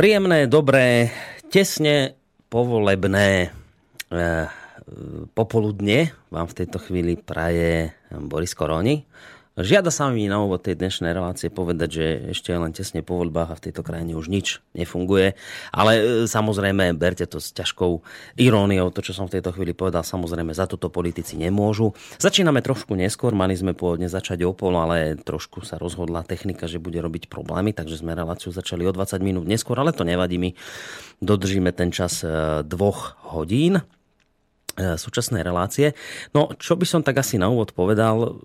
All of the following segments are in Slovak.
Príjemné, dobré, tesne povolebné e, popoludne vám v tejto chvíli praje Boris Koroni. Žiada sa mi na úvod tej dnešnej relácie povedať, že ešte len tesne po voľbách a v tejto krajine už nič nefunguje. Ale e, samozrejme, berte to s ťažkou iróniou, to, čo som v tejto chvíli povedal, samozrejme za toto politici nemôžu. Začíname trošku neskôr, mali sme pôvodne začať o pol, ale trošku sa rozhodla technika, že bude robiť problémy, takže sme reláciu začali o 20 minút neskôr, ale to nevadí, my dodržíme ten čas e, dvoch hodín. E, súčasnej relácie. No, čo by som tak asi na úvod povedal,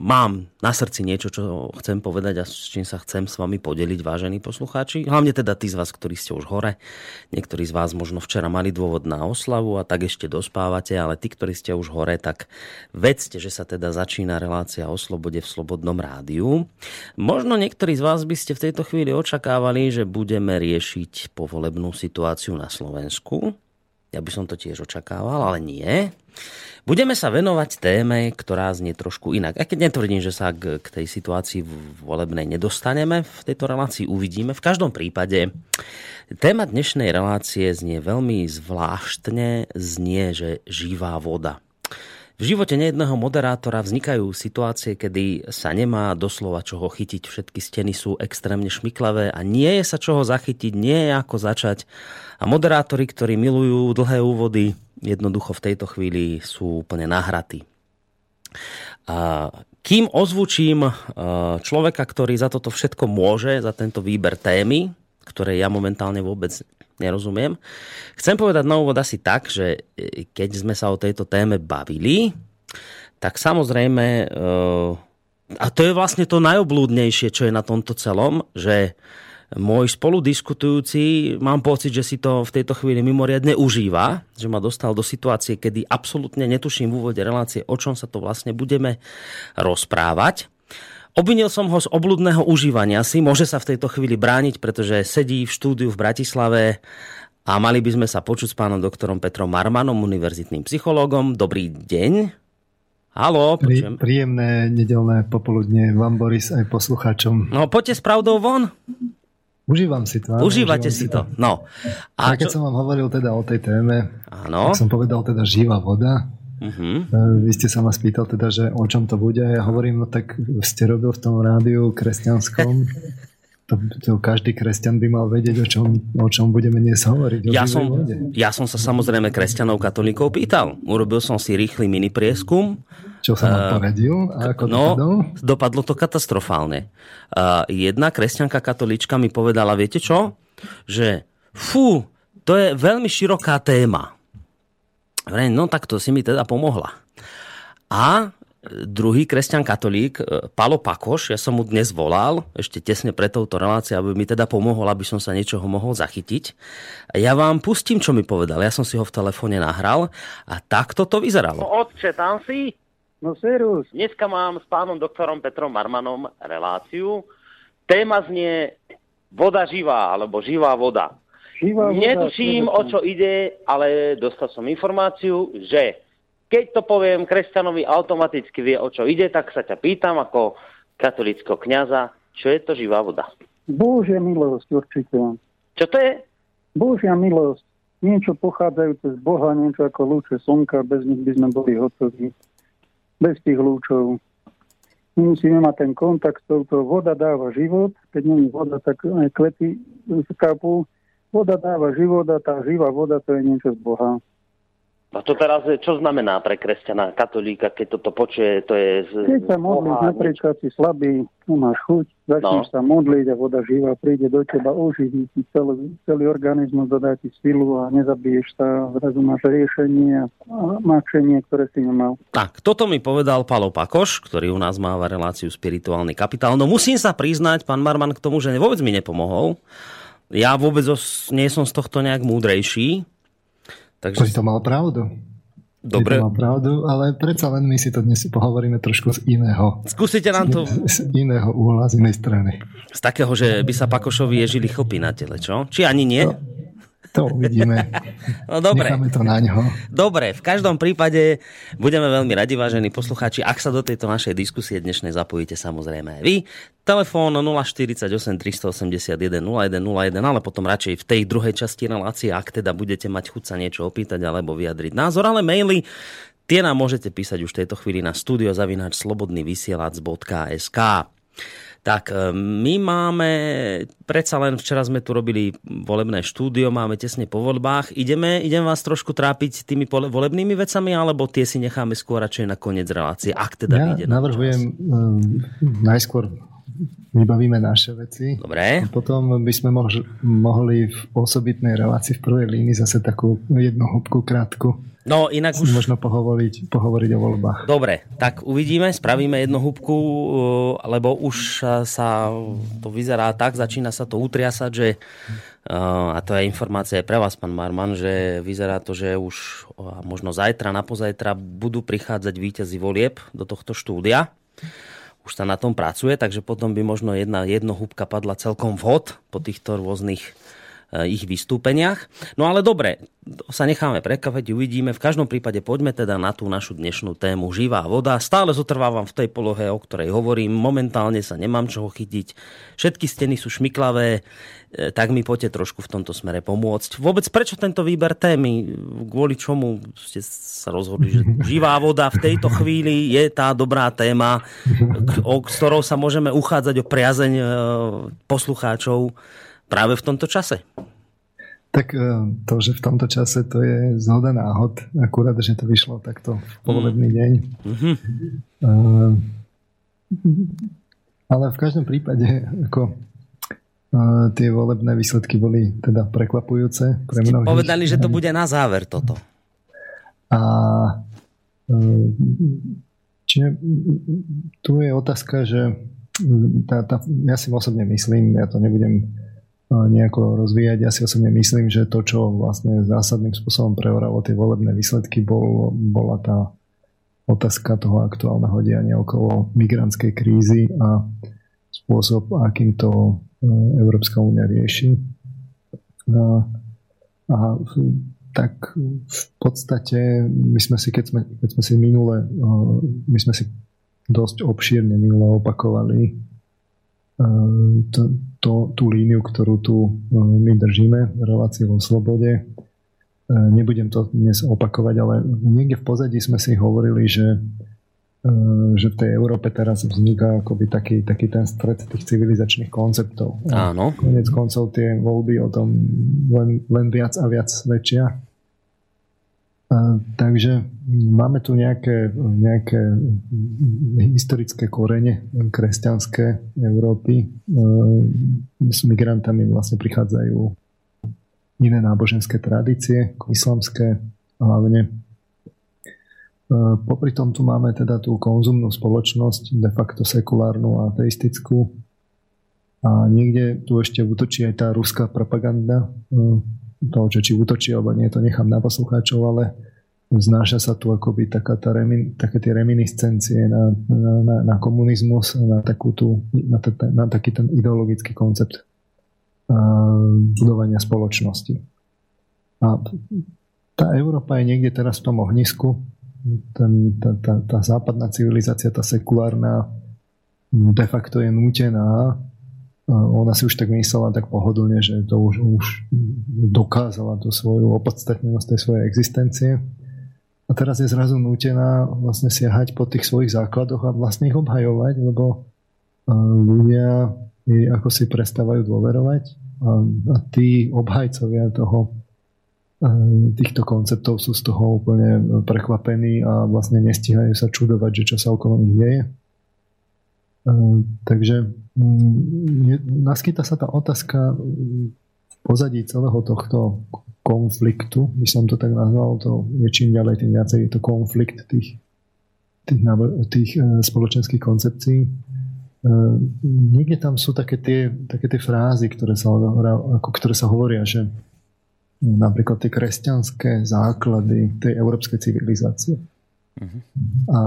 mám na srdci niečo, čo chcem povedať a s čím sa chcem s vami podeliť, vážení poslucháči. Hlavne teda tí z vás, ktorí ste už hore. Niektorí z vás možno včera mali dôvod na oslavu a tak ešte dospávate, ale tí, ktorí ste už hore, tak vedzte, že sa teda začína relácia o slobode v Slobodnom rádiu. Možno niektorí z vás by ste v tejto chvíli očakávali, že budeme riešiť povolebnú situáciu na Slovensku ja by som to tiež očakával, ale nie. Budeme sa venovať téme, ktorá znie trošku inak. Aj keď netvrdím, že sa k, k tej situácii volebnej nedostaneme, v tejto relácii uvidíme. V každom prípade téma dnešnej relácie znie veľmi zvláštne, znie, že živá voda. V živote nejedného moderátora vznikajú situácie, kedy sa nemá doslova čoho chytiť. Všetky steny sú extrémne šmiklavé a nie je sa čoho zachytiť, nie je ako začať. A moderátori, ktorí milujú dlhé úvody, jednoducho v tejto chvíli sú úplne nahratí. A kým ozvučím človeka, ktorý za toto všetko môže, za tento výber témy, ktoré ja momentálne vôbec nerozumiem. Chcem povedať na úvod asi tak, že e, keď sme sa o tejto téme bavili, tak samozrejme, e, a to je vlastne to najoblúdnejšie, čo je na tomto celom, že môj spoludiskutujúci, mám pocit, že si to v tejto chvíli mimoriadne užíva, že ma dostal do situácie, kedy absolútne netuším v úvode relácie, o čom sa to vlastne budeme rozprávať. Obvinil som ho z obludného užívania si, môže sa v tejto chvíli brániť, pretože sedí v štúdiu v Bratislave a mali by sme sa počuť s pánom doktorom Petrom Marmanom, univerzitným psychológom. Dobrý deň. Halo, Prí, Príjemné nedelné popoludne vám, Boris, aj poslucháčom. No, poďte s pravdou von. Užívam si to. Áno, Užívate si to. to. No. A, a keď čo... som vám hovoril teda o tej téme, áno. tak som povedal teda živá voda. Uh-huh. Vy ste sa ma spýtal teda, že o čom to bude. Ja hovorím, no tak ste robil v tom rádiu kresťanskom. To, to každý kresťan by mal vedieť, o čom, o čom budeme dnes hovoriť. Ja som, ja som sa samozrejme kresťanov katolíkov pýtal. Urobil som si rýchly mini prieskum. Čo som uh, poradil? A ako no, dopadlo? dopadlo to katastrofálne. Uh, jedna kresťanka katolíčka mi povedala, viete čo? Že fú, to je veľmi široká téma. No tak to si mi teda pomohla. A druhý kresťan katolík, e, Palo Pakoš, ja som mu dnes volal, ešte tesne pre touto reláciou, aby mi teda pomohol, aby som sa niečoho mohol zachytiť. Ja vám pustím, čo mi povedal. Ja som si ho v telefóne nahral a takto to vyzeralo. No, otče, tam si? No serus. Dneska mám s pánom doktorom Petrom Marmanom reláciu. Téma znie voda živá, alebo živá voda. Netuším, o čo ide, ale dostal som informáciu, že keď to poviem kresťanovi, automaticky vie, o čo ide, tak sa ťa pýtam ako katolického kniaza, čo je to živá voda? Božia milosť určite. Čo to je? Božia milosť. Niečo pochádzajúce z Boha, niečo ako lúče slnka, bez nich by sme boli hotoví. Bez tých lúčov. My musíme mať ten kontakt s touto. Voda dáva život, keď nie je voda, tak aj klety skápu Voda dáva život a tá živá voda to je niečo z Boha. A to teraz, čo znamená pre kresťana, katolíka, keď toto počuje, to je z Keď sa modlíš, napríklad si slabý, máš chuť, začneš no. sa modliť a voda živá príde do teba, oživí ti celý, celý organizmus, dodá ti silu a nezabiješ sa, zrazu máš riešenie a máčenie, ktoré si nemal. Tak, toto mi povedal Palo Pakoš, ktorý u nás máva reláciu spirituálny kapitál. No musím sa priznať, pán Marman, k tomu, že vôbec mi nepomohol ja vôbec nie som z tohto nejak múdrejší. Takže... Si to mal pravdu. Dobre. To mal pravdu, ale predsa len my si to dnes pohovoríme trošku z iného. Skúsite nám to... Z iného uhla, z inej strany. Z takého, že by sa Pakošovi ježili chlpy na tele, čo? Či ani nie? To, To uvidíme. No dobre. Necháme to na ňo. Dobre, v každom prípade budeme veľmi radi, vážení poslucháči, ak sa do tejto našej diskusie dnešnej zapojíte samozrejme aj vy. Telefón 048 381 0101, ale potom radšej v tej druhej časti relácie, ak teda budete mať chuť sa niečo opýtať alebo vyjadriť názor, ale maily Tie nám môžete písať už v tejto chvíli na studiozavináčslobodnyvysielac.sk tak e, my máme, predsa len včera sme tu robili volebné štúdio, máme tesne po voľbách. Ideme, idem vás trošku trápiť tými volebnými vecami, alebo tie si necháme skôr radšej na koniec relácie, ak teda ja ide navrhujem um, najskôr vybavíme naše veci. Dobre. A potom by sme mohli, mohli v osobitnej relácii v prvej línii zase takú jednu húbku krátku No inak už... Možno pohovoriť, pohovoriť o voľbách. Dobre, tak uvidíme, spravíme jednu húbku, uh, lebo už sa to vyzerá tak, začína sa to utriasať, že uh, a to je informácia pre vás, pán Marman, že vyzerá to, že už možno zajtra, napozajtra budú prichádzať víťazi volieb do tohto štúdia. Už sa na tom pracuje, takže potom by možno jedna jedno húbka padla celkom vhod po týchto rôznych uh, ich vystúpeniach. No ale dobre, sa necháme prekvapať, uvidíme. V každom prípade poďme teda na tú našu dnešnú tému živá voda. Stále zotrvávam v tej polohe, o ktorej hovorím. Momentálne sa nemám čoho chytiť. Všetky steny sú šmiklavé, e, tak mi poďte trošku v tomto smere pomôcť. Vôbec prečo tento výber témy? Kvôli čomu ste sa rozhodli, že živá voda v tejto chvíli je tá dobrá téma, o, ktorou sa môžeme uchádzať o priazeň e, poslucháčov práve v tomto čase? Tak e, to, že v tomto čase to je zhoda náhod, akurát, že to vyšlo takto v povolebný deň. Mm-hmm. Uh, ale v každom prípade, ako tie volebné výsledky boli teda prekvapujúce pre mnohých. Povedali, že to bude na záver toto. A uh, čiže tu je otázka, že tá, tá, ja si osobne myslím, ja to nebudem nejako rozvíjať. Ja si osobne myslím, že to, čo vlastne zásadným spôsobom preoralo tie volebné výsledky, bol, bola tá otázka toho aktuálneho diania okolo migrantskej krízy a spôsob, akým to e, Európska únia rieši. A, a tak v podstate my sme si, keď sme, keď sme si minule, my sme si dosť obšírne minule opakovali to, to, tú líniu, ktorú tu my držíme v relácii vo slobode. Nebudem to dnes opakovať, ale niekde v pozadí sme si hovorili, že, že v tej Európe teraz vzniká akoby taký, taký ten stred tých civilizačných konceptov. Áno. Konec koncov tie voľby o tom len, len viac a viac svedčia. Takže máme tu nejaké, nejaké historické korene kresťanské Európy. S migrantami vlastne prichádzajú iné náboženské tradície, islamské hlavne. Popri tom tu máme teda tú konzumnú spoločnosť, de facto sekulárnu a ateistickú. A niekde tu ešte útočí aj tá ruská propaganda, toho, že či útočí alebo nie, to nechám na poslucháčov, ale znáša sa tu akoby taká tá remin, také tie reminiscencie na, na, na, na komunizmus, na, takú tú, na, t- na taký ten ideologický koncept uh, budovania spoločnosti. A tá Európa je niekde teraz v tom ohnisku. Ten, tá, tá, tá západná civilizácia, tá sekulárna, de facto je nútená ona si už tak myslela tak pohodlne, že to už, už dokázala tú svoju opodstatnenosť tej svojej existencie. A teraz je zrazu nútená vlastne siahať po tých svojich základoch a vlastne ich obhajovať, lebo ľudia ako si prestávajú dôverovať a, a tí obhajcovia toho týchto konceptov sú z toho úplne prekvapení a vlastne nestíhajú sa čudovať, že čo sa okolo nich deje. Takže mm, naskyta sa tá otázka v pozadí celého tohto konfliktu, by som to tak nazval, to je čím ďalej, tým viacej je to konflikt tých, tých, tých e, spoločenských koncepcií. E, niekde tam sú také tie, také tie frázy, ktoré sa, ktoré sa hovoria, že napríklad tie kresťanské základy tej európskej civilizácie. Uh-huh. A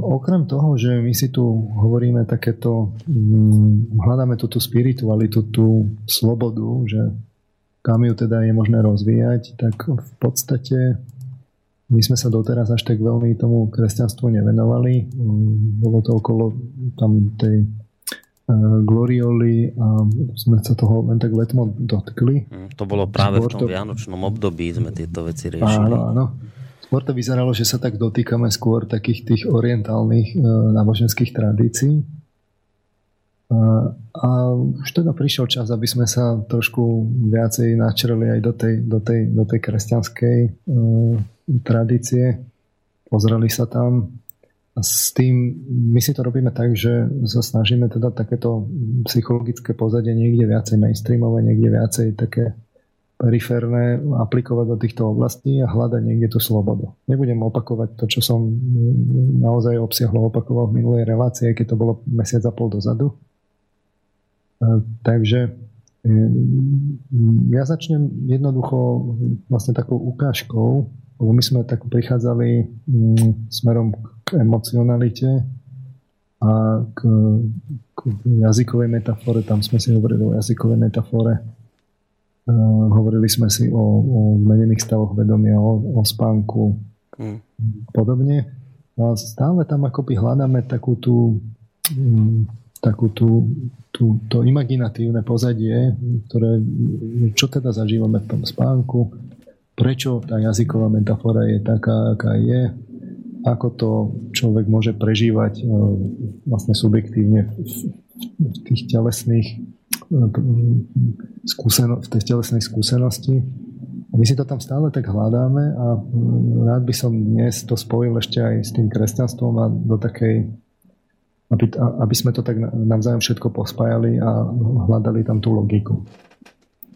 Okrem toho, že my si tu hovoríme takéto, mm, hľadáme tú, tú spiritualitu, tú slobodu, že kam ju teda je možné rozvíjať, tak v podstate my sme sa doteraz až tak veľmi tomu kresťanstvu nevenovali. Bolo to okolo tam tej glorioli a sme sa toho len tak letmo dotkli. Mm, to bolo práve Skôr v tom to... vianočnom období sme tieto veci riešili. Áno, áno. Skôr to vyzeralo, že sa tak dotýkame skôr takých tých orientálnych uh, náboženských tradícií. Uh, a už teda prišiel čas, aby sme sa trošku viacej načreli aj do tej, do tej, do tej kresťanskej uh, tradície, pozreli sa tam s tým my si to robíme tak, že sa snažíme teda takéto psychologické pozadie niekde viacej mainstreamové, niekde viacej také periférne aplikovať do týchto oblastí a hľadať niekde tú slobodu. Nebudem opakovať to, čo som naozaj obsiahlo opakoval v minulej relácii, keď to bolo mesiac a pol dozadu. E, takže e, ja začnem jednoducho vlastne takou ukážkou lebo my sme tak prichádzali mm, smerom k emocionalite a k, k jazykovej metafore, tam sme si hovorili o jazykovej metafore, uh, hovorili sme si o, o zmenených stavoch vedomia, o, o spánku mm. podobne. No a stále tam akoby hľadáme takú tú, um, takú tú, tú, to imaginatívne pozadie, ktoré, čo teda zažívame v tom spánku, prečo tá jazyková metafora je taká, aká je, ako to človek môže prežívať e, vlastne subjektívne v tých telesných e, skúseno, v tej telesnej skúsenosti. My si to tam stále tak hľadáme a mm, rád by som dnes to spojil ešte aj s tým kresťanstvom a do takej aby, aby sme to tak navzájom všetko pospájali a hľadali tam tú logiku.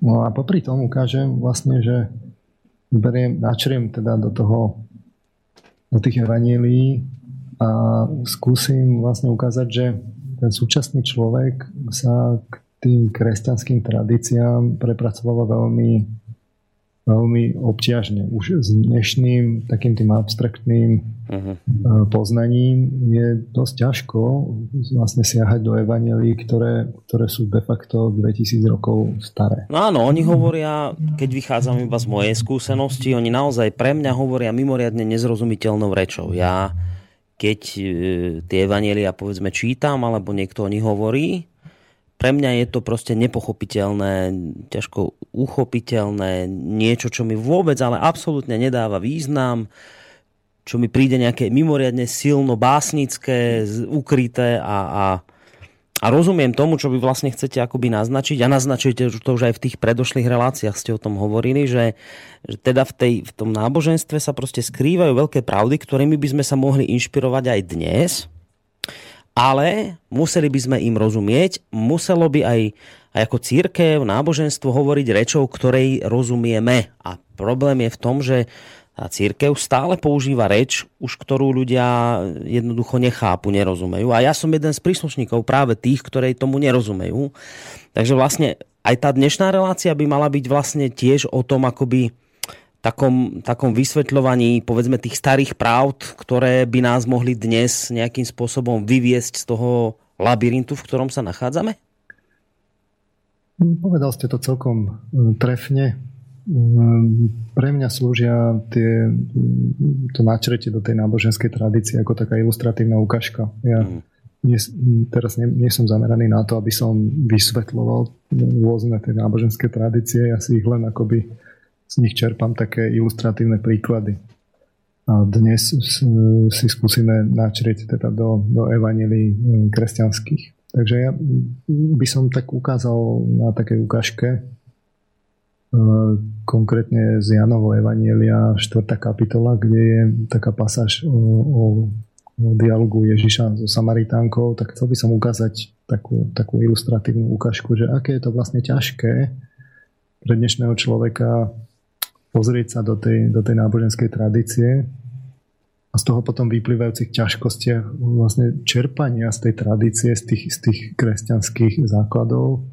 No a popri tom ukážem vlastne, že beriem, načriem teda do toho do tých evanílií a skúsim vlastne ukázať, že ten súčasný človek sa k tým kresťanským tradíciám prepracovala veľmi veľmi obťažne. Už s dnešným takým tým abstraktným uh-huh. poznaním je dosť ťažko vlastne siahať do evanelí, ktoré, ktoré sú de facto 2000 rokov staré. No áno, oni hovoria, keď vychádzam iba z mojej skúsenosti, oni naozaj pre mňa hovoria mimoriadne nezrozumiteľnou rečou. Ja keď e, tie evanelia povedzme čítam, alebo niekto o nich hovorí, pre mňa je to proste nepochopiteľné, ťažko uchopiteľné, niečo, čo mi vôbec, ale absolútne nedáva význam, čo mi príde nejaké mimoriadne silno básnické, ukryté a, a, a rozumiem tomu, čo vy vlastne chcete akoby naznačiť a naznačujete to už aj v tých predošlých reláciách ste o tom hovorili, že, že teda v, tej, v tom náboženstve sa proste skrývajú veľké pravdy, ktorými by sme sa mohli inšpirovať aj dnes, ale museli by sme im rozumieť, muselo by aj, ako církev, náboženstvo hovoriť rečou, ktorej rozumieme. A problém je v tom, že tá církev stále používa reč, už ktorú ľudia jednoducho nechápu, nerozumejú. A ja som jeden z príslušníkov práve tých, ktorí tomu nerozumejú. Takže vlastne aj tá dnešná relácia by mala byť vlastne tiež o tom, akoby takom, takom vysvetľovaní povedzme tých starých pravd, ktoré by nás mohli dnes nejakým spôsobom vyviesť z toho labyrintu, v ktorom sa nachádzame? Povedal ste to celkom e, trefne. E, pre mňa slúžia tie, to načretie do tej náboženskej tradície ako taká ilustratívna ukážka. Ja mm. nie, teraz nie, nie som zameraný na to, aby som vysvetloval rôzne tie náboženské tradície, ja si ich len akoby z nich čerpám také ilustratívne príklady. A dnes si skúsime načrieť teda do, do evanelí mm, kresťanských. Takže ja by som tak ukázal na takej ukážke e, konkrétne z Janovo Evanielia 4. kapitola, kde je taká pasáž o, o, o dialogu Ježiša so Samaritánkou, tak chcel by som ukázať takú, takú ilustratívnu ukážku, že aké je to vlastne ťažké pre dnešného človeka pozrieť sa do tej, do tej náboženskej tradície a z toho potom vyplývajúcich ťažkostiach vlastne čerpania z tej tradície, z tých, z tých kresťanských základov.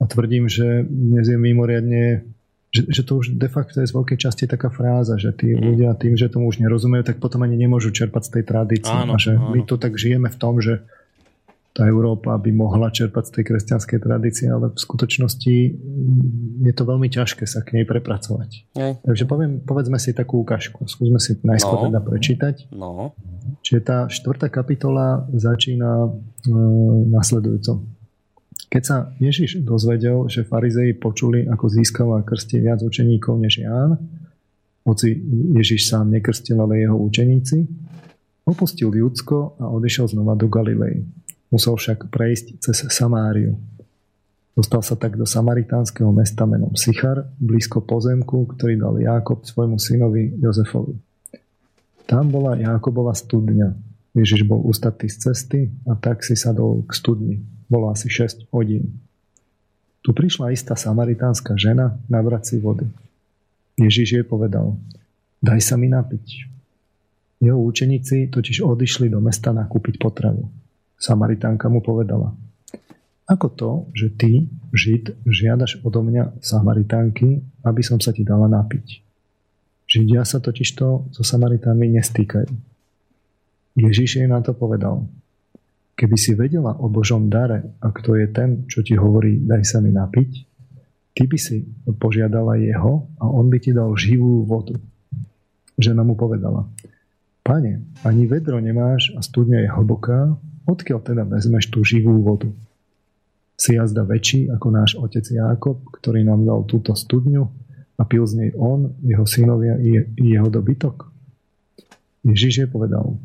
A tvrdím, že dnes je mimoriadne, že, že to už de facto je z veľkej časti taká fráza, že tí mm. ľudia tým, že tomu už nerozumejú, tak potom ani nemôžu čerpať z tej tradície. Áno, a že áno. my to tak žijeme v tom, že tá Európa by mohla čerpať z tej kresťanskej tradície, ale v skutočnosti je to veľmi ťažké sa k nej prepracovať. Nie. Takže poviem, povedzme si takú ukážku. Skúsme si najskôr no. teda prečítať. No. Čiže tá štvrtá kapitola začína e, nasledujúco. Keď sa Ježiš dozvedel, že farizei počuli, ako získal a krsti viac učeníkov než Ján, hoci Ježiš sám nekrstil, ale jeho učeníci, opustil Judsko a odišiel znova do Galilei Musel však prejsť cez Samáriu. Dostal sa tak do samaritánskeho mesta menom Sichar, blízko pozemku, ktorý dal Jákob svojmu synovi Jozefovi. Tam bola Jákobova studňa. Ježiš bol ustatý z cesty a tak si sadol k studni. Bolo asi 6 hodín. Tu prišla istá samaritánska žena nabrať si vody. Ježiš jej povedal, daj sa mi napiť. Jeho učeníci totiž odišli do mesta nakúpiť potravu. Samaritánka mu povedala, ako to, že ty, Žid, žiadaš odo mňa Samaritánky, aby som sa ti dala napiť? Židia sa totižto so Samaritánmi nestýkajú. Ježiš jej na to povedal, keby si vedela o Božom dare a kto je ten, čo ti hovorí, daj sa mi napiť, ty by si požiadala jeho a on by ti dal živú vodu. Žena mu povedala, pane, ani vedro nemáš a studňa je hlboká, Odkiaľ teda vezmeš tú živú vodu? Si jazda väčší ako náš otec Jákob, ktorý nám dal túto studňu a pil z nej on, jeho synovia i jeho dobytok? Ježiš je povedal,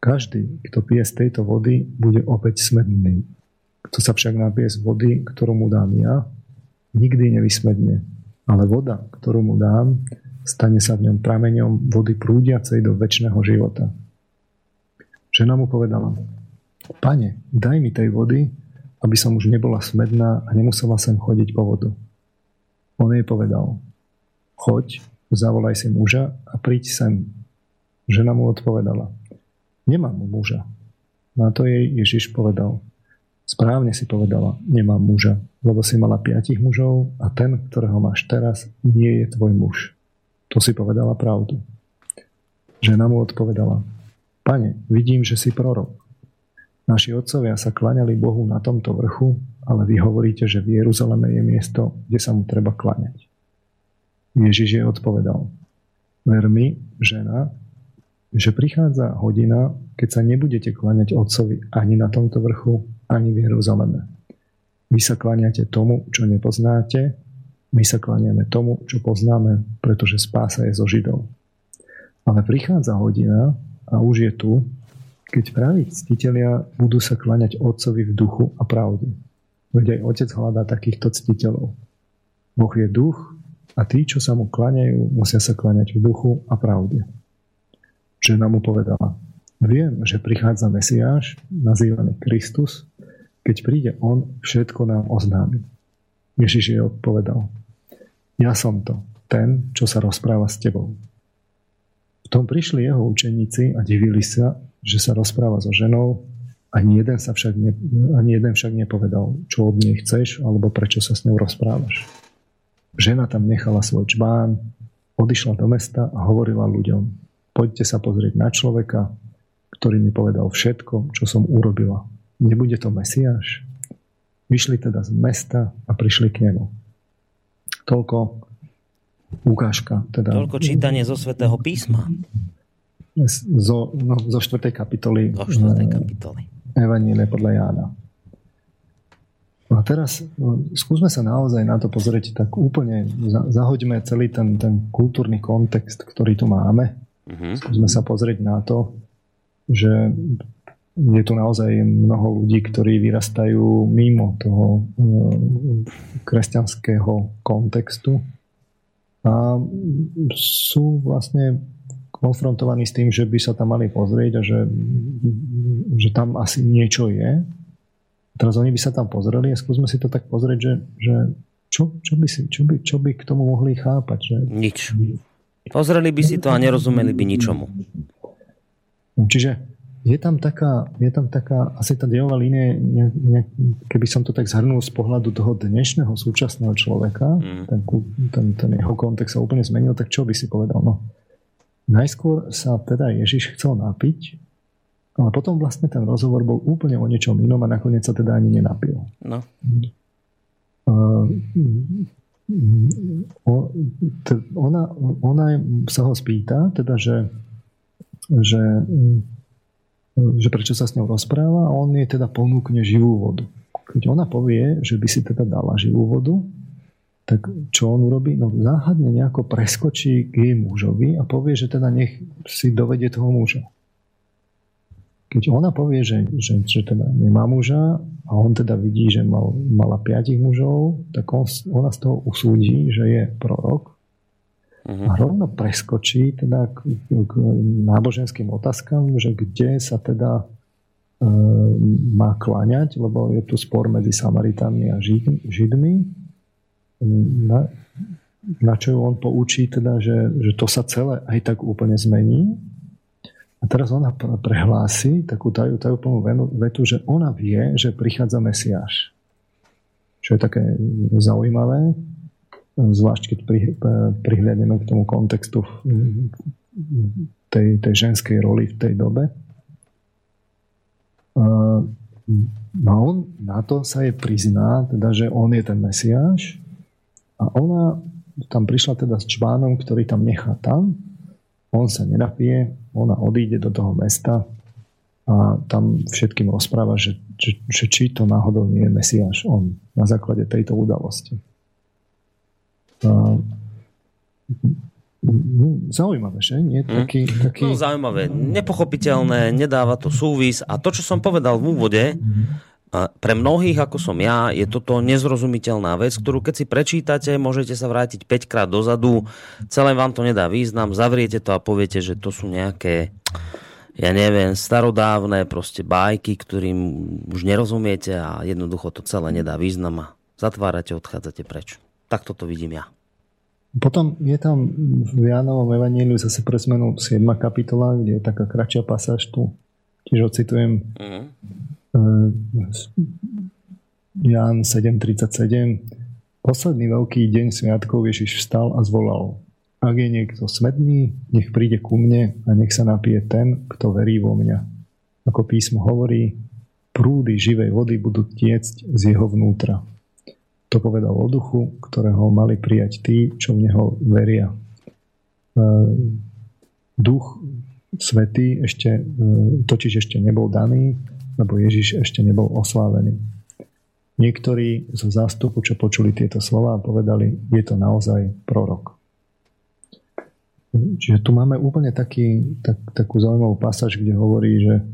každý, kto pije z tejto vody, bude opäť smedný. Kto sa však napije z vody, ktorú mu dám ja, nikdy nevysmedne. Ale voda, ktorú mu dám, stane sa v ňom prameňom vody prúdiacej do väčšného života. Žena mu povedala, Pane, daj mi tej vody, aby som už nebola smedná a nemusela sem chodiť po vodu. On jej povedal, choď, zavolaj si muža a príď sem. Žena mu odpovedala, nemám muža. Na to jej Ježiš povedal, správne si povedala, nemám muža, lebo si mala piatich mužov a ten, ktorého máš teraz, nie je tvoj muž. To si povedala pravdu. Žena mu odpovedala, pane, vidím, že si prorok. Naši otcovia sa klaňali Bohu na tomto vrchu, ale vy hovoríte, že v Jeruzaleme je miesto, kde sa mu treba klaňať. Ježiš je odpovedal. Ver mi, žena, že prichádza hodina, keď sa nebudete klaňať otcovi ani na tomto vrchu, ani v Jeruzaleme. Vy sa kláňate tomu, čo nepoznáte, my sa kláňame tomu, čo poznáme, pretože spása je zo Židov. Ale prichádza hodina a už je tu, keď praví ctitelia budú sa klaňať Otcovi v duchu a pravde. Veď aj Otec hľadá takýchto ctiteľov. Boh je duch a tí, čo sa mu klaňajú, musia sa klaňať v duchu a pravde. Žena mu povedala, viem, že prichádza Mesiáš, nazývaný Kristus, keď príde On, všetko nám oznámi. Ježiš jej odpovedal, ja som to, ten, čo sa rozpráva s tebou. V tom prišli jeho učeníci a divili sa, že sa rozpráva so ženou, ani jeden, sa však ne, ani jeden však nepovedal, čo od nej chceš, alebo prečo sa s ňou rozprávaš. Žena tam nechala svoj čbán, odišla do mesta a hovorila ľuďom, poďte sa pozrieť na človeka, ktorý mi povedal všetko, čo som urobila. Nebude to Mesiáš? Vyšli teda z mesta a prišli k nemu. Toľko ukážka. Teda... Toľko čítanie zo svätého písma zo, no, zo 4. kapitoly, zo 4. kapitoly. Evanílie podľa Jána. A teraz no, skúsme sa naozaj na to pozrieť tak úplne, zahoďme celý ten, ten kultúrny kontext, ktorý tu máme. Uh-huh. Skúsme sa pozrieť na to, že je tu naozaj mnoho ľudí, ktorí vyrastajú mimo toho uh, kresťanského kontextu a sú vlastne konfrontovaní s tým, že by sa tam mali pozrieť a že, že tam asi niečo je. Teraz oni by sa tam pozreli a skúsme si to tak pozrieť, že, že čo, čo, by si, čo, by, čo by k tomu mohli chápať. Že... Nič. Pozreli by si to a nerozumeli by ničomu. Čiže je tam taká, je tam taká asi tá dejová línia, ne, ne, keby som to tak zhrnul z pohľadu toho dnešného súčasného človeka, mm. ten, ten, ten jeho kontext sa úplne zmenil, tak čo by si povedal? No, Najskôr sa teda Ježiš chcel napiť ale potom vlastne ten rozhovor bol úplne o niečom inom a nakoniec sa teda ani nenapil. No. ona, ona sa ho spýta, teda, že, že, že prečo sa s ňou rozpráva a on jej teda ponúkne živú vodu. Keď ona povie, že by si teda dala živú vodu, tak čo on urobí? No záhadne nejako preskočí k jej mužovi a povie, že teda nech si dovedie toho muža. Keď ona povie, že, že, že teda nemá muža a on teda vidí, že mal, mala piatich mužov, tak on, ona z toho usúdi, že je prorok uh-huh. a rovno preskočí teda k, k náboženským otázkam, že kde sa teda e, má kláňať, lebo je tu spor medzi Samaritánmi a Žid, Židmi na, na čo on poučí, teda, že, že to sa celé aj tak úplne zmení. A teraz ona prehlási takú tajú, tajúplnú vetu, že ona vie, že prichádza Mesiáš. Čo je také zaujímavé, zvlášť keď prihľadneme k tomu kontextu tej, tej ženskej roli v tej dobe. No on na to sa jej prizná, teda, že on je ten Mesiáš a ona tam prišla teda s čvánom, ktorý tam nechá tam. On sa nenapije, ona odíde do toho mesta a tam všetkým rozpráva, že, že, že či to náhodou nie je Mesiáš on na základe tejto udalosti. A, no, zaujímavé, že? Nie? Hm? Taký, taký... No, zaujímavé, nepochopiteľné, nedáva to súvis a to, čo som povedal v úvode, mm pre mnohých, ako som ja, je toto nezrozumiteľná vec, ktorú keď si prečítate, môžete sa vrátiť 5 krát dozadu, celé vám to nedá význam, zavriete to a poviete, že to sú nejaké, ja neviem, starodávne proste bajky, ktorým už nerozumiete a jednoducho to celé nedá význam a zatvárate, odchádzate preč. Tak toto vidím ja. Potom je tam v Jánovom evaníliu zase pre zmenu 7. kapitola, kde je taká kratšia pasáž tu. Tiež ocitujem. Mm. Ján 7.37 Posledný veľký deň sviatkov Ježiš vstal a zvolal Ak je niekto smedný, nech príde ku mne a nech sa napije ten, kto verí vo mňa. Ako písmo hovorí, prúdy živej vody budú tiecť z jeho vnútra. To povedal o duchu, ktorého mali prijať tí, čo v neho veria. Duch svetý ešte, totiž ešte nebol daný, lebo Ježiš ešte nebol oslávený. Niektorí zo zástupu, čo počuli tieto slova, povedali, je to naozaj prorok. Čiže tu máme úplne taký, tak, takú zaujímavú pasáž, kde hovorí, že e,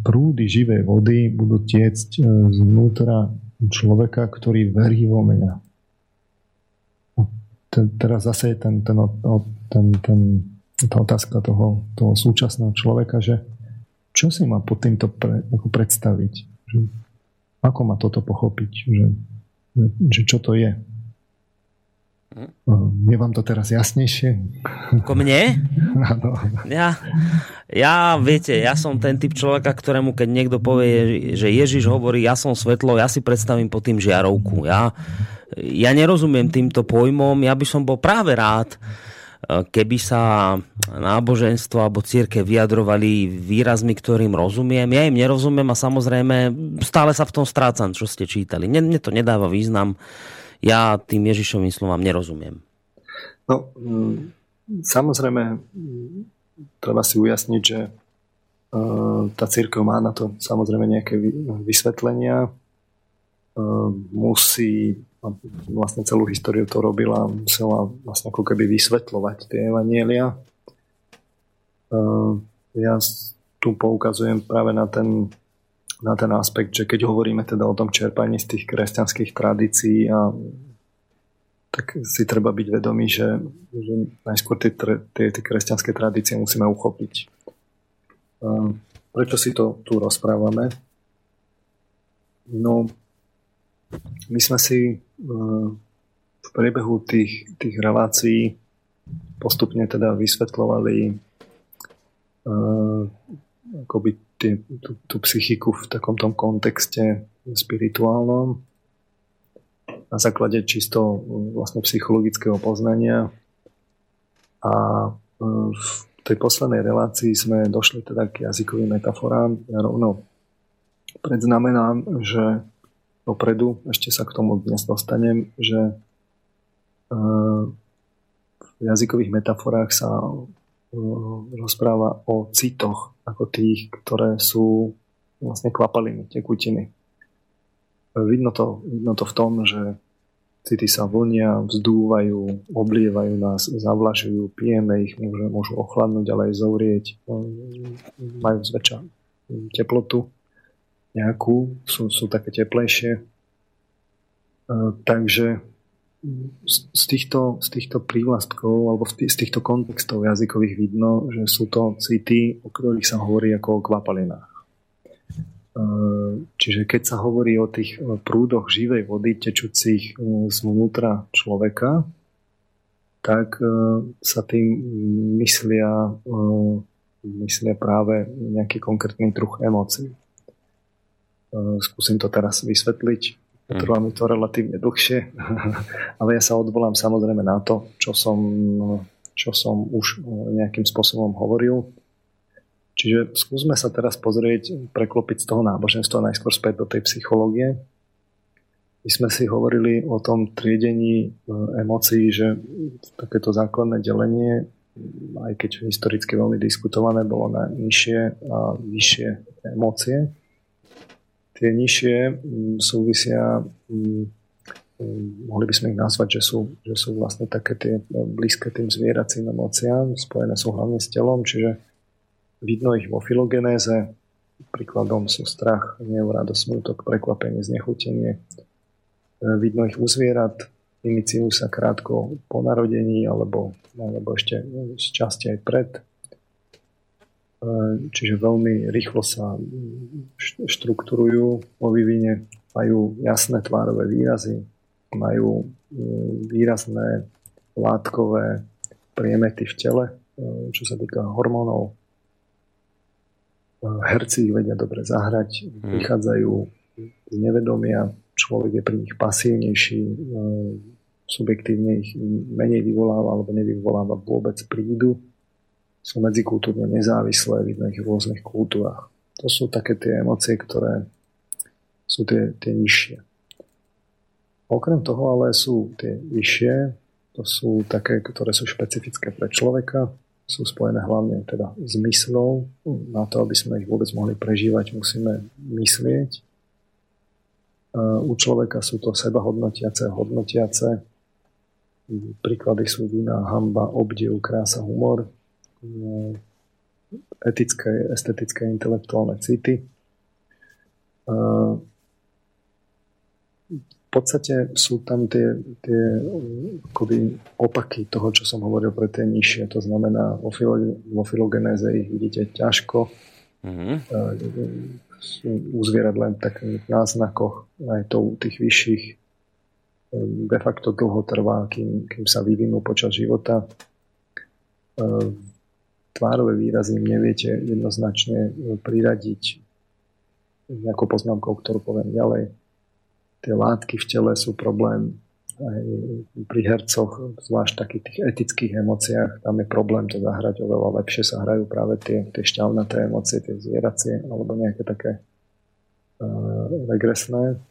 prúdy živej vody budú tiecť e, zvnútra človeka, ktorý verí vo mňa. Teraz zase je ten, ten, ten, ten, tá otázka toho, toho súčasného človeka, že čo si má pod týmto pre, ako predstaviť? Že, ako má toto pochopiť? Že, že čo to je? Hm? Je vám to teraz jasnejšie? Ko mne? Ja, ja, viete, ja som ten typ človeka, ktorému keď niekto povie, že Ježiš hovorí, ja som svetlo, ja si predstavím pod tým žiarovku. Ja, ja nerozumiem týmto pojmom, ja by som bol práve rád, keby sa náboženstvo alebo círke vyjadrovali výrazmi, ktorým rozumiem. Ja im nerozumiem a samozrejme stále sa v tom strácam, čo ste čítali. Mne, to nedáva význam. Ja tým Ježišovým slovám nerozumiem. No, mm, samozrejme, treba si ujasniť, že e, tá církev má na to samozrejme nejaké vysvetlenia. E, musí vlastne celú históriu to robila, musela vlastne ako keby vysvetľovať tie evanielia. Ja tu poukazujem práve na ten, na ten aspekt, že keď hovoríme teda o tom čerpaní z tých kresťanských tradícií a tak si treba byť vedomý, že, že najskôr tie, tie, tie kresťanské tradície musíme uchopiť. Prečo si to tu rozprávame? No, my sme si e, v priebehu tých, tých relácií postupne teda vysvetľovali uh, akoby tie, tú, tú psychiku v takom tom kontexte spirituálnom na základe čisto vlastne psychologického poznania a uh, v tej poslednej relácii sme došli teda k jazykovým metaforám. Ja rovno predznamenám, že dopredu, ešte sa k tomu dnes dostanem, že v jazykových metaforách sa rozpráva o citoch ako tých, ktoré sú vlastne kvapaliny, tekutiny. Vidno to, vidno to v tom, že City sa vlnia, vzdúvajú, oblievajú nás, zavlažujú, pijeme ich, môžu, môžu ochladnúť, ale aj zovrieť. Majú zväčša teplotu nejakú, sú, sú také teplejšie. E, takže z týchto, z týchto prívlastkov alebo z týchto kontextov jazykových vidno, že sú to city, o ktorých sa hovorí ako o kvapalinách. Ehm, čiže keď sa hovorí o tých e, prúdoch živej vody tečúcich e, zvnútra človeka, tak e, sa tým myslia, myslia práve nejaký konkrétny druh emócií. Skúsim to teraz vysvetliť. Mhm. Trvá mi to relatívne dlhšie, ale ja sa odvolám samozrejme na to, čo som, čo som už nejakým spôsobom hovoril Čiže skúsme sa teraz pozrieť, preklopiť z toho náboženstva najskôr späť do tej psychológie. My sme si hovorili o tom triedení e, emócií, že takéto základné delenie, aj keď historicky veľmi diskutované, bolo na nižšie a vyššie emócie. Tie nižšie súvisia, mohli by sme ich nazvať, že sú, že sú vlastne také tie blízke tým zvieracím emóciám, spojené sú hlavne s telom, čiže Vidno ich vo filogenéze, príkladom sú strach, hnev, radosť, smutok, prekvapenie, znechutenie. E, vidno ich u zvierat, iniciujú sa krátko po narodení alebo, alebo ešte z časti aj pred. E, čiže veľmi rýchlo sa štruktúrujú vo vývine, majú jasné tvárové výrazy, majú e, výrazné látkové priemety v tele, čo sa týka hormónov, herci ich vedia dobre zahrať, hmm. vychádzajú z nevedomia, človek je pri nich pasívnejší, subjektívne ich menej vyvoláva alebo nevyvoláva vôbec prídu, sú medzikultúrne nezávislé, vidno ich v rôznych kultúrach. To sú také tie emócie, ktoré sú tie, tie nižšie. Okrem toho ale sú tie vyššie, to sú také, ktoré sú špecifické pre človeka, sú spojené hlavne teda s myslou. Na to, aby sme ich vôbec mohli prežívať, musíme myslieť. U človeka sú to seba hodnotiace, hodnotiace. Príklady sú vina, hamba, obdiv, krása, humor, etické, estetické, intelektuálne city podstate sú tam tie, tie akoby opaky toho, čo som hovoril pre tie nižšie. To znamená, vo, filo, vo filogenéze ich vidíte ťažko. Mm-hmm. U zvierat len v takých náznakoch, aj to u tých vyšších de facto dlho trvá, kým, kým sa vyvinú počas života. E, tvárové výrazy im neviete jednoznačne priradiť nejakou poznámkou, ktorú poviem ďalej tie látky v tele sú problém aj pri hercoch, zvlášť takých tých etických emóciách, tam je problém to zahrať oveľa lepšie sa hrajú práve tie, tie šťavnaté emócie, tie zvieracie alebo nejaké také uh, regresné.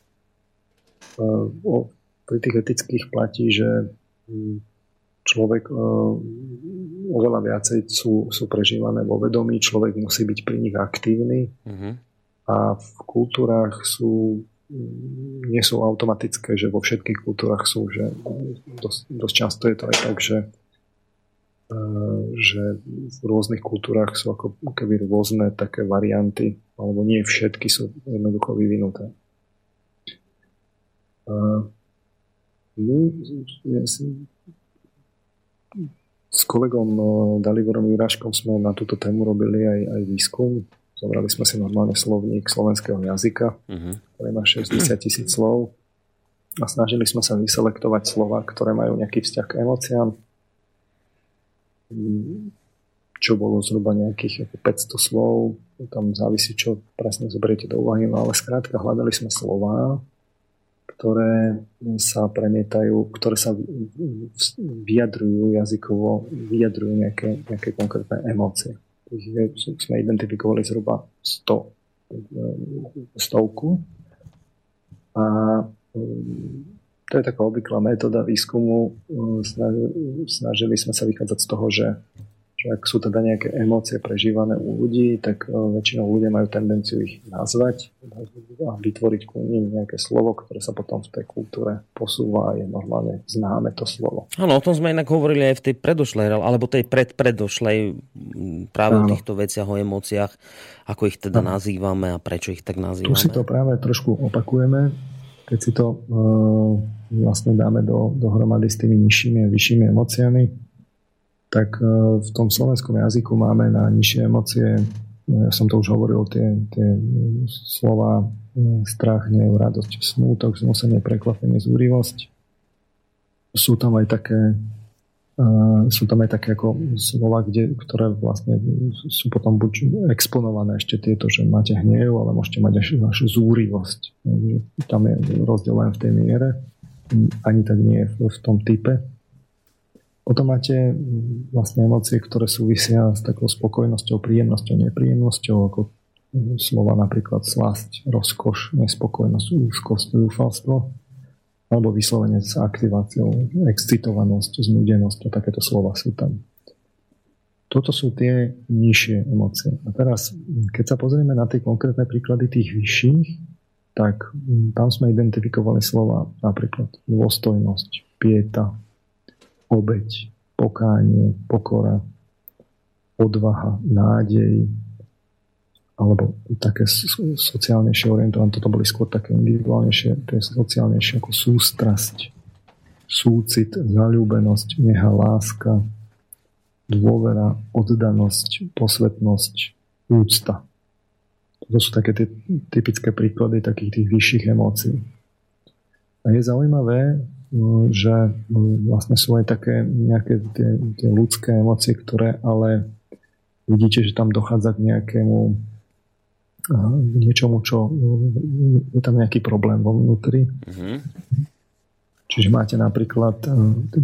Uh, o, pri tých etických platí, že človek uh, oveľa viacej sú, sú prežívané vo vedomí, človek musí byť pri nich aktívny mm-hmm. a v kultúrách sú nie sú automatické, že vo všetkých kultúrach sú, že dosť, dosť často je to aj tak, že e, že v rôznych kultúrach sú ako keby rôzne také varianty, alebo nie všetky sú jednoducho vyvinuté. My s kolegom e, Dalivorom Juraškom sme na túto tému robili aj, aj výskum. Zobrali sme si normálne slovník slovenského jazyka, uh-huh. ktorý má 60 tisíc slov. A snažili sme sa vyselektovať slova, ktoré majú nejaký vzťah k emóciám, čo bolo zhruba nejakých 500 slov, tam závisí, čo presne zoberiete do úvahy, no ale skrátka hľadali sme slova, ktoré sa premietajú, ktoré sa vyjadrujú jazykovo, vyjadrujú nejaké, nejaké konkrétne emócie. Sme identifikovali zhruba 100, stovku a to je taká obvyklá metóda výskumu. Snažili sme sa vychádzať z toho, že že ak sú teda nejaké emócie prežívané u ľudí, tak e, väčšinou ľudia majú tendenciu ich nazvať a vytvoriť ku nim nejaké slovo, ktoré sa potom v tej kultúre posúva a je normálne známe to slovo. Áno, o tom sme inak hovorili aj v tej predošlej, alebo tej predpredošlej práve Áno. o týchto veciach, o emóciách, ako ich teda Áno. nazývame a prečo ich tak nazývame. Tu si to práve trošku opakujeme, keď si to uh, vlastne dáme do, dohromady s tými nižšími a vyššími emóciami, tak e, v tom slovenskom jazyku máme na nižšie emócie, no, ja som to už hovoril, tie, tie slova e, strach, hnev, radosť, smútok, zmusenie, prekvapenie, zúrivosť. Sú tam aj také Uh, sú tam aj také ako slova, kde, ktoré vlastne sú potom buď exponované ešte tieto, že máte hnev, ale môžete mať až vašu zúrivosť. Tam je rozdiel len v tej miere, ani tak nie v, v tom type. Potom máte mm, vlastne emócie, ktoré súvisia s takou spokojnosťou, príjemnosťou, nepríjemnosťou, ako mm, slova napríklad slasť, rozkoš, nespokojnosť, úzkosť, dúfalstvo, alebo vyslovene s aktiváciou, excitovanosť, znudenosť a takéto slova sú tam. Toto sú tie nižšie emócie. A teraz, keď sa pozrieme na tie konkrétne príklady tých vyšších, tak tam sme identifikovali slova napríklad dôstojnosť, pieta, obeď, pokánie, pokora, odvaha, nádej, alebo také sociálnejšie orientované, toto boli skôr také individuálnejšie, to je sociálnejšie ako sústrasť, súcit, zalúbenosť, neha, láska, dôvera, oddanosť, posvetnosť, úcta. To sú také tie typické príklady takých tých vyšších emócií. A je zaujímavé, že no, vlastne sú aj také nejaké tie, tie ľudské emócie, ktoré ale vidíte, že tam dochádza k nejakému k niečomu, čo je tam nejaký problém vo vnútri. Mm-hmm. Čiže máte napríklad,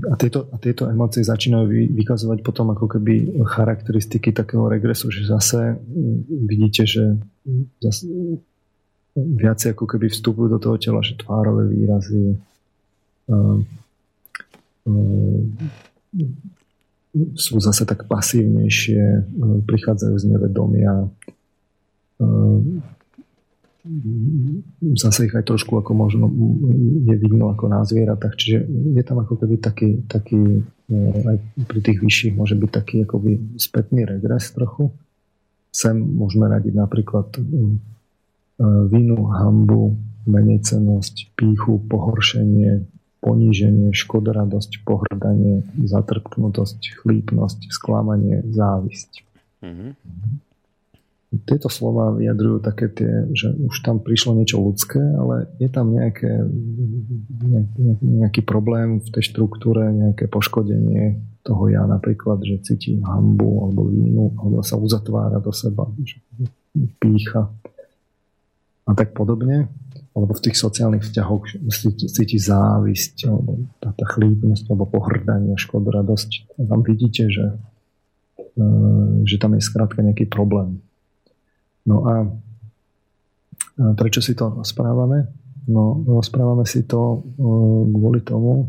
a tieto, a tieto emócie začínajú vy, vykazovať potom ako keby charakteristiky takého regresu, že zase vidíte, že zase viacej ako keby vstupujú do toho tela, že tvárové výrazy, sú zase tak pasívnejšie, prichádzajú z nevedomia, zase ich aj trošku ako možno je vidno ako na zvieratách, čiže je tam ako keby taký, taký aj pri tých vyšších môže byť taký akoby spätný regres trochu. Sem môžeme radiť napríklad vinu, hambu, menejcenosť, píchu, pohoršenie, poníženie, škodoradosť, pohrdanie, zatrpknutosť, chlípnosť, sklamanie, závisť. Mm-hmm. Tieto slova vyjadrujú také tie, že už tam prišlo niečo ľudské, ale je tam nejaké, nejaký, nejaký problém v tej štruktúre, nejaké poškodenie toho ja napríklad, že cíti hambu alebo vínu, alebo sa uzatvára do seba, že pícha a tak podobne alebo v tých sociálnych vzťahoch cíti, cíti závisť, alebo tá, tá chlípnosť, alebo pohrdanie, škodoradosť. Tam vidíte, že, e, že tam je skrátka nejaký problém. No a prečo si to správame? No, rozprávame si to e, kvôli tomu,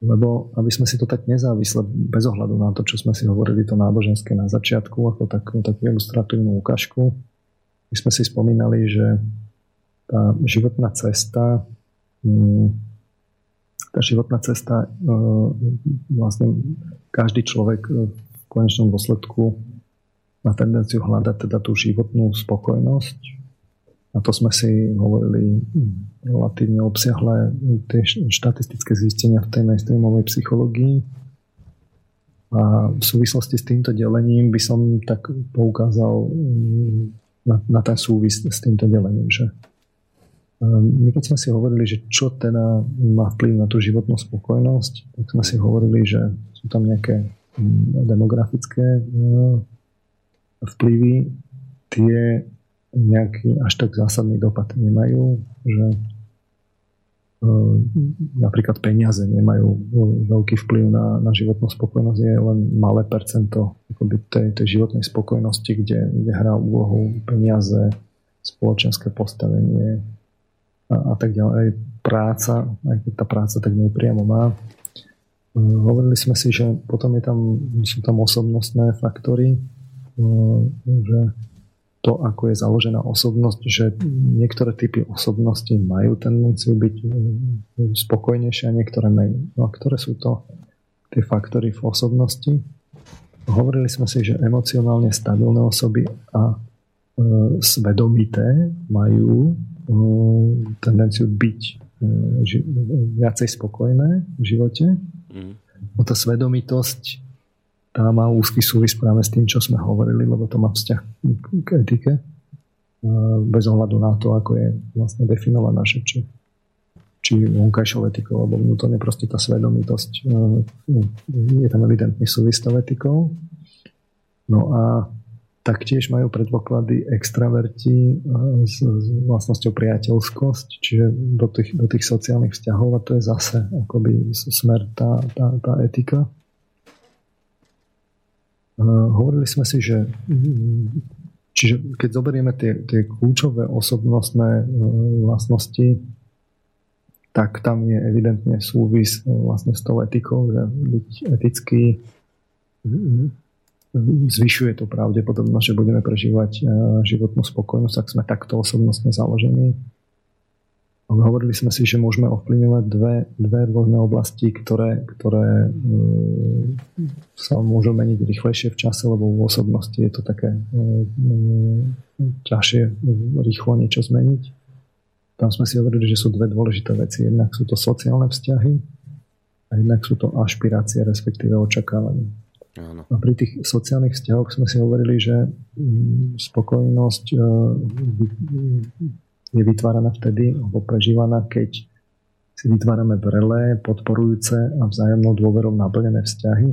lebo aby sme si to tak nezávisle, bez ohľadu na to, čo sme si hovorili, to náboženské na začiatku, ako takú, takú ilustratívnu ukážku, my sme si spomínali, že tá životná cesta mm, tá životná cesta vlastne každý človek e, v konečnom dôsledku má tendenciu hľadať teda tú životnú spokojnosť. A to sme si hovorili mm, relatívne obsiahle tie štatistické zistenia v tej mainstreamovej psychológii. A v súvislosti s týmto delením by som tak poukázal mm, na, na ten súvis s týmto delením, že my keď sme si hovorili, že čo teda má vplyv na tú životnú spokojnosť, tak sme si hovorili, že sú tam nejaké mm, demografické ehm, vplyvy, tie nejaký až tak zásadný dopad nemajú, že napríklad peniaze nemajú veľký vplyv na, na životnú spokojnosť, je len malé percento akoby tej, tej životnej spokojnosti, kde, kde hrá úlohu peniaze, spoločenské postavenie a, a tak ďalej. Práca, aj keď tá práca tak nepriamo má. Hovorili sme si, že potom je tam, sú tam osobnostné faktory, že to, ako je založená osobnosť, že niektoré typy osobnosti majú tendenciu byť mm, spokojnejšie a niektoré menej. No a ktoré sú to tie faktory v osobnosti? Hovorili sme si, že emocionálne stabilné osoby a e, svedomité majú e, tendenciu byť e, ži, viacej spokojné v živote. Mm. No tá svedomitosť tá má úzky súvis práve s tým, čo sme hovorili, lebo to má vzťah k etike bez ohľadu na to, ako je vlastne definovaná, že či, či vonkajšou etikou alebo vnútorne proste tá svedomitosť je tam evidentný súvis s tou etikou. No a taktiež majú predpoklady extraverti s, s vlastnosťou priateľskosť, čiže do tých, do tých sociálnych vzťahov a to je zase akoby smer tá, tá, tá etika. Hovorili sme si, že čiže keď zoberieme tie, tie kľúčové osobnostné e, vlastnosti, tak tam je evidentne súvis vlastne s tou etikou, že byť etický zvyšuje to pravdepodobnosť, že budeme prežívať e, životnú spokojnosť, ak sme takto osobnostne založení hovorili sme si, že môžeme ovplyvňovať dve, dve rôzne oblasti, ktoré, ktoré e, sa môžu meniť rýchlejšie v čase, lebo v osobnosti je to také e, e, ťažšie rýchlo niečo zmeniť. Tam sme si hovorili, že sú dve dôležité veci. Jednak sú to sociálne vzťahy a jednak sú to ašpirácie, respektíve očakávania. A pri tých sociálnych vzťahoch sme si hovorili, že mm, spokojnosť je vytváraná vtedy, alebo prežívaná, keď si vytvárame vrelé, podporujúce a vzájomnou dôverou naplnené vzťahy.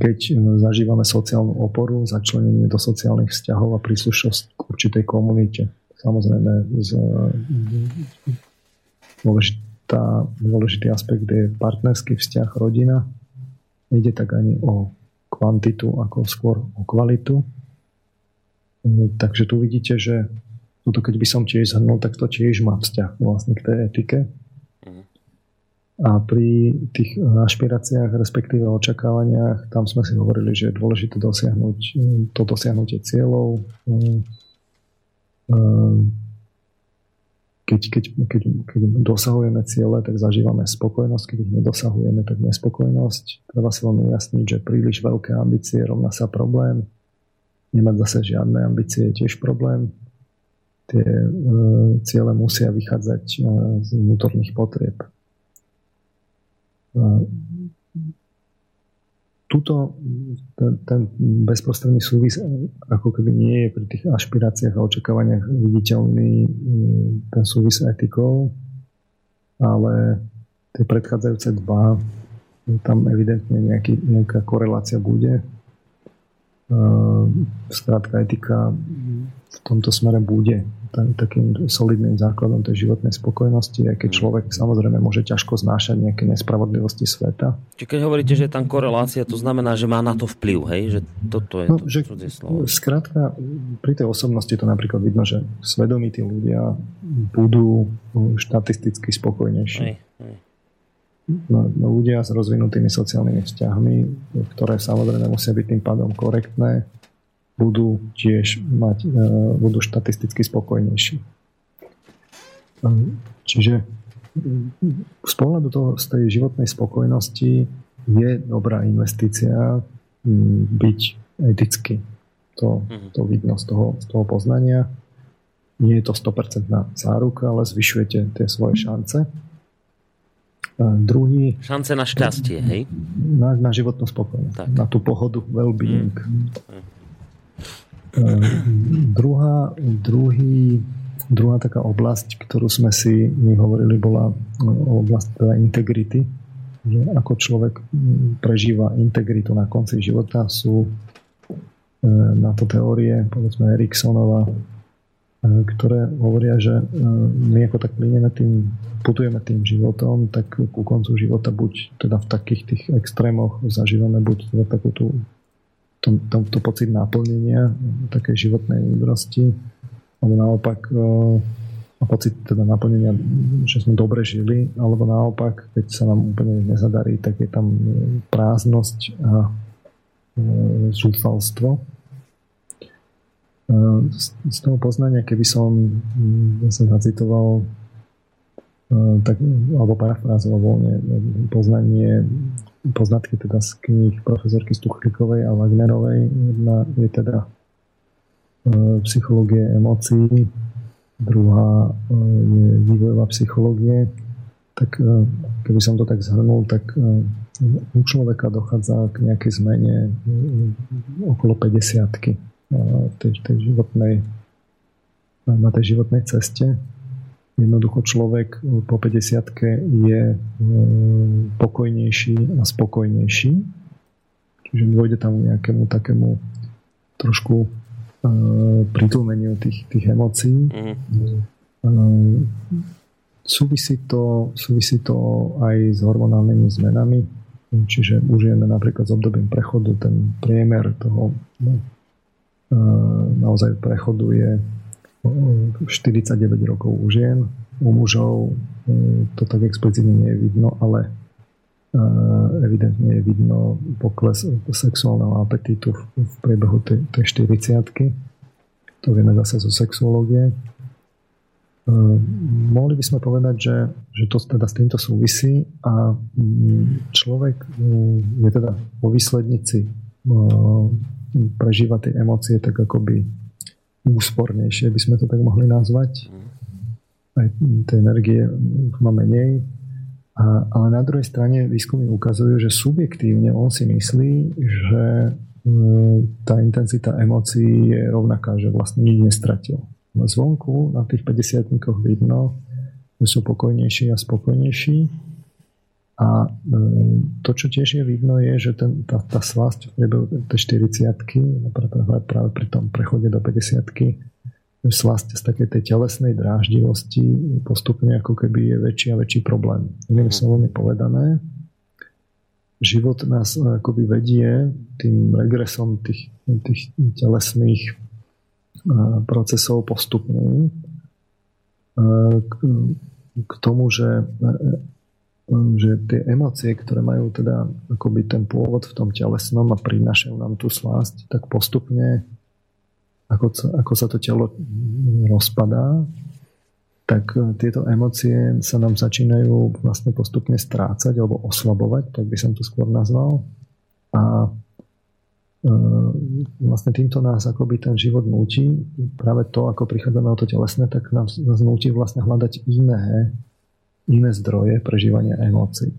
Keď zažívame sociálnu oporu, začlenenie do sociálnych vzťahov a príslušnosť k určitej komunite. Samozrejme, z, dôležitá, dôležitý aspekt je partnerský vzťah, rodina. Nejde tak ani o kvantitu, ako skôr o kvalitu. Takže tu vidíte, že toto keď by som tiež zhrnul, tak to tiež má vzťah vlastne k tej etike. Mhm. A pri tých ašpiráciách, respektíve očakávaniach, tam sme si hovorili, že je dôležité dosiahnuť to dosiahnutie cieľov. Keď, keď, keď, keď dosahujeme ciele, tak zažívame spokojnosť, keď ich nedosahujeme, tak nespokojnosť. Treba si veľmi ujasniť, že príliš veľké ambície rovná sa problém. Nemať zase žiadne ambície je tiež problém tie e, ciele musia vychádzať e, z vnútorných potrieb. E, tuto ten, ten bezprostredný súvis ako keby nie je pri tých ašpiráciách a očakávaniach viditeľný ten súvis etikou, ale tie predchádzajúce dva tam evidentne nejaký, nejaká korelácia bude. Skrátka etika v tomto smere bude takým solidným základom tej životnej spokojnosti, aj keď mm. človek samozrejme môže ťažko znášať nejaké nespravodlivosti sveta. Čiže keď hovoríte, že je tam korelácia, to znamená, že má na to vplyv, hej? Že toto je no, to že, slovo. Skrátka, pri tej osobnosti to napríklad vidno, že svedomití ľudia budú štatisticky spokojnejší. Hej, hej. No, no, ľudia s rozvinutými sociálnymi vzťahmi, ktoré samozrejme musia byť tým pádom korektné, budú tiež mať, e, budú štatisticky spokojnejší. E, čiže z pohľadu toho, z tej životnej spokojnosti je dobrá investícia byť eticky. To, mhm. to vidno z toho, z toho poznania. Nie je to 100% záruka, ale zvyšujete tie svoje šance. Druhý... Šance na šťastie, hej? Na, na životnú spokojnosť. Tak. Na tú pohodu, well-being. Mm. Ehm, druhá, druhý, druhá taká oblasť, ktorú sme si my hovorili, bola oblasť teda integrity. Že ako človek prežíva integritu na konci života sú ehm, na to teórie, povedzme Eriksonova, ktoré hovoria, že my ako tak plyneme tým, putujeme tým životom, tak ku koncu života buď teda v takých tých extrémoch zažívame buď teda takú tú to, to, to pocit naplnenia takej životnej múdrosti, alebo naopak a pocit teda naplnenia, že sme dobre žili, alebo naopak, keď sa nám úplne nezadarí, tak je tam prázdnosť a e, z toho poznania, keby som mm, sa zacitoval e, tak, alebo parafrázoval voľne poznanie poznatky teda z kníh profesorky Stuchlíkovej a Wagnerovej. Jedna je teda e, psychológie emócií, druhá e, je vývojová psychológie. Tak keby som to tak zhrnul, tak u človeka dochádza k nejakej zmene okolo 50 tej, tej životnej, na tej životnej ceste. Jednoducho človek po 50 je e, pokojnejší a spokojnejší. Čiže dôjde tam nejakému takému trošku e, pritlmeniu tých, tých emócií. Mm-hmm. Súvisí to, súvisí to aj s hormonálnymi zmenami, čiže užijeme napríklad s obdobím prechodu ten priemer toho no, naozaj prechoduje 49 rokov u žien, u mužov to tak explicitne nie je vidno, ale evidentne je vidno pokles sexuálneho apetitu v priebehu tej, tej 40 To vieme zase zo sexuológie. Mohli by sme povedať, že, že to teda s týmto súvisí a človek je teda vo výslednici prežíva tie emócie tak akoby úspornejšie, by sme to tak mohli nazvať. Aj tej energie má menej. A, ale na druhej strane výskumy ukazujú, že subjektívne on si myslí, že e, tá intenzita emócií je rovnaká, že vlastne nič nestratil. Zvonku na tých 50 vidno, že sú pokojnejší a spokojnejší a e, to, čo tiež je vidno, je, že ten, tá, tá slasť v priebehu tej 40 práve pri tom prechode do 50 slasť z takej tej telesnej dráždivosti postupne ako keby je väčší a väčší problém. Inými mhm. slovami povedané, život nás akoby vedie tým regresom tých, tých telesných procesov postupným k tomu, že že tie emócie, ktoré majú teda akoby ten pôvod v tom telesnom a prinášajú nám tú slásť, tak postupne, ako, ako sa to telo rozpadá, tak e, tieto emócie sa nám začínajú vlastne postupne strácať alebo oslabovať, tak by som to skôr nazval. A e, vlastne týmto nás akoby ten život núti, práve to, ako prichádzame o to telesné, tak nás, nás núti vlastne hľadať iné iné zdroje prežívania emócií.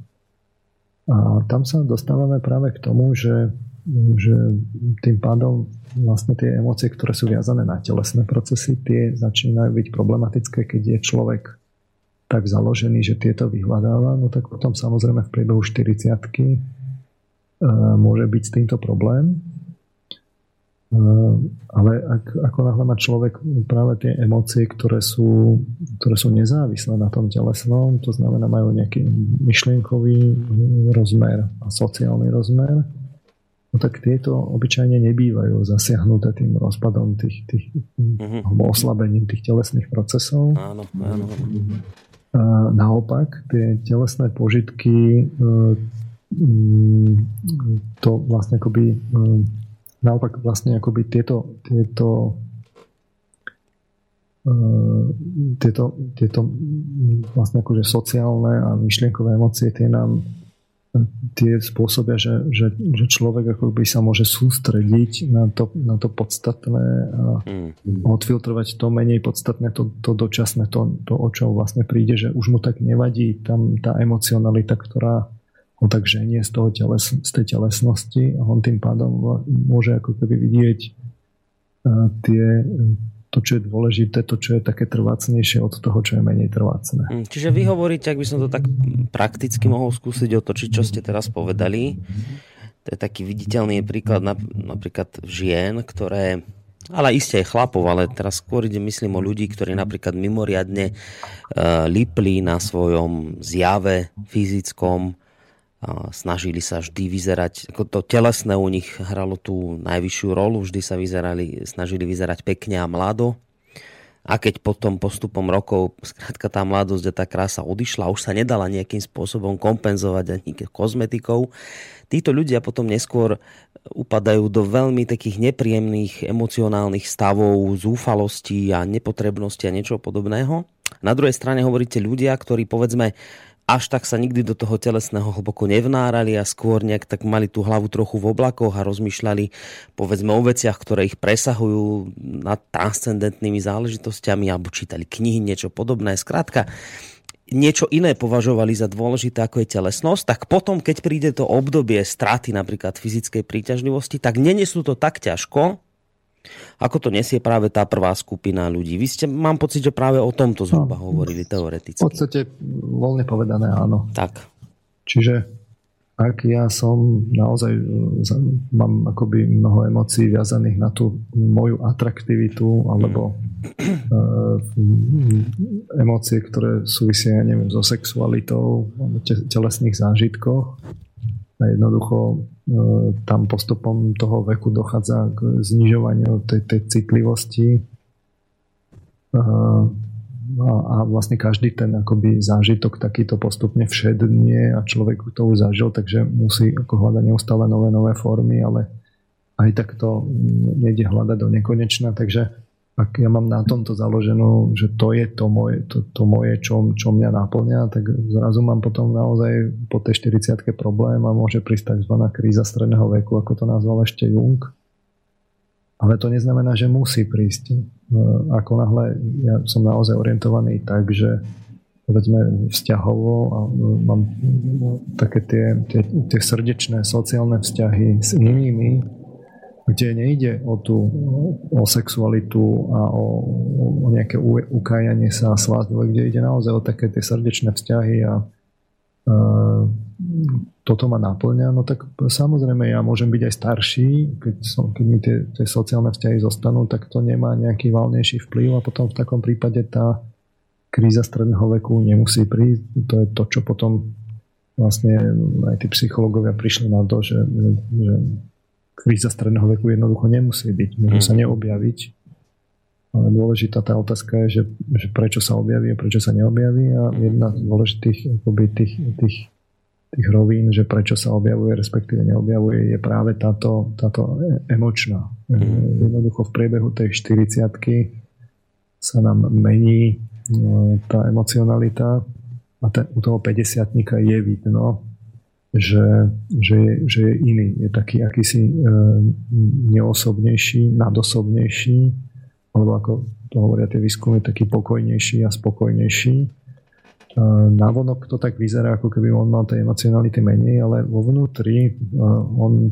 A tam sa dostávame práve k tomu, že, že tým pádom vlastne tie emócie, ktoré sú viazané na telesné procesy, tie začínajú byť problematické, keď je človek tak založený, že tieto vyhľadáva, no tak potom samozrejme v priebehu 40 e, môže byť s týmto problém. Eh, ale ak, ako náhle má človek práve tie emócie, ktoré sú, ktoré sú nezávislé na tom telesnom, to znamená majú nejaký myšlienkový rozmer a sociálny rozmer, no tak tieto obyčajne nebývajú zasiahnuté tým rozpadom tých, tých mm-hmm. alebo oslabením tých telesných procesov. Áno, áno. A naopak, tie telesné požitky eh, mm, to vlastne akoby eh, naopak vlastne akoby tieto, tieto uh, tieto, tieto vlastne akože sociálne a myšlienkové emócie tie nám tie spôsobia, že, že, že človek akoby sa môže sústrediť na to, na to podstatné a mm. odfiltrovať to menej podstatné, to, to dočasné, to, to, o čo vlastne príde, že už mu tak nevadí tam tá emocionalita, ktorá ho tak ženie z, toho teles, z tej telesnosti a on tým pádom môže ako keby vidieť e, tie, to, čo je dôležité, to, čo je také trvácnejšie od toho, čo je menej trvácne. Hm, čiže vy hovoríte, ak by som to tak prakticky mohol skúsiť otočiť, čo ste teraz povedali, to je taký viditeľný príklad napríklad žien, ktoré ale iste aj chlapov, ale teraz skôr ide myslím o ľudí, ktorí napríklad mimoriadne uh, lipli na svojom zjave fyzickom, snažili sa vždy vyzerať, ako to telesné u nich hralo tú najvyššiu rolu, vždy sa vyzerali, snažili vyzerať pekne a mlado. A keď potom postupom rokov skrátka tá mladosť a tá krása odišla, už sa nedala nejakým spôsobom kompenzovať ani kozmetikou, títo ľudia potom neskôr upadajú do veľmi takých nepríjemných emocionálnych stavov, zúfalosti a nepotrebnosti a niečo podobného. Na druhej strane hovoríte ľudia, ktorí povedzme až tak sa nikdy do toho telesného hlboko nevnárali a skôr nejak tak mali tú hlavu trochu v oblakoch a rozmýšľali povedzme o veciach, ktoré ich presahujú nad transcendentnými záležitosťami alebo čítali knihy, niečo podobné. Skrátka, niečo iné považovali za dôležité ako je telesnosť, tak potom, keď príde to obdobie straty napríklad fyzickej príťažlivosti, tak nenesú to tak ťažko, ako to nesie práve tá prvá skupina ľudí. Vy ste, mám pocit, že práve o tomto zhruba no, hovorili teoreticky. V podstate voľne povedané áno. Tak. Čiže ak ja som naozaj, mám akoby mnoho emócií viazaných na tú moju atraktivitu alebo uh, emócie, ktoré súvisia, ja neviem, so sexualitou, telesných zážitkoch a jednoducho uh, tam postupom toho veku dochádza k znižovaniu tej, tej citlivosti. Uh, a, a vlastne každý ten akoby zážitok takýto postupne všednie a človek to už zažil, takže musí ako hľadať neustále nové, nové formy, ale aj tak to nejde hľadať do nekonečna, takže ak ja mám na tomto založenú, že to je to moje, to, to moje čo, čo mňa naplňa, tak zrazu mám potom naozaj po tej 40 problém a môže prísť tzv. kríza stredného veku, ako to nazval ešte Jung ale to neznamená, že musí prísť. E, ako náhle ja som naozaj orientovaný tak, že povedzme vzťahovo a e, mám také tie, tie, tie srdečné sociálne vzťahy s inými, kde nejde o tú o sexualitu a o, o nejaké ukájanie sa a ale kde ide naozaj o také tie srdečné vzťahy a, a toto ma naplňa, no tak samozrejme ja môžem byť aj starší, keď, som, keď mi tie, tie sociálne vzťahy zostanú, tak to nemá nejaký valnejší vplyv a potom v takom prípade tá kríza stredného veku nemusí prísť. To je to, čo potom vlastne aj tí psychológovia prišli na to, že, že kríza stredného veku jednoducho nemusí byť, môže sa mhm. neobjaviť. Ale dôležitá tá otázka je, že, že prečo sa objaví a prečo sa neobjaví a jedna z dôležitých akoby, tých, tých tých rovín, že prečo sa objavuje, respektíve neobjavuje, je práve táto, táto emočná. Mm. Jednoducho v priebehu tej 40 sa nám mení e, tá emocionalita a ten, u toho 50 je vidno, že, že, je, že je iný. Je taký akýsi e, neosobnejší, nadosobnejší, alebo ako to hovoria tie výskumy, taký pokojnejší a spokojnejší Navonok to tak vyzerá, ako keby on mal tej emocionality menej, ale vo vnútri on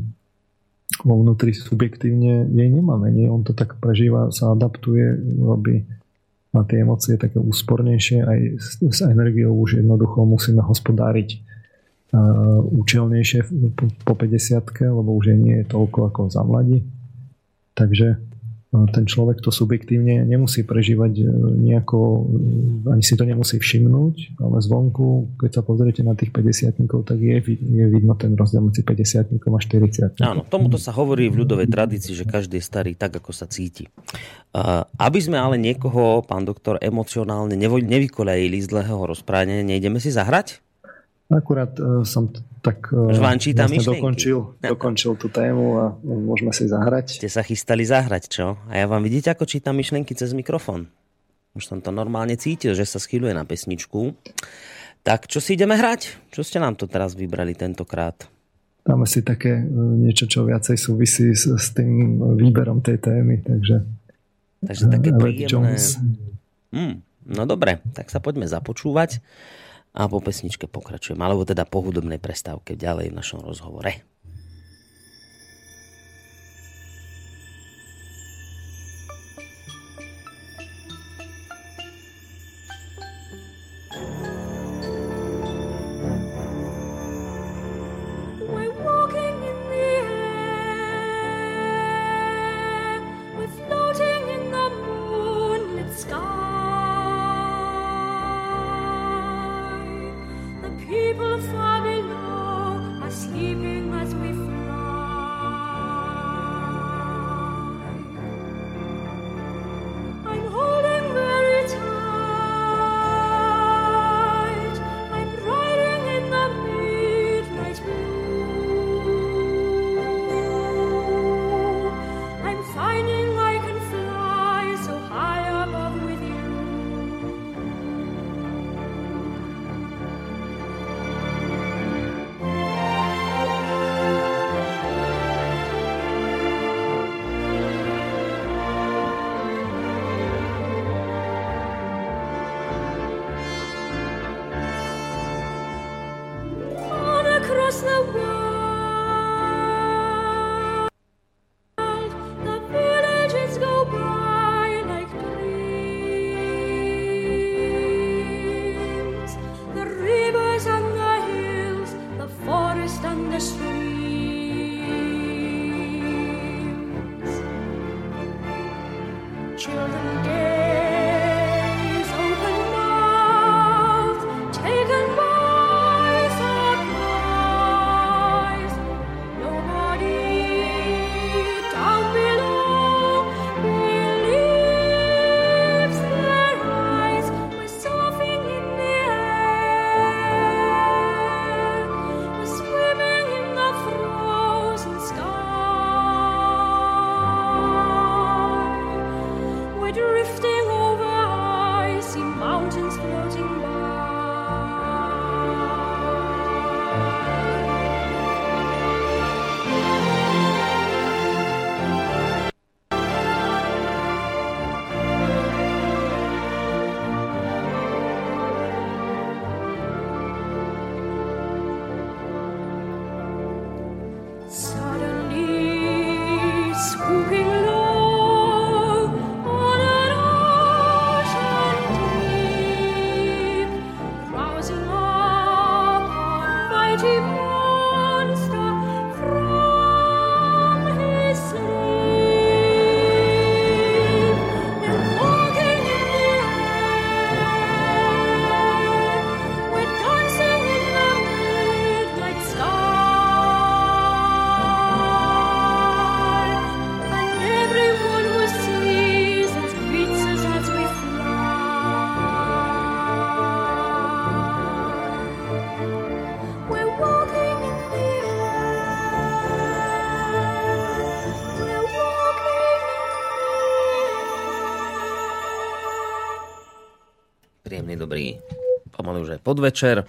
vo vnútri subjektívne jej nemá menej, on to tak prežíva, sa adaptuje, robí na tie emócie také úspornejšie, aj s, s energiou už jednoducho musíme hospodáriť účelnejšie po, po 50 lebo už nie je toľko ako za mladí. Takže ten človek to subjektívne nemusí prežívať e, nejako, ani si to nemusí všimnúť, ale zvonku, keď sa pozriete na tých 50 tak je, je vidno ten rozdiel medzi 50 a 40 Áno, tomuto sa hovorí v ľudovej tradícii, že každý je starý tak, ako sa cíti. Aby sme ale niekoho, pán doktor, emocionálne nevykolejili z dlhého rozprávania, nejdeme si zahrať? Akurát uh, som t- tak uh, vlastne dokončil, dokončil tú tému a môžeme si zahrať. Ste sa chystali zahrať, čo? A ja vám vidíte, ako čítam myšlenky cez mikrofón. Už som to normálne cítil, že sa schyluje na pesničku. Tak čo si ideme hrať? Čo ste nám to teraz vybrali tentokrát? Dáme si také niečo, čo viacej súvisí s, s tým výberom tej témy, takže... Takže také príjemné... Hmm, no dobre, tak sa poďme započúvať a po pesničke pokračujem, alebo teda po hudobnej prestávke ďalej v našom rozhovore. Podvečer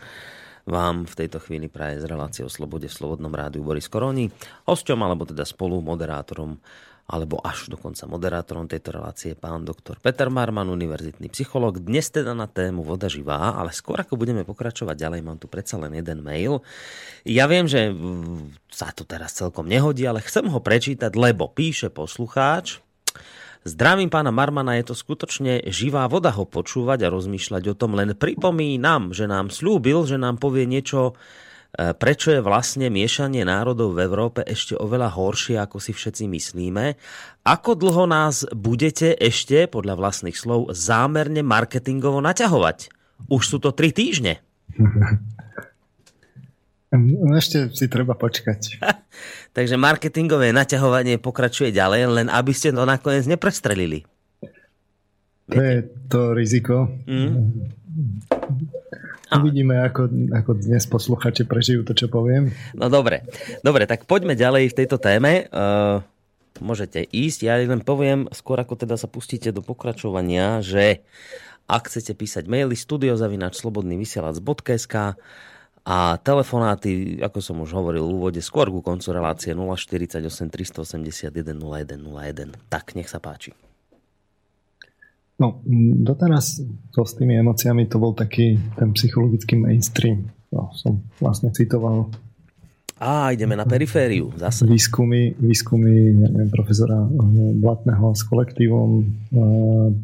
vám v tejto chvíli praje z relácie o slobode v Slobodnom rádiu Boris Koroni. Hosťom, alebo teda spolu moderátorom, alebo až dokonca moderátorom tejto relácie pán doktor Peter Marman, univerzitný psycholog. Dnes teda na tému voda živá, ale skôr ako budeme pokračovať ďalej, mám tu predsa len jeden mail. Ja viem, že sa to teraz celkom nehodí, ale chcem ho prečítať, lebo píše poslucháč, Zdravím pána Marmana, je to skutočne živá voda ho počúvať a rozmýšľať o tom. Len pripomínam, že nám slúbil, že nám povie niečo, e, prečo je vlastne miešanie národov v Európe ešte oveľa horšie, ako si všetci myslíme. Ako dlho nás budete ešte, podľa vlastných slov, zámerne marketingovo naťahovať? Už sú to tri týždne. No ešte si treba počkať. Takže marketingové naťahovanie pokračuje ďalej, len aby ste to nakoniec neprestrelili. To je to riziko. Mm. Uvidíme, ako, ako dnes posluchači prežijú to, čo poviem. No dobre, dobre, tak poďme ďalej v tejto téme. Uh, môžete ísť, ja len poviem, skôr ako teda sa pustíte do pokračovania, že ak chcete písať maily studiozavinačslobodnyvysielac.sk a telefonáty, ako som už hovoril v úvode, skôr ku koncu relácie 048 381 0101. Tak, nech sa páči. No, doteraz to s tými emóciami to bol taký ten psychologický mainstream. No, som vlastne citoval a ideme na perifériu zase. Výskumy, výskumy neviem, profesora eh, Blatného s kolektívom, eh,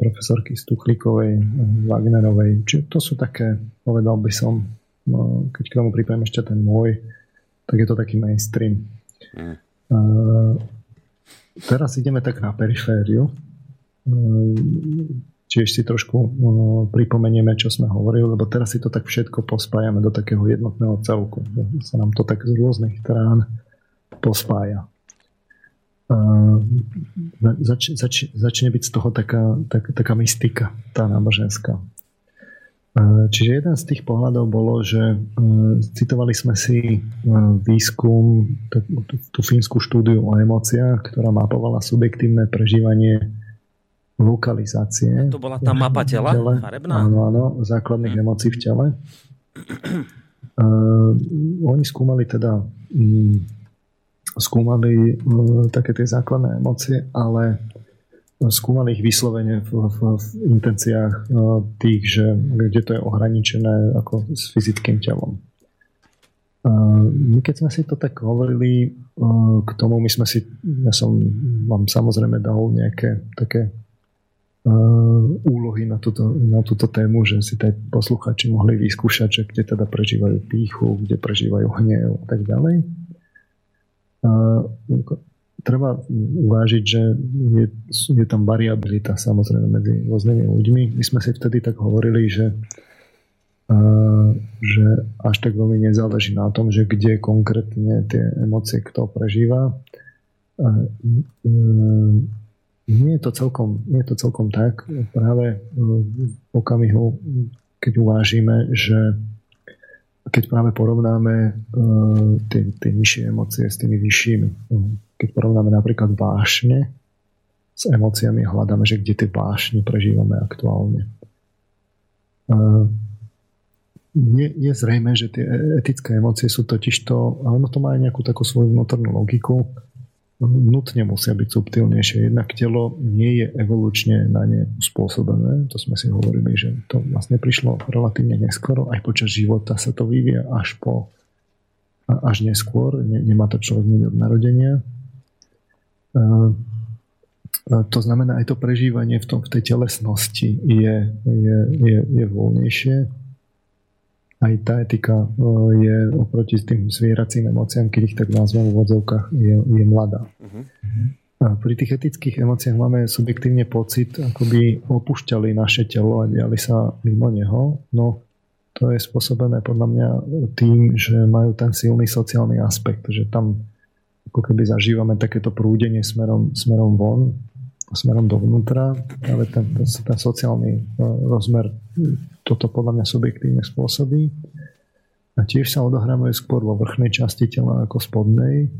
profesorky Stuchlíkovej, eh, Wagnerovej. Čiže to sú také, povedal by som, keď k tomu pripájem ešte ten môj, tak je to taký mainstream. Mm. Uh, teraz ideme tak na perifériu. Uh, čiže si trošku uh, pripomenieme, čo sme hovorili, lebo teraz si to tak všetko pospájame do takého jednotného celku. Sa nám to tak z rôznych strán pospája. Uh, zač, zač, začne byť z toho taká, tak, taká mystika, tá náboženská. Čiže jeden z tých pohľadov bolo, že e, citovali sme si e, výskum, tú fínsku štúdiu o emóciách, ktorá mapovala subjektívne prežívanie lokalizácie. To bola tá mapa tela? Tele, farebná? Áno, áno, základných hmm. emócií v tele. Uh, oni skúmali teda um, skúmali uh, také tie základné emócie, ale skúmali ich vyslovene v, v, v intenciách e, tých, že kde to je ohraničené ako s fyzickým telom. E, my keď sme si to tak hovorili, e, k tomu my sme si, ja som vám samozrejme dal nejaké také úlohy na túto, na túto tému, že si tie posluchači mohli vyskúšať, že kde teda prežívajú píchu, kde prežívajú hnev a tak ďalej treba uvážiť, že je, je tam variabilita samozrejme medzi rôznymi ľuďmi. My sme si vtedy tak hovorili, že že až tak veľmi nezáleží na tom, že kde konkrétne tie emócie kto prežíva. Nie je to celkom, nie je to celkom tak. Práve v okamihu, keď uvážime, že keď práve porovnáme tie, tie nižšie emócie s tými vyššími, keď porovnáme napríklad vášne s emóciami, hľadáme, že kde tie vášne prežívame aktuálne je, je zrejme, že tie etické emócie sú totiž to, a ono to má aj nejakú takú svoju vnútornú logiku, nutne musia byť subtilnejšie. Jednak telo nie je evolučne na ne uspôsobené. To sme si hovorili, že to vlastne prišlo relatívne neskoro. Aj počas života sa to vyvie až po až neskôr. Nemá to človek od narodenia. To znamená, aj to prežívanie v, tom, v tej telesnosti je, je, je, je voľnejšie aj tá etika e, je oproti tým zvieracím emóciám, keď ich tak nazvem v vodzovkách, je, je mladá. Uh-huh. A pri tých etických emóciách máme subjektívne pocit, ako by opúšťali naše telo a diali sa mimo neho. No to je spôsobené podľa mňa tým, že majú ten silný sociálny aspekt, že tam ako keby zažívame takéto prúdenie smerom, smerom von smerom dovnútra, ale ten, ten, ten sociálny e, rozmer toto podľa mňa subjektívne spôsobí. A tiež sa odohrávajú skôr vo vrchnej časti tela ako spodnej.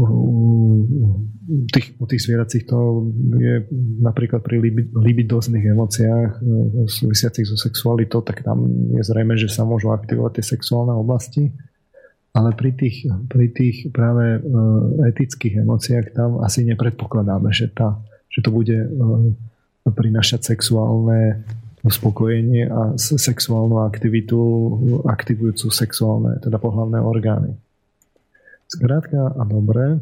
U tých, u tých zvieracích to je napríklad pri libidozných emóciách e, súvisiacich so sexualitou, tak tam je zrejme, že sa môžu aktivovať tie sexuálne oblasti ale pri tých, pri tých práve e, etických emóciách tam asi nepredpokladáme, že, tá, že to bude e, prinašať sexuálne uspokojenie a sexuálnu aktivitu aktivujúcu sexuálne, teda pohľavné orgány. Skrátka a dobre,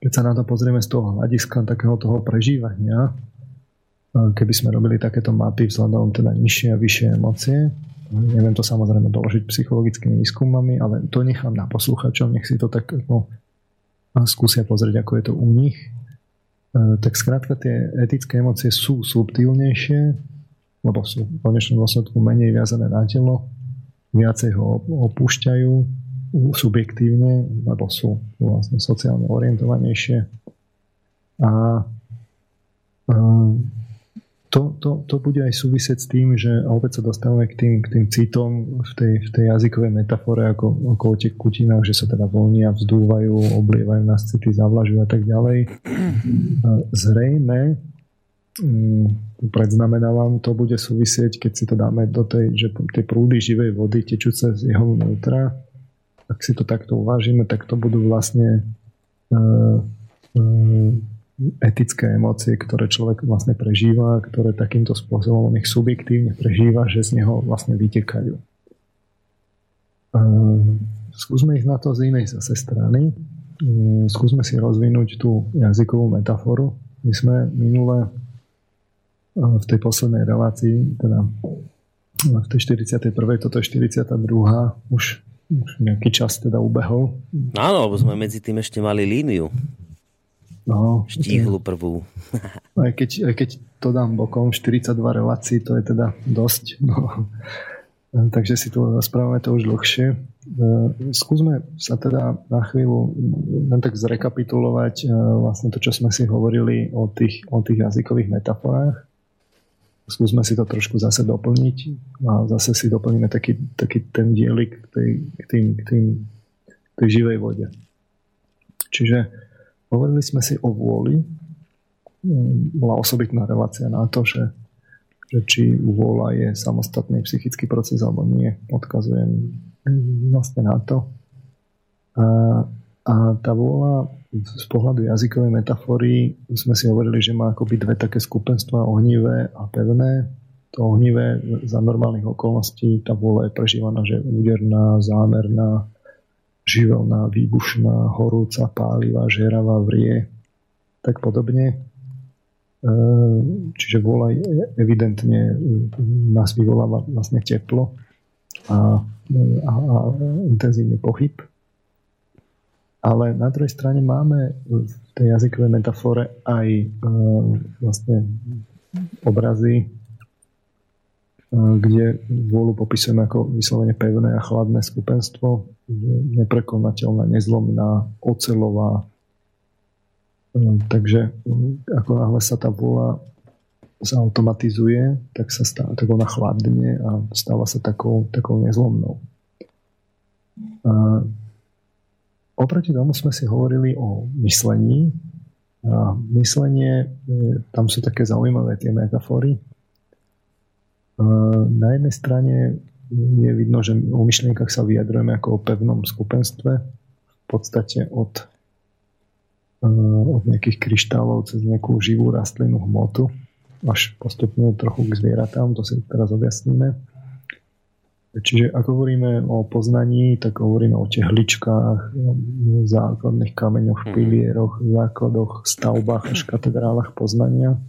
keď sa na to pozrieme z toho hľadiska takého toho prežívania, e, keby sme robili takéto mapy vzhľadom teda nižšie a vyššie emócie, Neviem to samozrejme doložiť psychologickými výskumami, ale to nechám na posluchačov, nech si to tak no, skúsia pozrieť, ako je to u nich. E, tak skrátka tie etické emócie sú subtilnejšie, lebo sú v konečnom dôsledku menej viazané na telo, viacej ho opúšťajú subjektívne, lebo sú vlastne sociálne orientovanejšie. A, a to, to, to bude aj súvisieť s tým, že opäť sa dostávame k tým, k tým citom v tej, v tej jazykovej metafore ako, ako o tých kutinách, že sa teda voľnia, vzdúvajú, oblievajú nás city, zavlažujú a tak ďalej. Zrejme mm, predznamenávam, to bude súvisieť, keď si to dáme do tej, že tie prúdy živej vody tečúce z jeho vnútra, ak si to takto uvážime, tak to budú vlastne uh, uh, etické emócie, ktoré človek vlastne prežíva, ktoré takýmto spôsobom nech subjektívne prežíva, že z neho vlastne vytekajú. Skúsme ich na to z inej zase strany. Skúsme si rozvinúť tú jazykovú metaforu. My sme minule v tej poslednej relácii, teda v tej 41. toto je 42. už, už nejaký čas teda ubehol. Áno, lebo sme medzi tým ešte mali líniu. No, Štíhlu prvú. aj, keď, aj keď to dám bokom, 42 relácií, to je teda dosť. No. Takže si tu rozprávame to už dlhšie. E, skúsme sa teda na chvíľu len tak zrekapitulovať e, vlastne to, čo sme si hovorili o tých, o tých jazykových metaforách. Skúsme si to trošku zase doplniť a zase si doplníme taký, taký ten dielik k tej, k tým, k tým, k tej živej vode. Čiže Hovorili sme si o vôli. Bola osobitná relácia na to, že, že či vôľa je samostatný psychický proces alebo nie. Odkazujem vlastne na to. A, a tá vôľa z pohľadu jazykovej metafory sme si hovorili, že má akoby dve také skupenstva, ohnivé a pevné. To ohnivé za normálnych okolností, tá vôľa je prežívaná, že je úderná, zámerná, živelná, výbušná, horúca, pálivá, žeravá, vrie, tak podobne. E, čiže vola evidentne nás vyvoláva vlastne teplo a, a, a intenzívny pohyb. Ale na druhej strane máme v tej jazykovej metafore aj e, vlastne obrazy, e, kde vôľu popisujeme ako vyslovene pevné a chladné skupenstvo, neprekonateľná, nezlomná, ocelová. E, takže ako náhle sa tá vôľa zautomatizuje, tak sa stáva, tak ona chladne a stáva sa takou, takou nezlomnou. A oproti tomu sme si hovorili o myslení. A myslenie, e, tam sú také zaujímavé tie metafory. Na jednej strane je vidno, že o myšlienkach sa vyjadrujeme ako o pevnom skupenstve, v podstate od, e, od nejakých kryštálov cez nejakú živú rastlinnú hmotu, až postupne trochu k zvieratám, to si teraz objasníme. Čiže ak hovoríme o poznaní, tak hovoríme o tehličkách, základných kameňoch, mhm. pilieroch, základoch, stavbách až katedrálach poznania.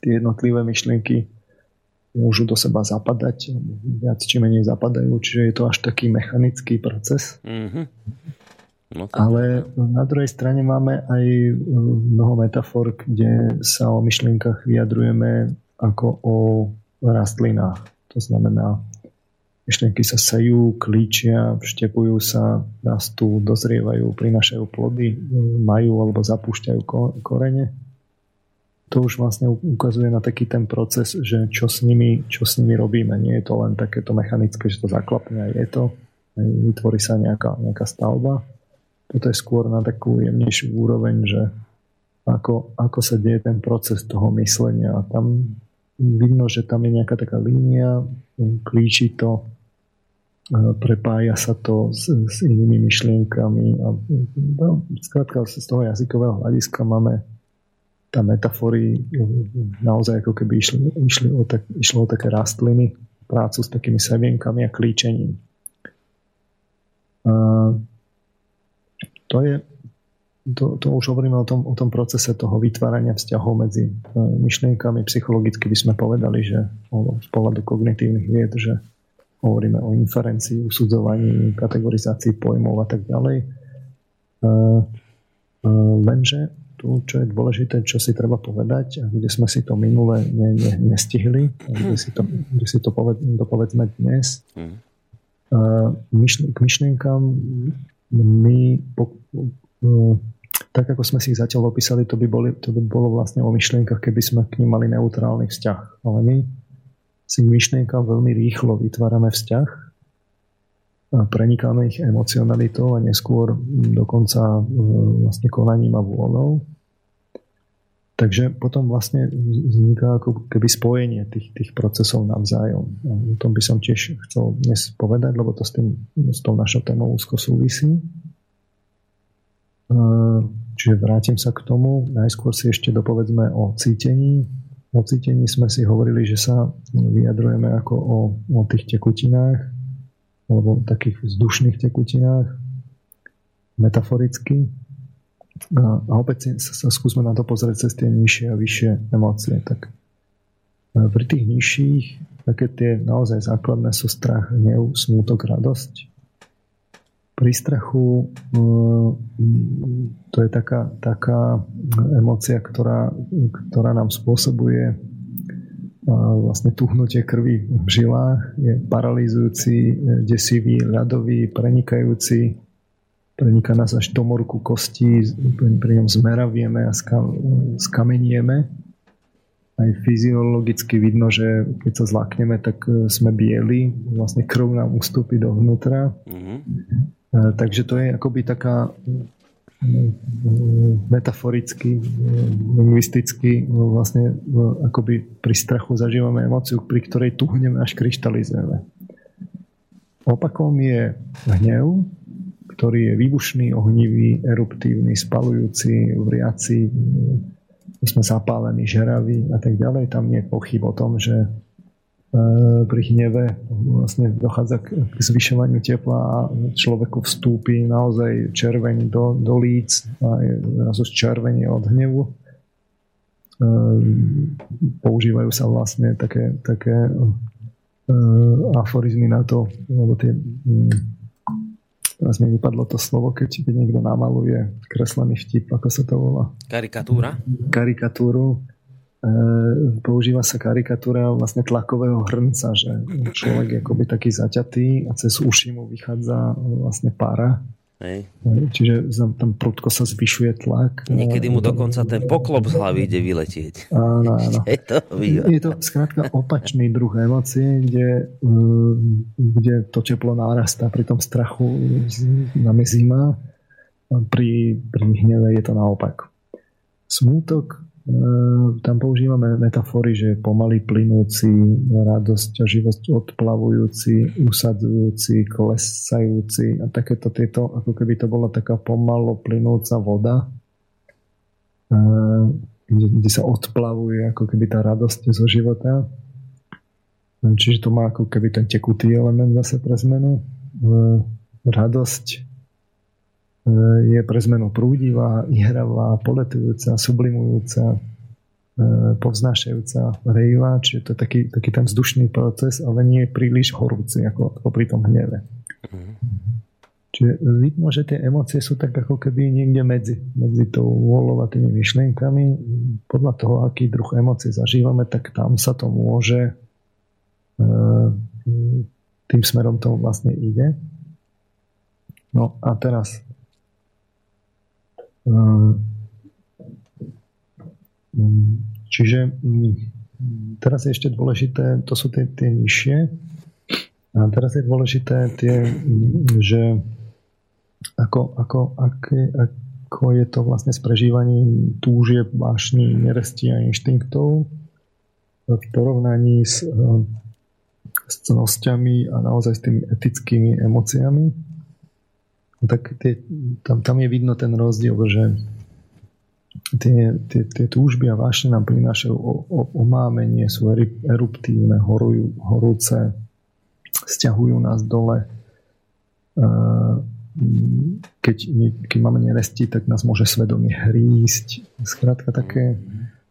Tie jednotlivé myšlienky môžu do seba zapadať, viac či menej zapadajú, čiže je to až taký mechanický proces. Mm-hmm. No Ale na druhej strane máme aj mnoho metafor, kde sa o myšlienkach vyjadrujeme ako o rastlinách. To znamená, myšlienky sa sejú, klíčia, vštepujú sa, rastú, dozrievajú, prinašajú plody, majú alebo zapúšťajú korene. To už vlastne ukazuje na taký ten proces, že čo s nimi, čo s nimi robíme. Nie je to len takéto mechanické, že to zaklapne je to. Vytvorí sa nejaká, nejaká stavba. Toto je skôr na takú jemnejšiu úroveň, že ako, ako sa deje ten proces toho myslenia. A tam vidno, že tam je nejaká taká línia, klíči to, prepája sa to s, s inými myšlienkami. A, no, skrátka, z toho jazykového hľadiska máme tá metafory naozaj ako keby išli, išli o tak, išlo o také rastliny, prácu s takými semienkami a klíčením. A to je to, to už hovoríme o tom, o tom procese toho vytvárania vzťahov medzi e, myšlienkami. Psychologicky by sme povedali, že z pohľadu kognitívnych vied, že hovoríme o inferencii, usudzovaní, kategorizácii pojmov a tak ďalej. E, e, lenže tu, čo je dôležité, čo si treba povedať, a kde sme si to minule ne, ne, nestihli, kde si to, kde si to poved, povedzme dnes, mm. myšl, k myšlienkám my po, tak ako sme si ich zatiaľ opísali, to by, boli, to by bolo vlastne o myšlienkach, keby sme k nim mali neutrálny vzťah. Ale my si myšlienkam veľmi rýchlo vytvárame vzťah prenikáme ich emocionalitou a neskôr dokonca e, vlastne konaním a vôľou. Takže potom vlastne vzniká ako keby spojenie tých, tých procesov navzájom. A o tom by som tiež chcel dnes povedať, lebo to s, tým, s tou našou témou úzko súvisí. E, čiže vrátim sa k tomu. Najskôr si ešte dopovedzme o cítení, O cítení sme si hovorili, že sa vyjadrujeme ako o, o tých tekutinách alebo takých vzdušných tekutinách metaforicky. A, opäť sa, sa skúsme na to pozrieť cez tie nižšie a vyššie emócie. Tak e, pri tých nižších také tie naozaj základné sú strach, hnev, smútok, radosť. Pri strachu mm, to je taká, taká emócia, ktorá, ktorá nám spôsobuje vlastne tuhnutie krvi v žilách, je paralýzujúci, desivý, ľadový, prenikajúci, preniká nás až do morku kostí, pri ňom zmeravieme a skamenieme. Aj fyziologicky vidno, že keď sa zlakneme, tak e, sme bieli, vlastne krv nám ustúpi dovnútra. Mm-hmm. E, takže to je akoby taká metaforicky, lingvisticky vlastne akoby pri strachu zažívame emociu, pri ktorej tuhneme až kryštalizujeme. Opakom je hnev, ktorý je výbušný, ohnivý, eruptívny, spalujúci, vriaci, sme zapálení, žeraví a tak ďalej. Tam nie je pochyb o tom, že pri hneve vlastne dochádza k, zvyšovaniu tepla a človeku vstúpi naozaj červeň do, do líc a je zrazu červenie od hnevu. E, používajú sa vlastne také, také e, aforizmy na to, alebo tie teraz mi vypadlo to slovo, keď, keď niekto namaluje kreslený vtip, ako sa to volá? Karikatúra? Karikatúru. E, používa sa karikatúra vlastne tlakového hrnca, že človek je akoby taký zaťatý a cez uši mu vychádza vlastne para Hej. Čiže tam prudko sa zvyšuje tlak. Niekedy mu dokonca ten poklop z hlavy ide vyletieť. Áno, áno. Je to, je to skrátka opačný druh emócie, kde, mm, kde to teplo nárastá pri tom strachu nám je zima, pri, pri hneve je to naopak. Smútok tam používame metafory, že pomaly plynúci, radosť a živosť odplavujúci, usadzujúci, klesajúci a takéto tieto, ako keby to bola taká pomalo plynúca voda, ehm, kde, kde sa odplavuje ako keby tá radosť zo života. Ehm, čiže to má ako keby ten tekutý element zase pre zmenu. Radosť je pre zmenu prúdivá, ihravá, poletujúca, sublimujúca, e, povznášajúca, rejivá, čiže to je taký, taký ten vzdušný proces, ale nie je príliš horúci, ako, ako pri tom hneve. Mm-hmm. Čiže vidno, že tie emócie sú tak ako keby niekde medzi, medzi tou vôľou a tými myšlienkami. Podľa toho, aký druh emócie zažívame, tak tam sa to môže tým smerom to vlastne ide. No a teraz čiže mm, teraz je ešte dôležité, to sú tie, tie nižšie, a teraz je dôležité tie, mm, že ako, ako, aké, ako je to vlastne s prežívaním túžieb, vášní, neresti a inštinktov v porovnaní s, ehm, s cnosťami a naozaj s tými etickými emóciami tak tie, tam, tam je vidno ten rozdiel, že tie, tie, tie túžby a vášne nám prinášajú omámenie, sú eruptívne, horujú, horúce, stiahujú nás dole. Keď, keď máme neresti, tak nás môže svedomie hrísť. Skrátka také,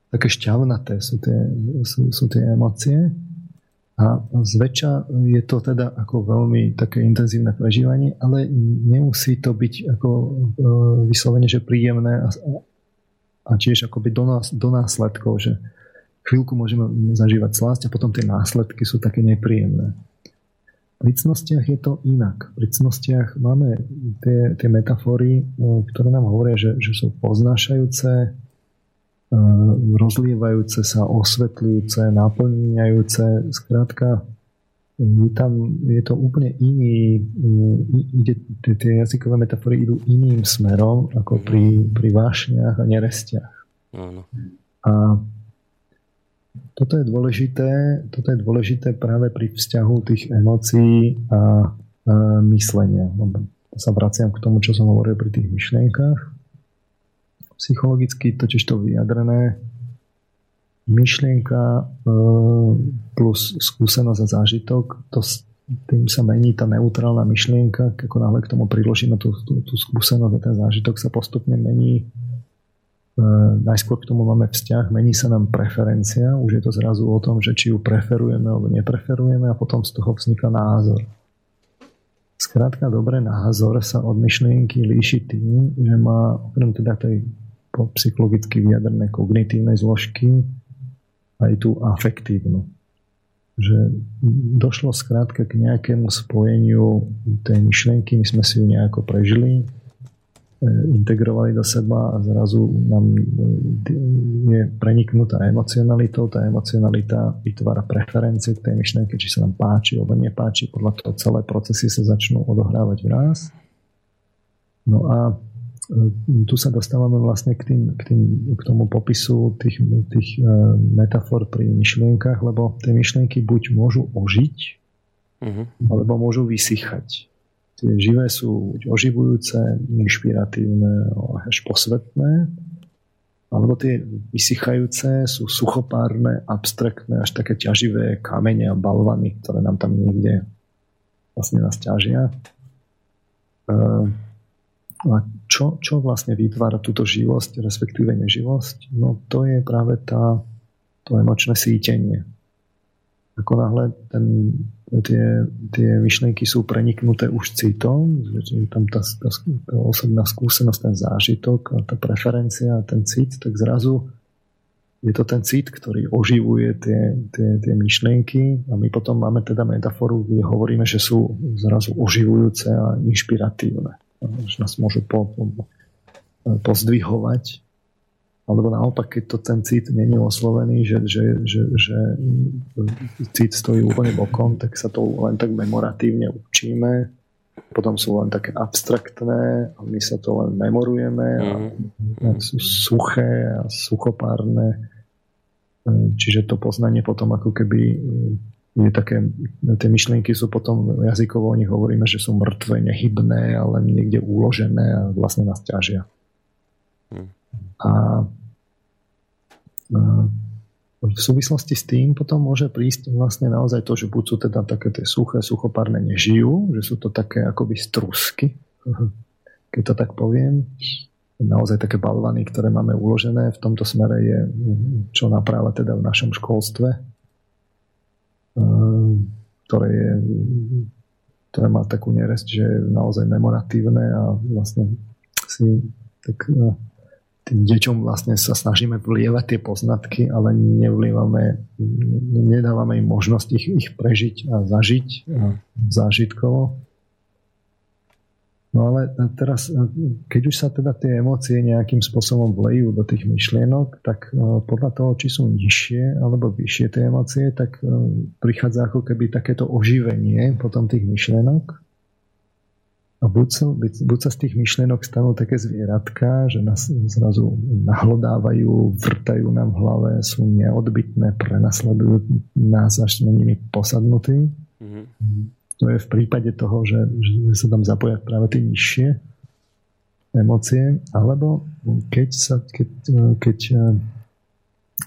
také šťavnaté sú tie, sú, sú tie emócie. A zväčša je to teda ako veľmi také intenzívne prežívanie, ale nemusí to byť ako e, vyslovene, že príjemné a, a tiež akoby do, nás, do následkov, že chvíľku môžeme zažívať slasť a potom tie následky sú také nepríjemné. Pri cnostiach je to inak. Pri cnostiach máme tie, tie metafory, e, ktoré nám hovoria, že, že sú poznášajúce, rozlievajúce sa, osvetľujúce, naplňajúce. Skrátka, je, tam, je to úplne iný, e, ide, tie jazykové metafory idú iným smerom ako pri, pri vášniach a nerestiach. A toto je dôležité, toto je dôležité práve pri vzťahu tých emócií a, a myslenia. Sa vraciam k tomu, čo som hovoril pri tých myšlienkach psychologicky totiž to vyjadrené myšlienka e, plus skúsenosť a zážitok, to tým sa mení tá neutrálna myšlienka, ako náhle k tomu priložíme tú, tú, tú skúsenosť a ten zážitok sa postupne mení. E, najskôr k tomu máme vzťah, mení sa nám preferencia, už je to zrazu o tom, že či ju preferujeme alebo nepreferujeme a potom z toho vzniká názor. Skrátka, dobré názor sa od myšlienky líši tým, že má okrem teda tej psychologicky vyjadrené kognitívne zložky aj tú afektívnu. Že došlo skrátka k nejakému spojeniu tej myšlienky, my sme si ju nejako prežili, e, integrovali do seba a zrazu nám e, je preniknutá emocionalitou. Tá emocionalita vytvára preferencie k tej myšlienke, či sa nám páči alebo nepáči. Podľa toho celé procesy sa začnú odohrávať v nás. No a tu sa dostávame vlastne k, tým, k, tým, k tomu popisu tých, tých ehm, metafor pri myšlienkach, lebo tie myšlienky buď môžu ožiť, uh-huh. alebo môžu vysychať. Tie živé sú buď oživujúce, inšpiratívne až posvetné, alebo tie vysychajúce sú suchopárne, abstraktné, až také ťaživé kamene a balvany, ktoré nám tam niekde vlastne nás ťažia. Uh, a čo, čo vlastne vytvára túto živosť, respektíve neživosť? No to je práve tá, to emočné sítenie. Ako náhle ten tie, tie myšlienky sú preniknuté už citom, že je tam tá, tá, tá osobná skúsenosť, ten zážitok, a tá preferencia, ten cit, tak zrazu je to ten cit, ktorý oživuje tie, tie, tie myšlienky a my potom máme teda metaforu, kde hovoríme, že sú zrazu oživujúce a inšpiratívne. Že nás môžu po, po, pozdvihovať. Alebo naopak, keď to ten cit není oslovený, že, že, že, že cit stojí úplne bokom, tak sa to len tak memoratívne učíme. Potom sú len také abstraktné a my sa to len memorujeme a, a sú suché a suchopárne Čiže to poznanie potom ako keby je také, tie myšlienky sú potom jazykovo, o nich hovoríme, že sú mŕtve, nehybné, ale niekde uložené a vlastne nás ťažia. Hmm. A, a v súvislosti s tým potom môže prísť vlastne naozaj to, že buď sú teda také tie suché, suchopárne nežijú, že sú to také akoby strusky, keď to tak poviem, naozaj také balvany, ktoré máme uložené. V tomto smere je čo napráve teda v našom školstve, ktoré, je, ktoré má takú neresť, že je naozaj memoratívne a vlastne si tak no, tým deťom vlastne sa snažíme vlievať tie poznatky, ale nevlievame, nedávame im možnosť ich, ich prežiť a zažiť a zážitkovo No ale teraz, keď už sa teda tie emócie nejakým spôsobom vlejú do tých myšlienok, tak e, podľa toho, či sú nižšie alebo vyššie tie emócie, tak e, prichádza ako keby takéto oživenie potom tých myšlienok. A buď sa, buď sa z tých myšlienok stanú také zvieratka, že nás zrazu nahlodávajú, vrtajú nám v hlave, sú neodbitné, prenasledujú nás, až sme nimi posadnutí. Mm-hmm to je v prípade toho, že, že sa tam zapoja práve tie nižšie emócie, alebo keď, sa, keď, keď,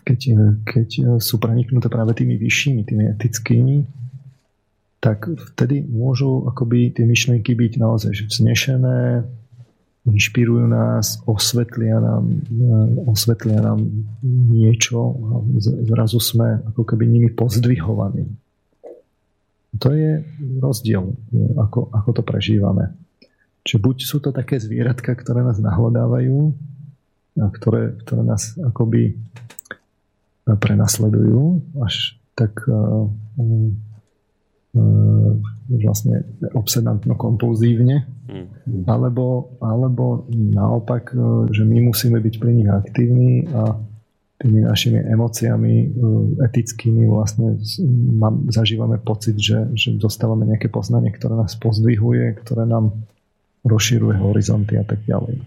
keď, keď sú preniknuté práve tými vyššími, tými etickými, tak vtedy môžu akoby tie myšlienky byť naozaj vznešené, inšpirujú nás, osvetlia nám, osvetlia nám niečo a zrazu sme ako keby nimi pozdvihovaní. To je rozdiel, ako, ako to prežívame. Čiže buď sú to také zvieratka, ktoré nás nahľadávajú, a ktoré, ktoré nás akoby prenasledujú až tak uh, uh, vlastne obsedantno-kompulzívne, mm. alebo, alebo naopak, že my musíme byť pri nich aktívni a tými našimi emóciami e, etickými vlastne mám, zažívame pocit, že, že dostávame nejaké poznanie, ktoré nás pozdvihuje, ktoré nám rozširuje horizonty a tak ďalej.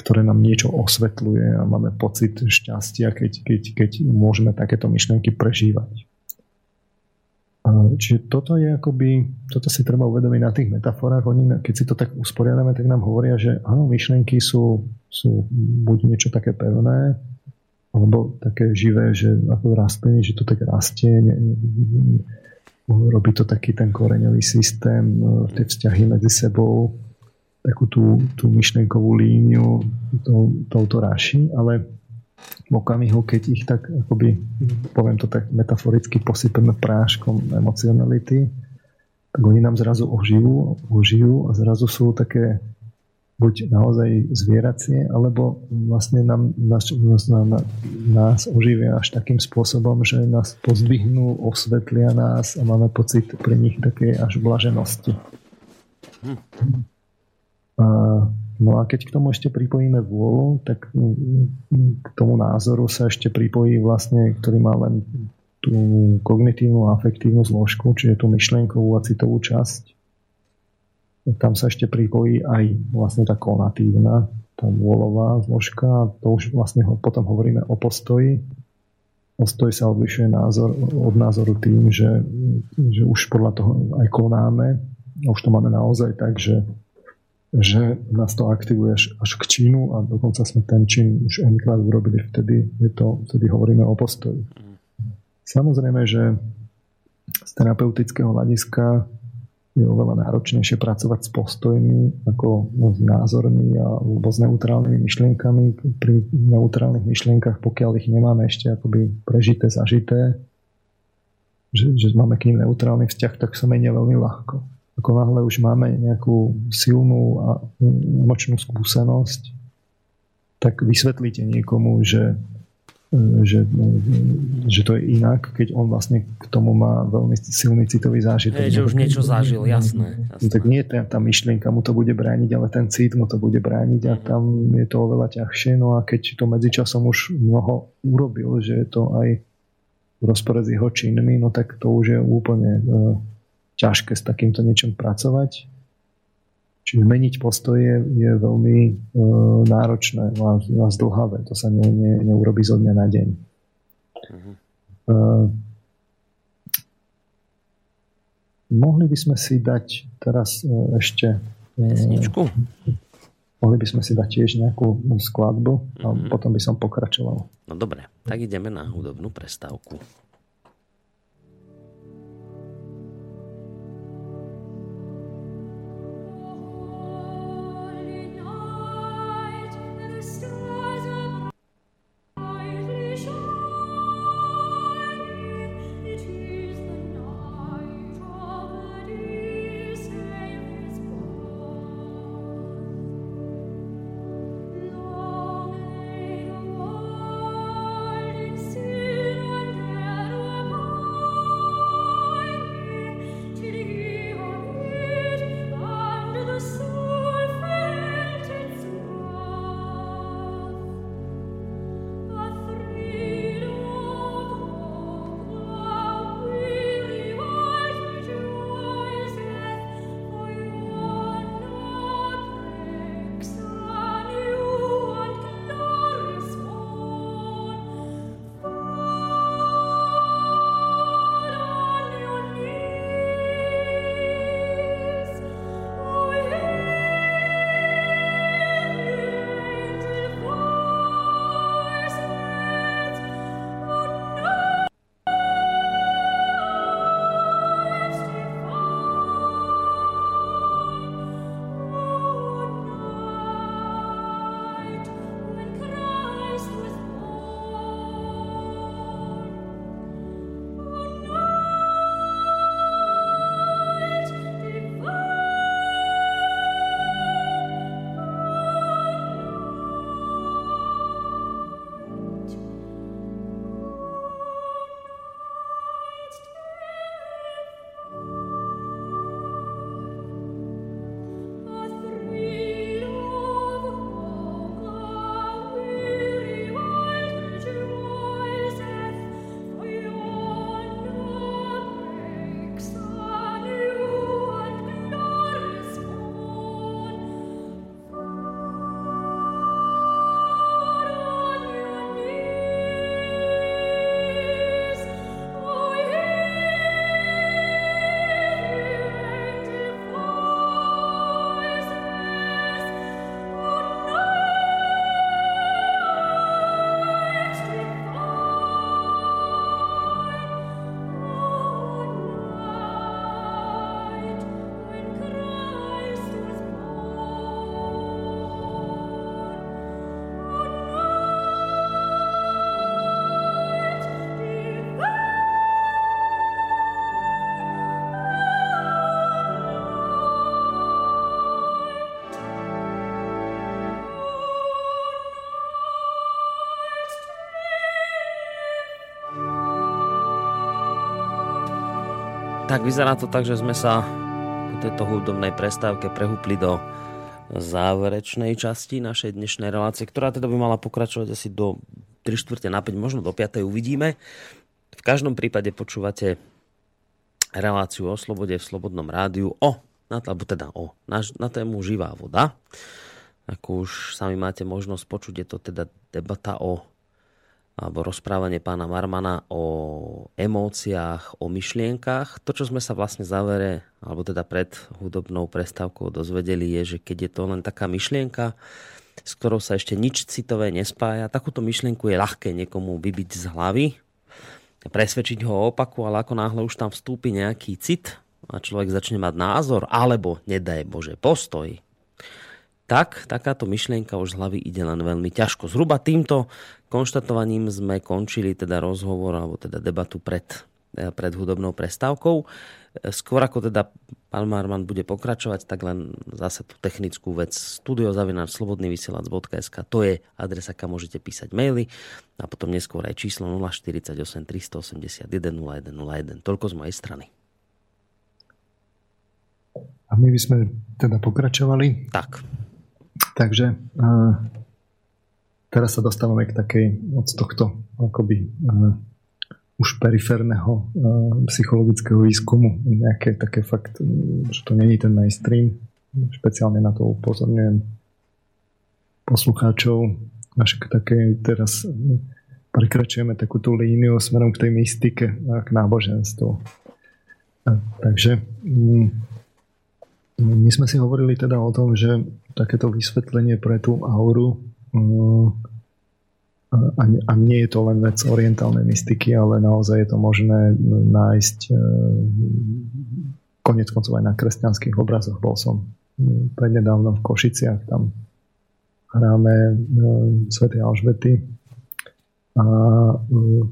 Ktoré nám niečo osvetľuje a máme pocit šťastia, keď, keď, keď môžeme takéto myšlienky prežívať. Čiže toto je akoby, toto si treba uvedomiť na tých metaforách. Oni, keď si to tak usporiadame, tak nám hovoria, že áno, myšlienky sú, sú buď niečo také pevné, alebo také živé, že ako rastliny, že to tak rastie, ne, robí to taký ten koreňový systém, e, tie vzťahy medzi sebou, takú tú, tú myšlenkovú líniu to, touto ráši, ale v okamihu, keď ich tak, akoby, poviem to tak metaforicky, posypeme práškom emocionality, tak oni nám zrazu ožijú, ožijú a zrazu sú také buď naozaj zvieracie, alebo vlastne nám, nás, nás, nás oživia až takým spôsobom, že nás pozdvihnú, osvetlia nás a máme pocit pri nich také až blaženosti. Hm. A, no a keď k tomu ešte pripojíme vôľu, tak k tomu názoru sa ešte pripojí vlastne, ktorý má len tú kognitívnu a afektívnu zložku, čiže tú myšlienkovú a citovú časť tam sa ešte pripojí aj vlastne tá konatívna, tá vôľová zložka. To už vlastne ho, potom hovoríme o postoji. Postoj sa odlišuje názor, od názoru tým, že, že už podľa toho aj konáme. Už to máme naozaj tak, že, že nás to aktivuje až, až k činu a dokonca sme ten čin už n urobili. Vtedy, je to, vtedy hovoríme o postoji. Samozrejme, že z terapeutického hľadiska je oveľa náročnejšie pracovať s postojmi ako s názormi alebo s neutrálnymi myšlienkami. Pri neutrálnych myšlienkach, pokiaľ ich nemáme ešte akoby prežité, zažité, že, že máme k ním neutrálny vzťah, tak sa menia veľmi ľahko. Ako náhle už máme nejakú silnú a emočnú skúsenosť, tak vysvetlíte niekomu, že že, že to je inak, keď on vlastne k tomu má veľmi silný citový zážitok. Hej, že už niečo zažil, jasné. jasné. No, tak nie tá, tá myšlienka mu to bude brániť, ale ten cit mu to bude brániť a mhm. tam je to oveľa ťažšie. No a keď to medzičasom už mnoho urobil, že je to aj v rozpore s jeho činmi, no tak to už je úplne uh, ťažké s takýmto niečom pracovať. Čiže meniť postoje je veľmi e, náročné a, a zdlhavé. To sa ne, ne, neurobi zo dňa na deň. Uh-huh. E, mohli by sme si dať teraz e, ešte... E, Pesničku? Mohli by sme si dať tiež nejakú skladbu a uh-huh. potom by som pokračoval. No dobre, tak ideme na hudobnú prestávku. Tak vyzerá to tak, že sme sa v tejto hudobnej prestávke prehúpli do záverečnej časti našej dnešnej relácie, ktorá teda by mala pokračovať asi do 3 čtvrte na 5, možno do 5. uvidíme. V každom prípade počúvate reláciu o slobode v Slobodnom rádiu o, na, alebo teda o, na, na tému živá voda. Ako už sami máte možnosť počuť, je to teda debata o alebo rozprávanie pána Marmana o emóciách, o myšlienkach. To, čo sme sa vlastne zavere, alebo teda pred hudobnou prestávkou dozvedeli, je, že keď je to len taká myšlienka, s ktorou sa ešte nič citové nespája, takúto myšlienku je ľahké niekomu vybiť z hlavy, presvedčiť ho o opaku, ale ako náhle už tam vstúpi nejaký cit a človek začne mať názor, alebo nedaj Bože postoj, tak takáto myšlienka už z hlavy ide len veľmi ťažko. Zhruba týmto konštatovaním sme končili teda rozhovor alebo teda debatu pred pred hudobnou prestávkou. Skôr ako teda pán Marman bude pokračovať, tak len zase tú technickú vec studiozavináč.slobodnyvysielac.sk to je adresa, kam môžete písať maily a potom neskôr aj číslo 048 381 0101. Toľko z mojej strany. A my by sme teda pokračovali. Tak. Takže uh, teraz sa dostávame k takej od tohto akoby uh, už periférneho uh, psychologického výskumu, nejaké také fakt, že to není ten mainstream, špeciálne na to upozorňujem poslucháčov, až k takej teraz prekračujeme takú tú líniu smerom k tej mystike a k náboženstvu. A, takže mm, my sme si hovorili teda o tom, že takéto vysvetlenie pre tú auru a, a nie je to len vec orientálnej mystiky, ale naozaj je to možné nájsť e, konec koncov aj na kresťanských obrazoch. Bol som prednedávno v Košiciach, tam hráme e, Sv. Alžbety a e,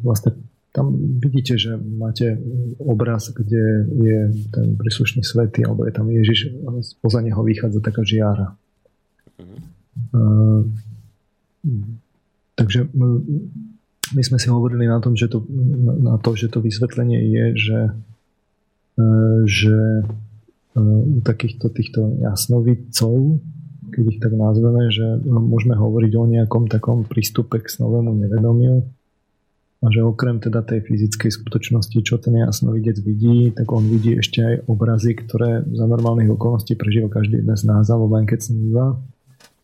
vlastne tam vidíte, že máte obraz, kde je ten príslušný svetý, alebo je tam Ježiš, spoza neho vychádza taká žiara. Mm-hmm. Takže my sme si hovorili na tom, že to, na to, že to vysvetlenie je, že, e, že e, u takýchto týchto jasnovidcov, keď ich tak nazveme, že môžeme hovoriť o nejakom takom prístupe k snovému nevedomiu a že okrem teda tej fyzickej skutočnosti, čo ten jasnovidec vidí, tak on vidí ešte aj obrazy, ktoré za normálnych okolností prežíva každý jeden z nás, alebo len keď sníva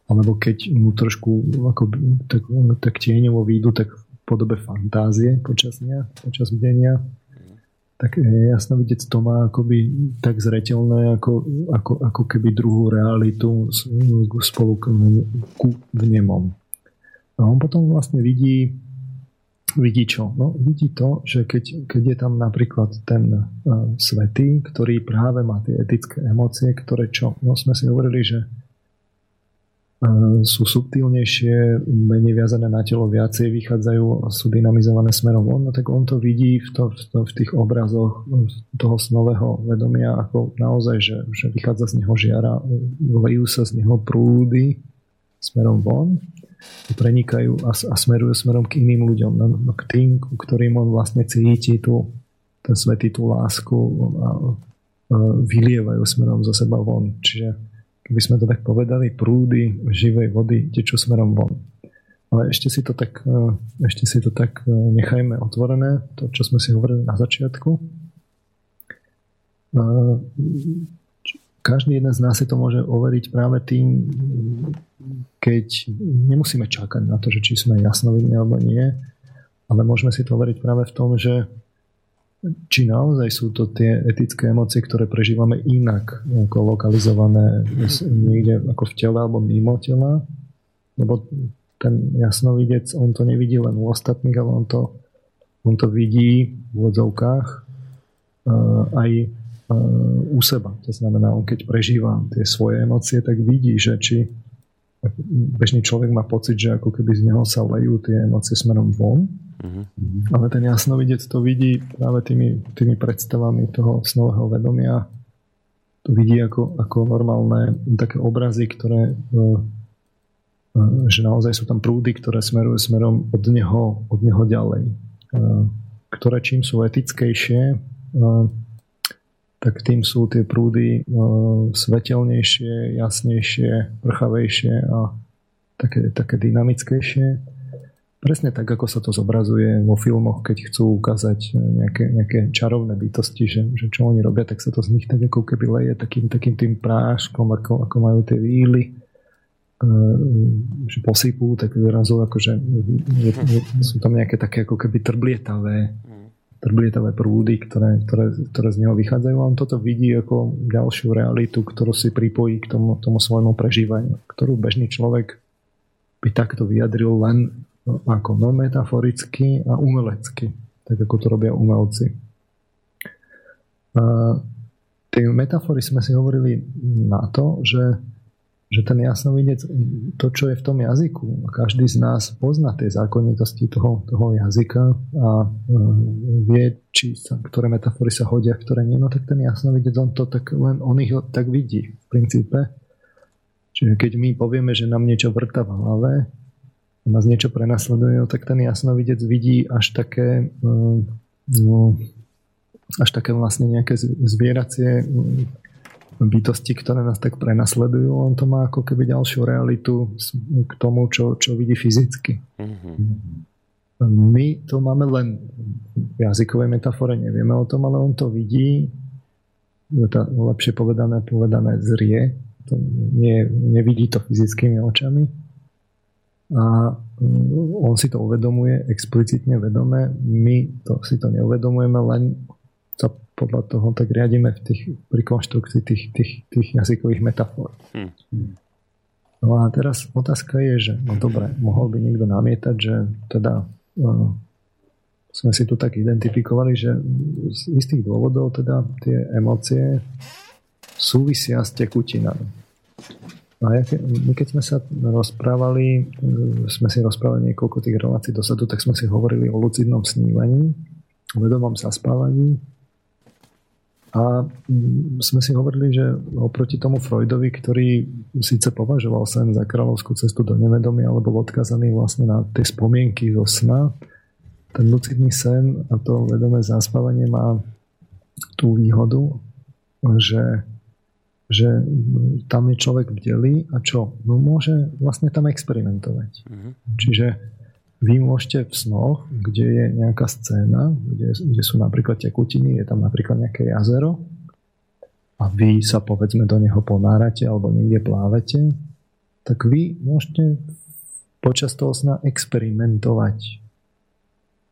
alebo keď mu trošku ako, tak, tak tieňovo výjdu, tak v podobe fantázie počas dňa, počas bdenia, tak je jasno vidieť, to má akoby tak zretelné, ako, ako, ako keby druhú realitu spolu k, vnemom. A on potom vlastne vidí vidí čo? No, vidí to, že keď, keď je tam napríklad ten uh, svetý, ktorý práve má tie etické emócie, ktoré čo? No sme si hovorili, že sú subtilnejšie, menej viazané na telo, viacej vychádzajú a sú dynamizované smerom von, no tak on to vidí v, to, v, to, v tých obrazoch toho snového vedomia, ako naozaj, že, že vychádza z neho žiara, lejú sa z neho prúdy smerom von, prenikajú a, a smerujú smerom k iným ľuďom, no, no k tým, ktorým on vlastne cíti tú, ten svetý, tú lásku a, a vylievajú smerom zo seba von. Čiže keby sme to tak povedali, prúdy živej vody tečú smerom von. Ale ešte si to tak, e, ešte si to tak e, nechajme otvorené, to, čo sme si hovorili na začiatku. E, každý jeden z nás si to môže overiť práve tým, keď nemusíme čakať na to, že či sme jasnovidní alebo nie, ale môžeme si to overiť práve v tom, že či naozaj sú to tie etické emócie, ktoré prežívame inak, ako lokalizované niekde ako v tele alebo mimo tela, lebo ten jasnovidec, on to nevidí len u ostatných, ale on to, on to vidí v odzovkách uh, aj uh, u seba. To znamená, on keď prežíva tie svoje emócie, tak vidí, že či bežný človek má pocit, že ako keby z neho sa lejú tie emócie smerom von, Mm-hmm. Ale ten jasnovidec to vidí práve tými, tými predstavami toho snového vedomia. To vidí ako, ako normálne také obrazy, ktoré e, e, že naozaj sú tam prúdy, ktoré smerujú smerom od neho, od neho ďalej. E, ktoré čím sú etickejšie, tak tým sú tie prúdy svetelnejšie, jasnejšie, prchavejšie a také, také dynamickejšie. Presne tak, ako sa to zobrazuje vo filmoch, keď chcú ukázať nejaké, nejaké čarovné bytosti, že, že čo oni robia, tak sa to z nich tak ako keby leje takým, takým tým práškom, ako, ako majú tie víly, e, že posypú, tak vyrazu akože je, je, sú tam nejaké také ako keby trblietavé trblietavé prúdy, ktoré, ktoré, ktoré z neho vychádzajú a on toto vidí ako ďalšiu realitu, ktorú si pripojí k tomu, tomu svojmu prežívaniu, ktorú bežný človek by takto vyjadril len ako no, metaforicky a umelecky, tak ako to robia umelci. A tie metafory sme si hovorili na to, že že ten jasnovidec, to, čo je v tom jazyku, každý z nás pozná tie zákonitosti toho, toho jazyka a e, vie, či sa, ktoré metafory sa hodia, ktoré nie, no tak ten jasnovidec, on to tak len, on ich tak vidí v princípe. Čiže keď my povieme, že nám niečo vrta v hlave, nás niečo prenasleduje, no tak ten jasnovidec vidí až také e, no, až také vlastne nejaké zvieracie bytosti, ktoré nás tak prenasledujú, on to má ako keby ďalšiu realitu k tomu, čo, čo vidí fyzicky. Mm-hmm. My to máme len v jazykovej metafore, nevieme o tom, ale on to vidí, to lepšie povedané, povedané zrie, to nie, nevidí to fyzickými očami a mm, on si to uvedomuje explicitne vedome, my to si to neuvedomujeme, len sa podľa toho tak riadíme v tých, pri konštrukcii tých, tých, tých jazykových metafor. Hmm. No a teraz otázka je, že no dobre, mohol by niekto namietať, že teda uh, sme si tu tak identifikovali, že z istých dôvodov teda tie emócie súvisia s tekutinami. A my keď sme sa rozprávali, e, sme si rozprávali niekoľko tých relácií dosadu, tak sme si hovorili o lucidnom snívaní, o vedomom zaspávaní a mm, sme si hovorili, že oproti tomu Freudovi, ktorý síce považoval sen za kráľovskú cestu do nevedomia, alebo odkazaný vlastne na tie spomienky zo sna, ten lucidný sen a to vedomé zaspávanie má tú výhodu, že, že tam je človek bdelý a čo? No môže vlastne tam experimentovať. Mm-hmm. Čiže vy môžete v snoch, kde je nejaká scéna, kde, kde sú napríklad tekutiny, je tam napríklad nejaké jazero a vy sa povedzme do neho ponárate alebo niekde plávete, tak vy môžete počas toho sna experimentovať.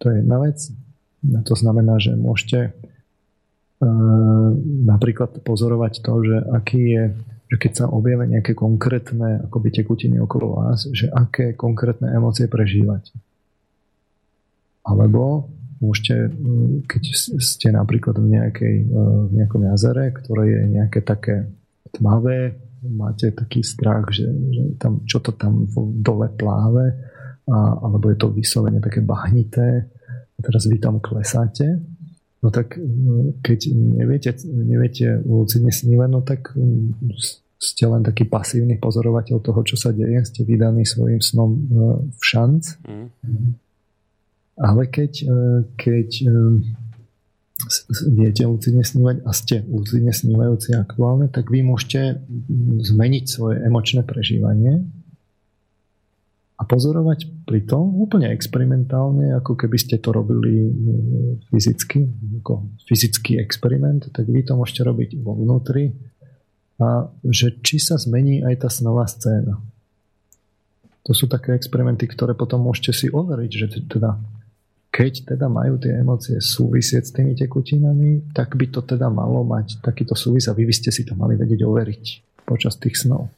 To je jedna vec. To znamená, že môžete e, napríklad pozorovať to, že aký je že keď sa objavia nejaké konkrétne akoby tekutiny okolo vás, že aké konkrétne emócie prežívate. Alebo môžete, mm, keď ste napríklad v, nejakej, e, v nejakom jazere, ktoré je nejaké také tmavé, máte taký strach, že, že tam, čo to tam dole pláve, a, alebo je to vyslovene také bahnité, a teraz vy tam klesáte, No tak mm, keď neviete, neviete lucidne snívať, no tak mm, ste len taký pasívny pozorovateľ toho, čo sa deje, ste vydaní svojim snom e, v šanc. Mm. Ale keď, e, keď e, viete lucidne snívať a ste lucidne snívajúci aktuálne, tak vy môžete zmeniť svoje emočné prežívanie a pozorovať pri tom úplne experimentálne, ako keby ste to robili mm, fyzicky, ako fyzický experiment, tak vy to môžete robiť vo vnútri a že či sa zmení aj tá snová scéna. To sú také experimenty, ktoré potom môžete si overiť, že teda keď teda majú tie emócie súvisieť s tými tekutinami, tak by to teda malo mať takýto súvis a vy by ste si to mali vedieť overiť počas tých snov.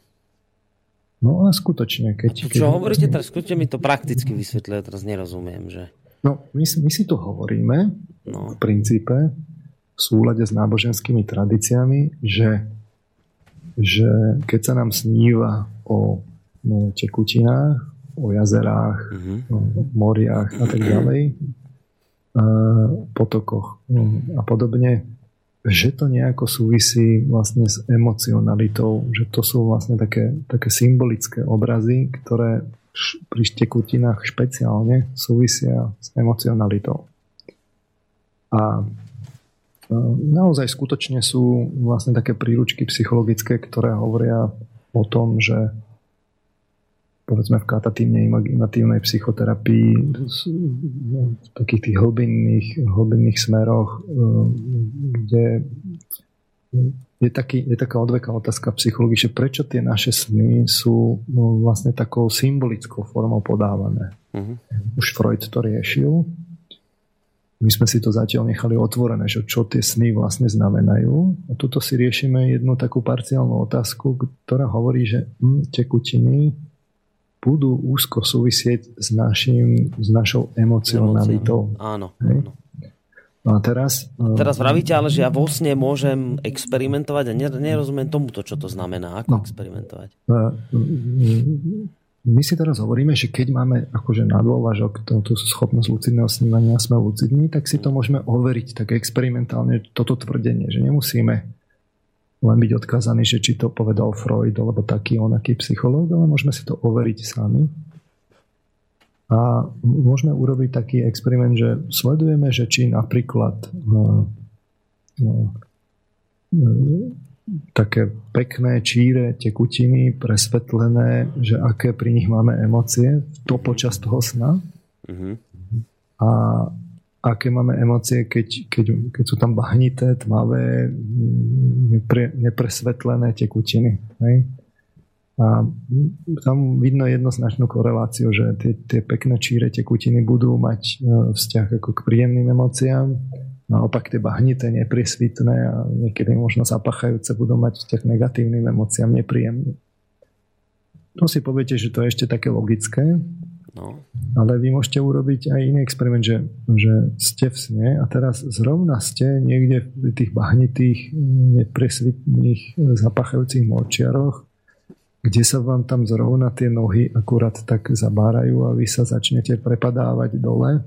No a skutočne, keď... Čo keď... hovoríte teraz, skúste mi to prakticky vysvetliť, ja teraz nerozumiem, že... No, my, my si tu hovoríme no. v princípe v súlade s náboženskými tradíciami, že, že keď sa nám sníva o no, tekutinách, o jazerách, mm-hmm. o moriach a tak ďalej, a potokoch no, a podobne, že to nejako súvisí vlastne s emocionalitou, že to sú vlastne také, také symbolické obrazy, ktoré pri štekutinách špeciálne súvisia s emocionalitou. A naozaj skutočne sú vlastne také príručky psychologické, ktoré hovoria o tom, že povedzme v katatívnej imaginatívnej psychoterapii v takých tých hlbinných, hlbinných smeroch, e, kde je, taký, je taká odveká otázka psychológie, že prečo tie naše sny sú no, vlastne takou symbolickou formou podávané. Uh-huh. Už Freud to riešil. My sme si to zatiaľ nechali otvorené, že čo tie sny vlastne znamenajú. A tuto si riešime jednu takú parciálnu otázku, ktorá hovorí, že hm, tekutiny budú úzko súvisieť s, našim, s našou emocionalitou. Áno, áno. No a teraz... Teraz vravíte, ale že ja vo sne môžem experimentovať a nerozumiem tomuto, čo to znamená. Ako no. experimentovať? My si teraz hovoríme, že keď máme akože na dôvažok tú schopnosť lucidného snímania a sme lucidní, tak si to môžeme overiť tak experimentálne toto tvrdenie, že nemusíme len byť odkazaní, že či to povedal Freud alebo taký onaký psychológ, ale môžeme si to overiť sami. A môžeme urobiť taký experiment, že sledujeme, že či napríklad no, no, také pekné, číre tekutiny, presvetlené, že aké pri nich máme emócie, to počas toho sna. Mm-hmm. A aké máme emócie, keď, keď, keď sú tam bahnité, tmavé, nepre, nepresvetlené tekutiny. Hej? A tam vidno jednoznačnú koreláciu, že tie, tie pekné číre tekutiny budú mať e, vzťah ako k príjemným emóciám Naopak tie bahnité, nepriesvitné a niekedy možno zapachajúce budú mať vzťah negatívnym emóciám nepríjemným. To si poviete, že to je ešte také logické, no. ale vy môžete urobiť aj iný experiment, že, že ste v sne a teraz zrovna ste niekde v tých bahnitých, nepresvitných, zapachajúcich močiaroch, kde sa vám tam zrovna tie nohy akurát tak zabárajú a vy sa začnete prepadávať dole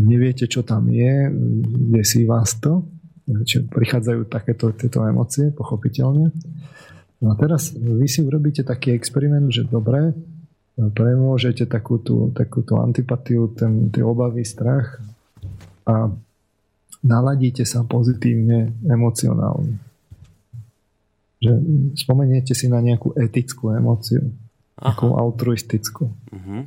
neviete, čo tam je, desí vás to, čiže prichádzajú takéto tieto emócie, pochopiteľne. No a teraz vy si urobíte taký experiment, že dobre, premôžete takú tú, takú tú antipatiu, ten, tie obavy, strach a naladíte sa pozitívne emocionálne. Že spomeniete si na nejakú etickú emóciu, takú altruistickú. Uh-huh.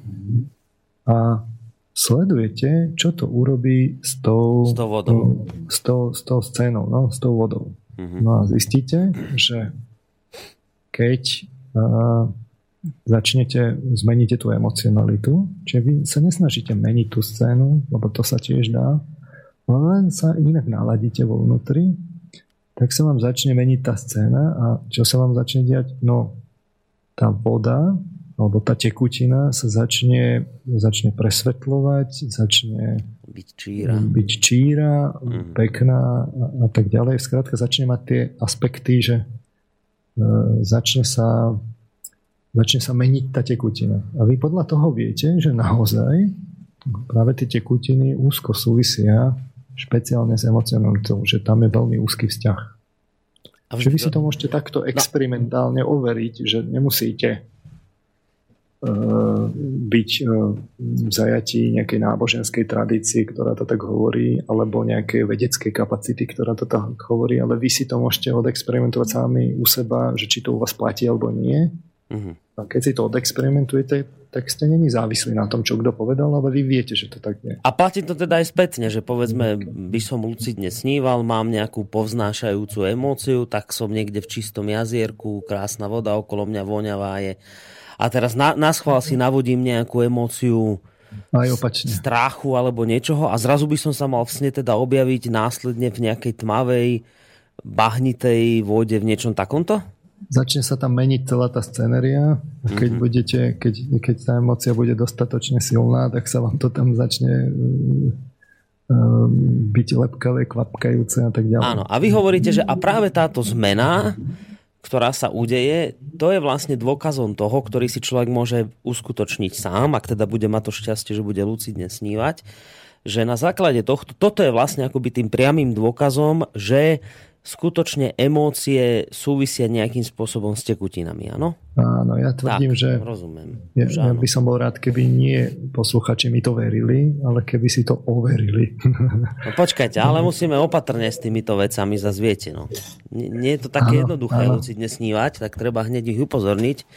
A sledujete, čo to urobí s tou, s tou vodou. S tou, s tou scénou, no, s tou vodou. Mm-hmm. No a zistíte, že keď uh, začnete, zmeníte tú emocionalitu, čiže vy sa nesnažíte meniť tú scénu, lebo to sa tiež dá, len sa inak naladíte vo vnútri, tak sa vám začne meniť tá scéna a čo sa vám začne diať? No, tá voda alebo tá tekutina sa začne, začne presvetľovať, začne byť číra, byť číra mm. pekná a, a tak ďalej. Skrátka začne mať tie aspekty, že e, začne sa začne sa meniť tá tekutina. A vy podľa toho viete, že naozaj práve tie tekutiny úzko súvisia špeciálne s emocionalitou, že tam je veľmi úzky vzťah. A vy si to môžete takto experimentálne overiť, že nemusíte Eh, byť eh, v zajatí nejakej náboženskej tradície, ktorá to tak hovorí, alebo nejakej vedeckej kapacity, ktorá to tak hovorí, ale vy si to môžete odexperimentovať sami u seba, že či to u vás platí alebo nie. Uh-huh. A keď si to odexperimentujete, tak ste není závislí na tom, čo kto povedal, ale vy viete, že to tak je. A platí to teda aj spätne, že povedzme, by som lucidne sníval, mám nejakú povznášajúcu emóciu, tak som niekde v čistom jazierku, krásna voda okolo mňa voňavá je a teraz na, na schvál si navodím nejakú emóciu aj opačne. strachu alebo niečoho a zrazu by som sa mal v sne teda objaviť následne v nejakej tmavej, bahnitej vode v niečom takomto? Začne sa tam meniť celá tá scenéria. Keď, mm-hmm. budete, keď, keď tá emócia bude dostatočne silná, tak sa vám to tam začne um, byť lepkavé, kvapkajúce a tak ďalej. Áno, a vy hovoríte, že a práve táto zmena ktorá sa udeje, to je vlastne dôkazom toho, ktorý si človek môže uskutočniť sám, ak teda bude mať to šťastie, že bude lucidne snívať, že na základe tohto, toto je vlastne akoby tým priamým dôkazom, že skutočne emócie súvisia nejakým spôsobom s tekutinami, áno? Áno, ja tvrdím, tak, že rozumiem. Ja, ja by som bol rád, keby nie posluchači mi to verili, ale keby si to overili. No počkajte, ale musíme opatrne s týmito vecami zazviete. No. Nie, nie je to také áno, jednoduché áno. lucidne snívať, tak treba hneď ich upozorniť.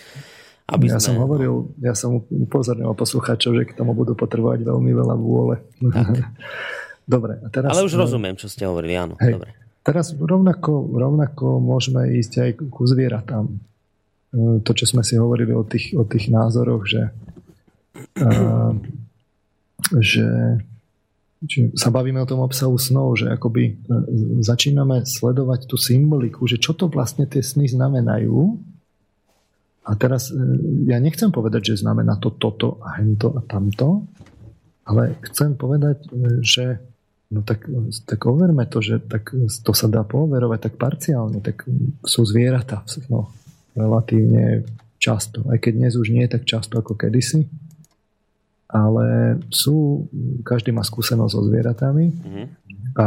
Aby ja sme, som hovoril, ja som upozornil poslucháčov, že k tomu budú potrebovať veľmi veľa vôle. Dobre, a teraz... Ale už rozumiem, čo ste hovorili, áno. Hej. Dobre. Teraz rovnako, rovnako môžeme ísť aj ku zvieratám. E, to, čo sme si hovorili o tých, o tých názoroch, že, a, že či sa bavíme o tom obsahu snov, že akoby e, začíname sledovať tú symboliku, že čo to vlastne tie sny znamenajú. A teraz e, ja nechcem povedať, že znamená to toto a hento a tamto, ale chcem povedať, že No tak, tak overme to, že tak to sa dá pooverovať tak parciálne, tak sú zvieratá no, relatívne často, aj keď dnes už nie je tak často ako kedysi, ale sú, každý má skúsenosť so zvieratami mm-hmm. a, a,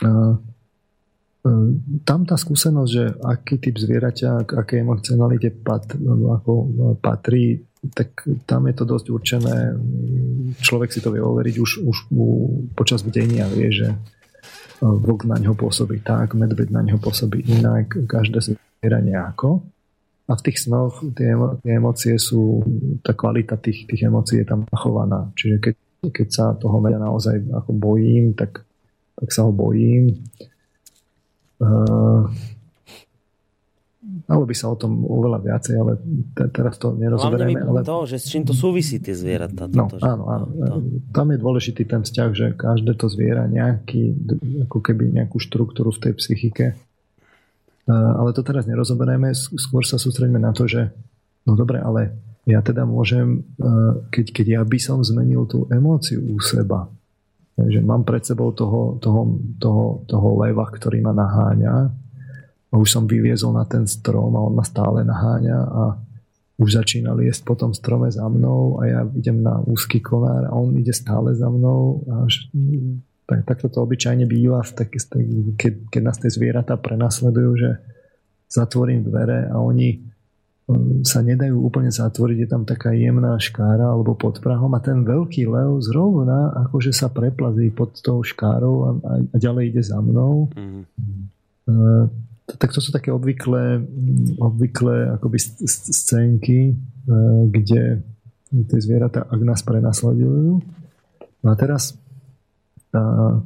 a tam tá skúsenosť, že aký typ zvieraťa, k akej emocionalite pat, ako patrí, tak tam je to dosť určené. Človek si to vie overiť už, už počas bdenia, vie, že vlk na ňo pôsobí tak, medveď na ňo pôsobí inak, každé zviera nejako. A v tých snoch tie, tie emócie sú, tá kvalita tých, tých emócií je tam zachovaná. Čiže keď, keď sa toho media naozaj ako bojím, tak, tak sa ho bojím Uh, Malo by sa o tom oveľa viacej, ale te, teraz to nerozoberieme. Ale to, že s čím to súvisí tie zvieratá. No, že... áno, áno. To. Tam je dôležitý ten vzťah, že každé to zviera nejaký, ako keby nejakú štruktúru v tej psychike. Uh, ale to teraz nerozoberieme, skôr sa sústredíme na to, že no dobre, ale ja teda môžem, uh, keď, keď ja by som zmenil tú emóciu u seba, Takže mám pred sebou toho, toho, toho, toho leva, ktorý ma naháňa. A už som vyviezol na ten strom a on ma stále naháňa a už začína liesť po tom strome za mnou a ja idem na úzky konár a on ide stále za mnou. Až, tak, takto to obyčajne býva, tak, keď, keď nás tie zvieratá prenasledujú, že zatvorím dvere a oni sa nedajú úplne zatvoriť, je tam taká jemná škára alebo pod prahom a ten veľký lev zrovna akože sa preplazí pod tou škárou a, a ďalej ide za mnou. Mm-hmm. Tak to sú také obvyklé, obvyklé akoby scénky, uh, kde tie zvieratá, ak nás prenasledujú. No a teraz uh,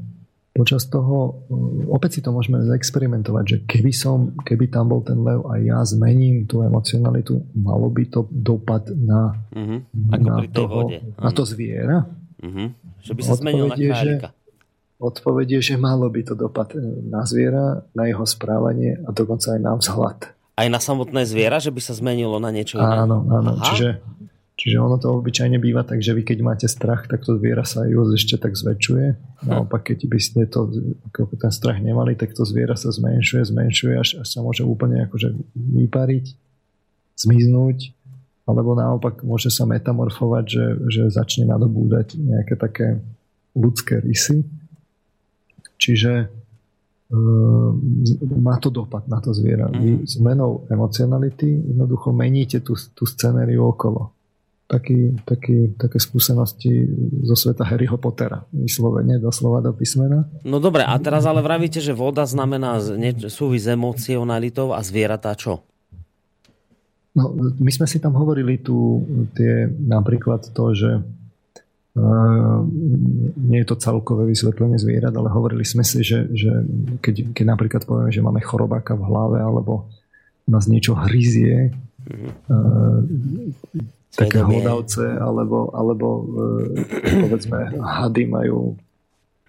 počas toho, eh, opäť si to môžeme zaexperimentovať, že keby, som, keby tam bol ten lev a ja zmením tú emocionalitu, malo by to dopad na, uh-huh. na, toho, vode. na to zviera? Uh-huh. Že by sa zmenil na králika. Odpovedie, že malo by to dopad na zviera, na jeho správanie a dokonca aj na vzhľad. Aj na samotné zviera, že by sa zmenilo na niečo iné? Áno, áno. Aha. Čiže Čiže ono to obyčajne býva tak, že vy keď máte strach, tak to zviera sa aj ešte tak zväčšuje. Naopak, keď by ste to, ten strach nemali, tak to zviera sa zmenšuje, zmenšuje, až, až sa môže úplne akože vypariť, zmiznúť, alebo naopak môže sa metamorfovať, že, že začne nadobúdať nejaké také ľudské rysy. Čiže e, má to dopad na to zviera. Vy mhm. zmenou emocionality jednoducho meníte tú, tú scenériu okolo taký, taký, také skúsenosti zo sveta Harryho Pottera. Vyslovene, doslova do písmena. No dobre, a teraz ale vravíte, že voda znamená súvis emocionalitou a zvieratá čo? No, my sme si tam hovorili tu tie, napríklad to, že nie je to celkové vysvetlenie zvierat, ale hovorili sme si, že, že keď, keď napríklad povieme, že máme chorobáka v hlave alebo nás niečo hryzie, mm-hmm. také hlodavce alebo, alebo e, povedzme hady majú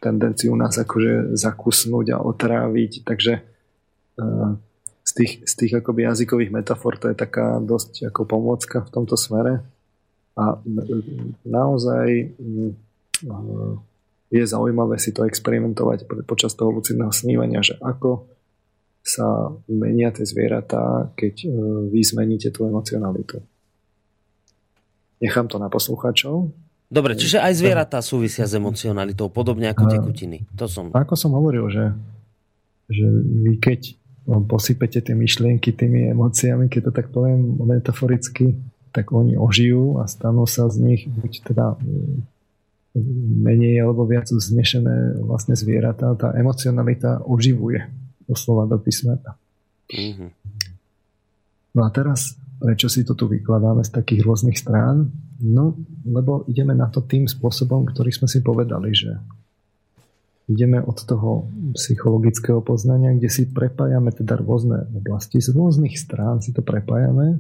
tendenciu nás akože zakusnúť a otráviť, takže e, z tých, z tých akoby jazykových metafor to je taká dosť ako pomôcka v tomto smere a naozaj e, je zaujímavé si to experimentovať počas toho lucidného snívania, že ako sa menia tie zvieratá, keď vy zmeníte tú emocionalitu. Nechám to na poslucháčov. Dobre, čiže aj zvieratá súvisia s emocionalitou, podobne ako tekutiny. To som... Ako som hovoril, že, že vy keď posypete tie myšlienky tými emóciami, keď to tak poviem metaforicky, tak oni ožijú a stanú sa z nich buď teda menej alebo viac znešené vlastne zvieratá. Tá emocionalita oživuje doslova do písmena. Mm-hmm. No a teraz prečo si to tu vykladáme z takých rôznych strán? No, lebo ideme na to tým spôsobom, ktorý sme si povedali, že ideme od toho psychologického poznania, kde si prepájame teda rôzne oblasti, z rôznych strán si to prepájame,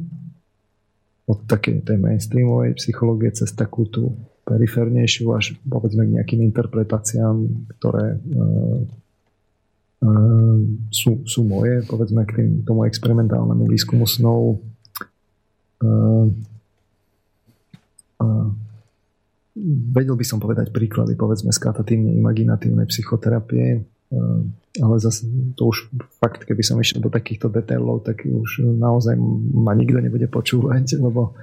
od takej tej mainstreamovej psychológie cez takú tú periférnejšiu až povedzme k nejakým interpretáciám, ktoré uh, uh, sú, sú moje, povedzme k tým, tomu experimentálnemu výskumu snov, vedel by som povedať príklady, povedzme, z katatívne imaginatívnej psychoterapie, ale zase to už fakt, keby som išiel do takýchto detailov, tak už naozaj ma nikto nebude počúvať, lebo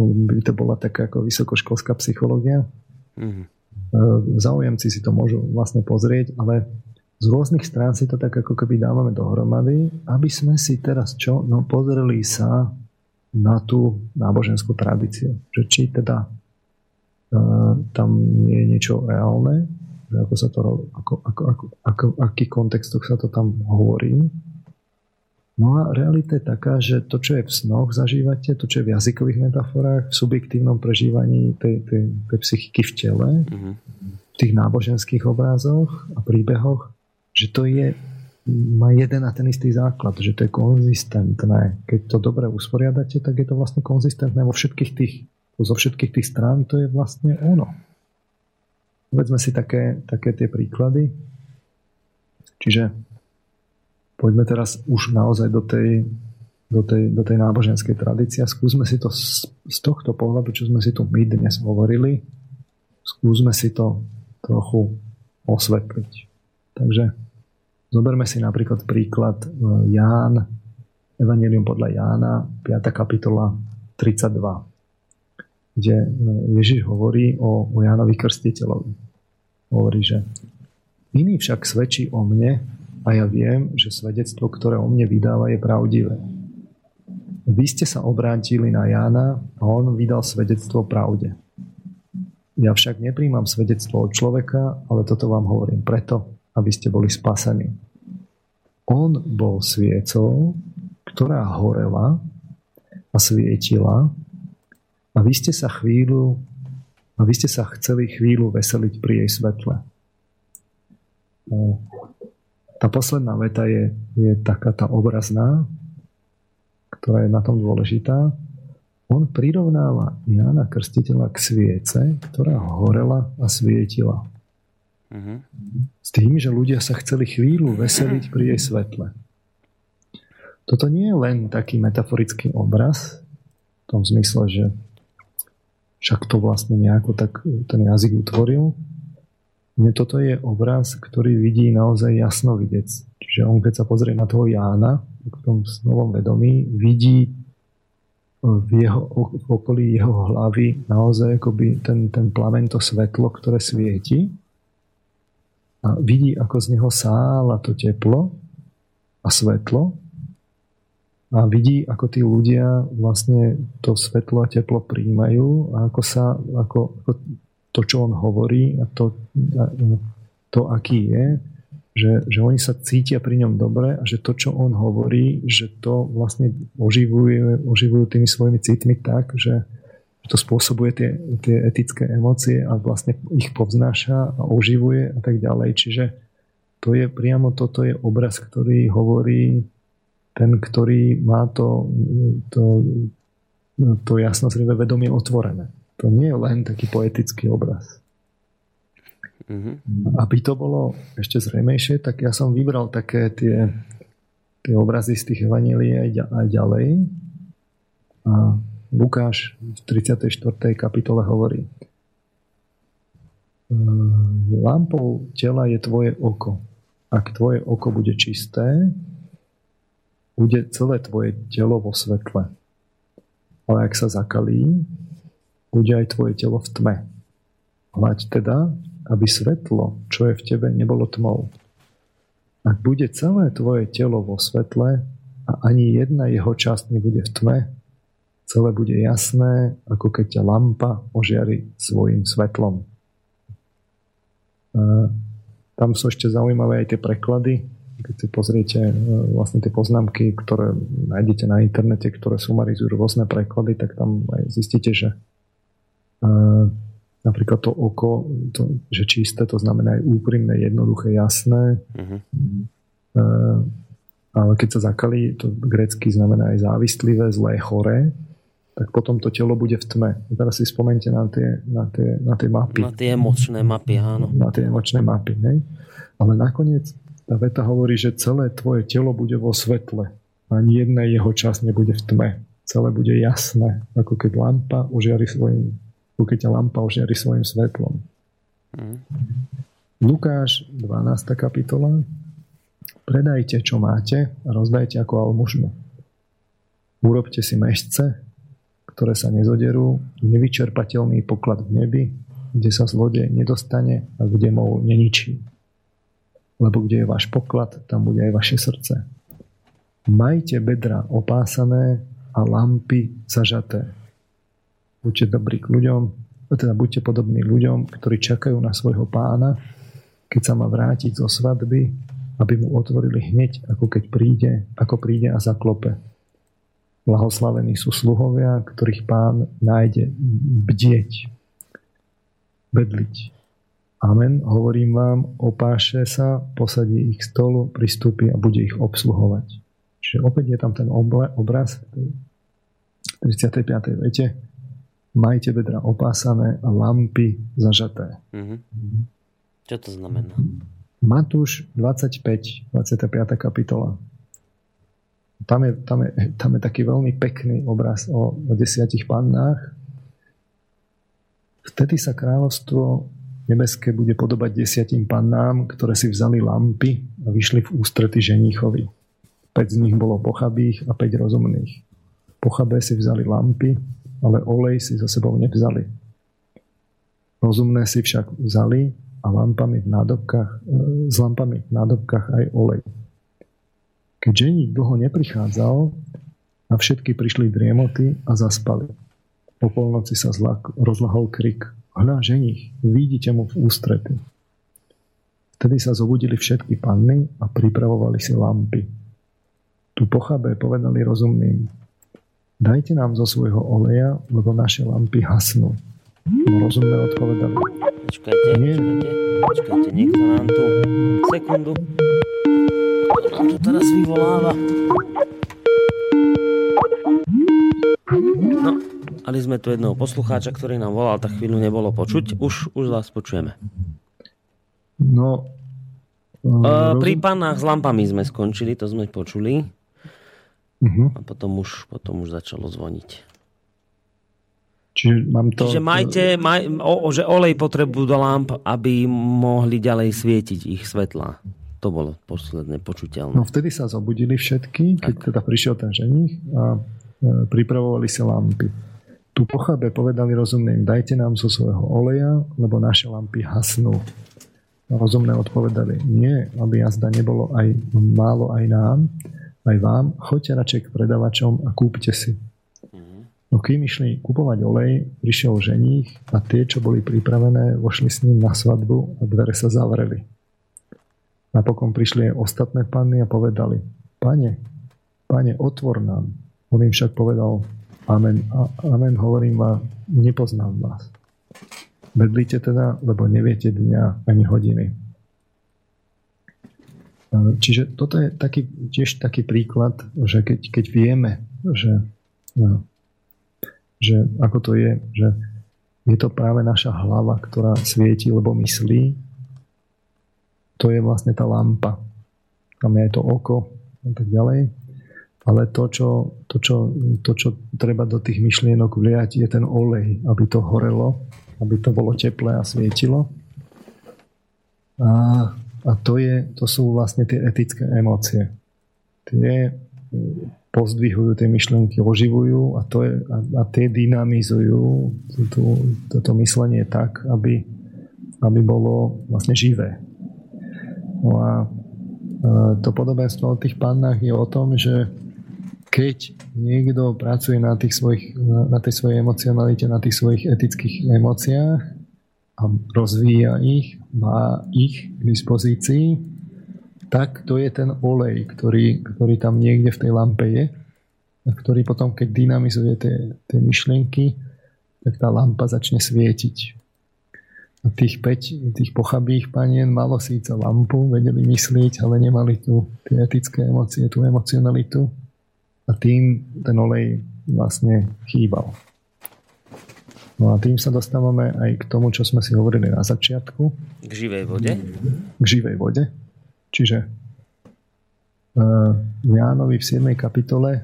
by to bola taká ako vysokoškolská psychológia. Mm-hmm. Zaujemci si to môžu vlastne pozrieť, ale z rôznych strán si to tak ako keby dávame dohromady, aby sme si teraz čo? No pozreli sa na tú náboženskú tradíciu. Že či teda uh, tam nie je niečo reálne, ako sa to, ako, ako, ako, ako, aký kontextoch sa to tam hovorí. No a realita je taká, že to, čo je v snoch zažívate, to, čo je v jazykových metaforách, v subjektívnom prežívaní tej, tej, tej psychiky v tele, mm-hmm. v tých náboženských obrazoch a príbehoch, že to je má jeden a ten istý základ, že to je konzistentné. Keď to dobre usporiadate, tak je to vlastne konzistentné vo všetkých tých, zo všetkých tých strán, to je vlastne ono. Povedzme si také, také tie príklady. Čiže poďme teraz už naozaj do tej, do tej, do tej náboženskej tradície. Skúsme si to z, z tohto pohľadu, čo sme si tu my dnes hovorili, skúsme si to trochu osvetliť. Takže Zoberme si napríklad príklad e, Ján, Evangelium podľa Jána, 5. kapitola 32, kde e, Ježiš hovorí o, o Jánovi Krstiteľovi. Hovorí, že iný však svedčí o mne a ja viem, že svedectvo, ktoré o mne vydáva, je pravdivé. Vy ste sa obrátili na Jána a on vydal svedectvo pravde. Ja však nepríjmam svedectvo od človeka, ale toto vám hovorím preto, aby ste boli spasení. On bol sviecou, ktorá horela a svietila a vy ste sa chvíľu a vy ste sa chceli chvíľu veseliť pri jej svetle. Tá posledná veta je, je taká tá obrazná, ktorá je na tom dôležitá. On prirovnáva Jana Krstiteľa k sviece, ktorá horela a svietila. Uh-huh. S tým, že ľudia sa chceli chvíľu veseliť pri jej svetle. Toto nie je len taký metaforický obraz, v tom zmysle, že však to vlastne nejako tak ten jazyk utvoril. Nie, toto je obraz, ktorý vidí naozaj jasnovidec. Čiže on, keď sa pozrie na toho Jána, v tom novom vedomí, vidí v jeho v okolí jeho hlavy naozaj akoby ten, ten plamen, to svetlo, ktoré svieti a vidí, ako z neho sála to teplo a svetlo a vidí, ako tí ľudia vlastne to svetlo a teplo príjmajú a ako sa, ako, ako to, čo on hovorí a to, a, to aký je, že, že oni sa cítia pri ňom dobre a že to, čo on hovorí, že to vlastne oživuje, oživujú tými svojimi citmi tak, že, to spôsobuje tie, tie etické emócie a vlastne ich povznáša a oživuje a tak ďalej. Čiže to je priamo toto je obraz, ktorý hovorí ten, ktorý má to, to, to jasnozrivé vedomie otvorené. To nie je len taký poetický obraz. Mm-hmm. Aby to bolo ešte zrejmejšie, tak ja som vybral také tie, tie obrazy z tých evanílií aj ďalej. A Lukáš v 34. kapitole hovorí Lampou tela je tvoje oko. Ak tvoje oko bude čisté, bude celé tvoje telo vo svetle. Ale ak sa zakalí, bude aj tvoje telo v tme. Hľaď teda, aby svetlo, čo je v tebe, nebolo tmou. Ak bude celé tvoje telo vo svetle a ani jedna jeho časť nebude v tme, celé bude jasné, ako keď ťa lampa ožiari svojim svetlom. Tam sú ešte zaujímavé aj tie preklady. Keď si pozriete e, vlastne tie poznámky, ktoré nájdete na internete, ktoré sumarizujú rôzne preklady, tak tam aj zistíte, že e, napríklad to oko, to, že čisté, to znamená aj úprimné, jednoduché, jasné. Uh-huh. Ale keď sa zakalí, to grecky znamená aj závislivé, zlé, choré tak potom to telo bude v tme. Teraz si spomente na tie, na tie, na tie mapy. Na tie emočné mapy, áno. Na tie emočné mapy, ne? Ale nakoniec tá veta hovorí, že celé tvoje telo bude vo svetle. Ani jedna jeho časť nebude v tme. Celé bude jasné, ako keď lampa ožiari svojim, keď ťa lampa ožiari svojim svetlom. Mm. Lukáš, 12. kapitola. Predajte, čo máte a rozdajte ako almužnu. Urobte si mešce, ktoré sa nezoderú, nevyčerpateľný poklad v nebi, kde sa zlodej nedostane a kde mol neničí. Lebo kde je váš poklad, tam bude aj vaše srdce. Majte bedra opásané a lampy zažaté. Buďte dobrí k ľuďom, teda buďte podobní ľuďom, ktorí čakajú na svojho pána, keď sa má vrátiť zo svadby, aby mu otvorili hneď, ako keď príde, ako príde a zaklope. Blahoslavení sú sluhovia, ktorých pán nájde bdieť, bedliť. Amen, hovorím vám, opáše sa, posadí ich stolu, pristúpi a bude ich obsluhovať. Čiže opäť je tam ten obraz v 35. vete. Majte bedra opásané a lampy zažaté. Mm-hmm. Čo to znamená? Matúš 25, 25. kapitola. Tam je, tam, je, tam je taký veľmi pekný obraz o, o desiatich pannách. Vtedy sa kráľovstvo nebeské bude podobať desiatim pannám, ktoré si vzali lampy a vyšli v ústrety ženíchovi. 5 z nich bolo pochabých a 5 rozumných. Pochabé si vzali lampy, ale olej si za sebou nevzali. Rozumné si však vzali a lampami v nádobkách, e, s lampami v nádobkách aj olej. Keď ženík dlho neprichádzal, a všetky prišli driemoty a zaspali. Po polnoci sa zlak, rozlahol krik. Hľa, ženich, vidíte mu v ústrety. Vtedy sa zobudili všetky panny a pripravovali si lampy. Tu pochabé povedali rozumným. Dajte nám zo svojho oleja, lebo naše lampy hasnú. No rozumné odpovedali. Počkajte, Nie. počkajte, počkajte, niekto nám tu sekundu nám to teraz vyvoláva. No, mali sme tu jedného poslucháča, ktorý nám volal, tak chvíľu nebolo počuť. Už, už vás počujeme. No, uh, pri pánach s lampami sme skončili, to sme počuli. Uh-huh. A potom už, potom už začalo zvoniť. Čiže, mám to... Čiže majte, maj, o, že olej potrebujú do lamp, aby mohli ďalej svietiť ich svetlá. To bolo posledné počuteľné. No vtedy sa zobudili všetky, keď tak. teda prišiel ten ženich a e, pripravovali si lampy. Tu pochábe povedali rozumným, dajte nám zo svojho oleja, lebo naše lampy hasnú. Rozumné odpovedali, nie, aby jazda nebolo aj málo aj nám, aj vám, choďte radšej k predavačom a kúpte si. No kým išli kupovať olej, prišiel ženích a tie, čo boli pripravené, vošli s ním na svadbu a dvere sa zavreli. Napokon prišli aj ostatné panny a povedali, pane, pane, otvor nám. On im však povedal, amen, amen, hovorím vám, nepoznám vás. Bedlite teda, lebo neviete dňa ani hodiny. Čiže toto je taký, tiež taký príklad, že keď, keď vieme, že, no, že ako to je, že je to práve naša hlava, ktorá svieti, lebo myslí, to je vlastne tá lampa. Tam je aj to oko a tak ďalej. Ale to čo, to, čo, to, čo treba do tých myšlienok vliať, je ten olej, aby to horelo, aby to bolo teplé a svietilo. A, a to, je, to sú vlastne tie etické emócie. Tie pozdvihujú tie myšlienky, oživujú a, to je, a, a tie dynamizujú toto myslenie tak, aby, aby bolo vlastne živé. No a e, to podobenstvo o tých pannách je o tom, že keď niekto pracuje na, tých svojich, na tej svojej emocionalite, na tých svojich etických emóciách a rozvíja ich, má ich k dispozícii, tak to je ten olej, ktorý, ktorý tam niekde v tej lampe je a ktorý potom, keď dynamizuje tie, tie myšlienky, tak tá lampa začne svietiť. A tých 5 tých pochabých panien malo síce lampu, vedeli myslieť, ale nemali tu tie etické emócie, tú emocionalitu a tým ten olej vlastne chýbal. No a tým sa dostávame aj k tomu, čo sme si hovorili na začiatku. K živej vode? K živej vode. Čiže uh, Jánovi v 7. kapitole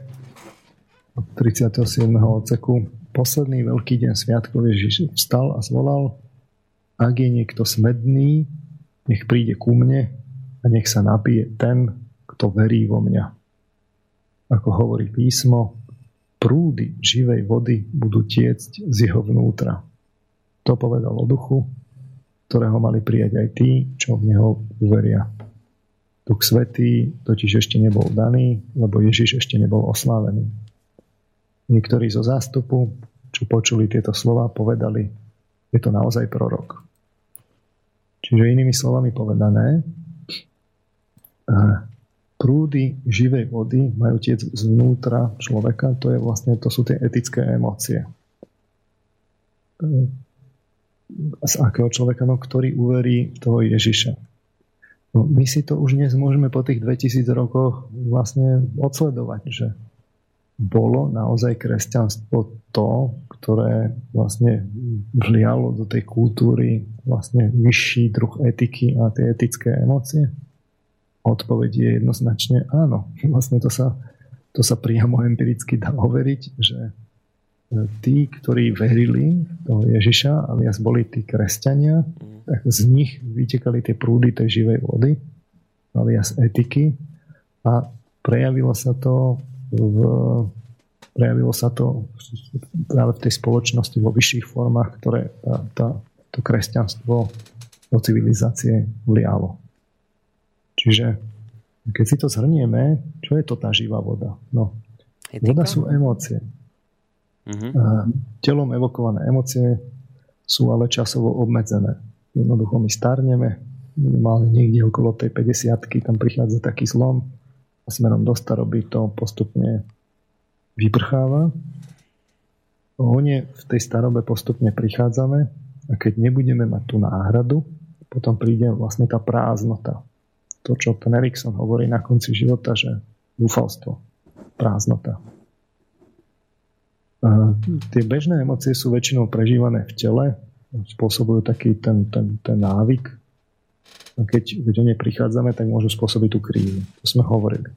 od 37. odseku posledný veľký deň sviatkov Ježiš vstal a zvolal, ak je niekto smedný, nech príde ku mne a nech sa napije ten, kto verí vo mňa. Ako hovorí písmo, prúdy živej vody budú tiecť z jeho vnútra. To povedal o duchu, ktorého mali prijať aj tí, čo v neho uveria. Duch Svetý totiž ešte nebol daný, lebo Ježiš ešte nebol oslávený. Niektorí zo zástupu, čo počuli tieto slova, povedali, je to naozaj prorok. Čiže inými slovami povedané, prúdy živej vody majú tie zvnútra človeka, to, je vlastne, to sú tie etické emócie. Z akého človeka, no, ktorý uverí toho Ježiša. No, my si to už dnes môžeme po tých 2000 rokoch vlastne odsledovať, že bolo naozaj kresťanstvo to, ktoré vlastne vlialo do tej kultúry vlastne vyšší druh etiky a tie etické emócie? Odpoveď je jednoznačne áno. Vlastne to sa, to sa priamo empiricky dá overiť, že e, tí, ktorí verili toho Ježiša, alias boli tí kresťania, tak z nich vytekali tie prúdy tej živej vody, alias etiky a prejavilo sa to v, prejavilo sa to práve v tej spoločnosti vo vyšších formách, ktoré tá, tá, to kresťanstvo do civilizácie vlialo. Čiže keď si to zhrnieme, čo je to tá živá voda? No, voda sú emócie. Uh-huh. Telom evokované emócie sú ale časovo obmedzené. Jednoducho my starneme, minimálne niekde okolo tej 50 tam prichádza taký zlom a smerom do staroby to postupne vyprcháva. Hone v tej starobe postupne prichádzame a keď nebudeme mať tú náhradu, potom príde vlastne tá prázdnota. To, čo ten Erikson hovorí na konci života, že dúfalstvo, prázdnota. A tie bežné emócie sú väčšinou prežívané v tele, spôsobujú taký ten, ten, ten návyk. A keď, keď o ne prichádzame, tak môžu spôsobiť tú krízu. To sme hovorili.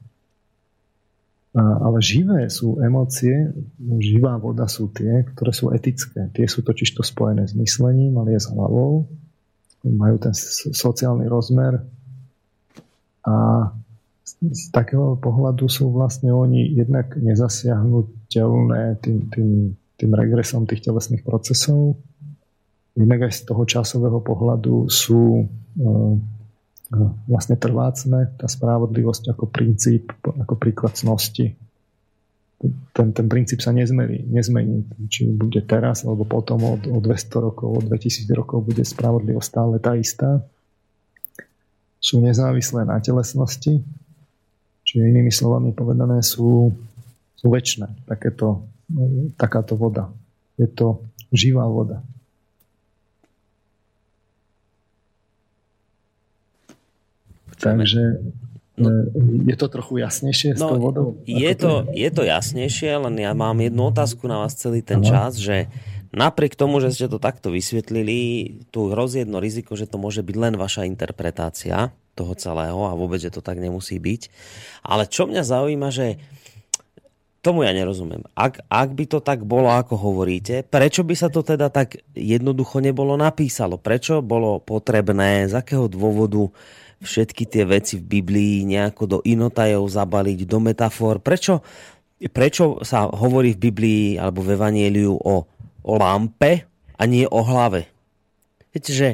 A, ale živé sú emócie, živá voda sú tie, ktoré sú etické. Tie sú totiž to spojené s myslením, ale je s hlavou. Majú ten sociálny rozmer. A z, z takého pohľadu sú vlastne oni jednak nezasiahnutelné tým, tým, tým regresom tých telesných procesov, Inak aj z toho časového pohľadu sú eh, vlastne trvácne, tá spravodlivosť ako princíp, ako príklad cnosti. Ten, ten princíp sa nezmení, nezmení. Či bude teraz, alebo potom od, od 200 rokov, od 2000 rokov bude spravodlivosť stále tá istá. Sú nezávislé na telesnosti, čiže inými slovami povedané sú, sú väčšie. Takéto, takáto voda. Je to živá voda. Takže No, e, je to trochu jasnejšie no, s tou vodou? Je to, je to jasnejšie, len ja mám jednu otázku na vás celý ten ano. čas, že napriek tomu, že ste to takto vysvetlili, tu hrozí jedno riziko, že to môže byť len vaša interpretácia toho celého a vôbec, že to tak nemusí byť. Ale čo mňa zaujíma, že tomu ja nerozumiem. Ak, ak by to tak bolo, ako hovoríte, prečo by sa to teda tak jednoducho nebolo napísalo? Prečo bolo potrebné, z akého dôvodu všetky tie veci v Biblii nejako do inotajov zabaliť, do metafor. Prečo, prečo sa hovorí v Biblii alebo v Evangeliu o, o lampe a nie o hlave? Viete, že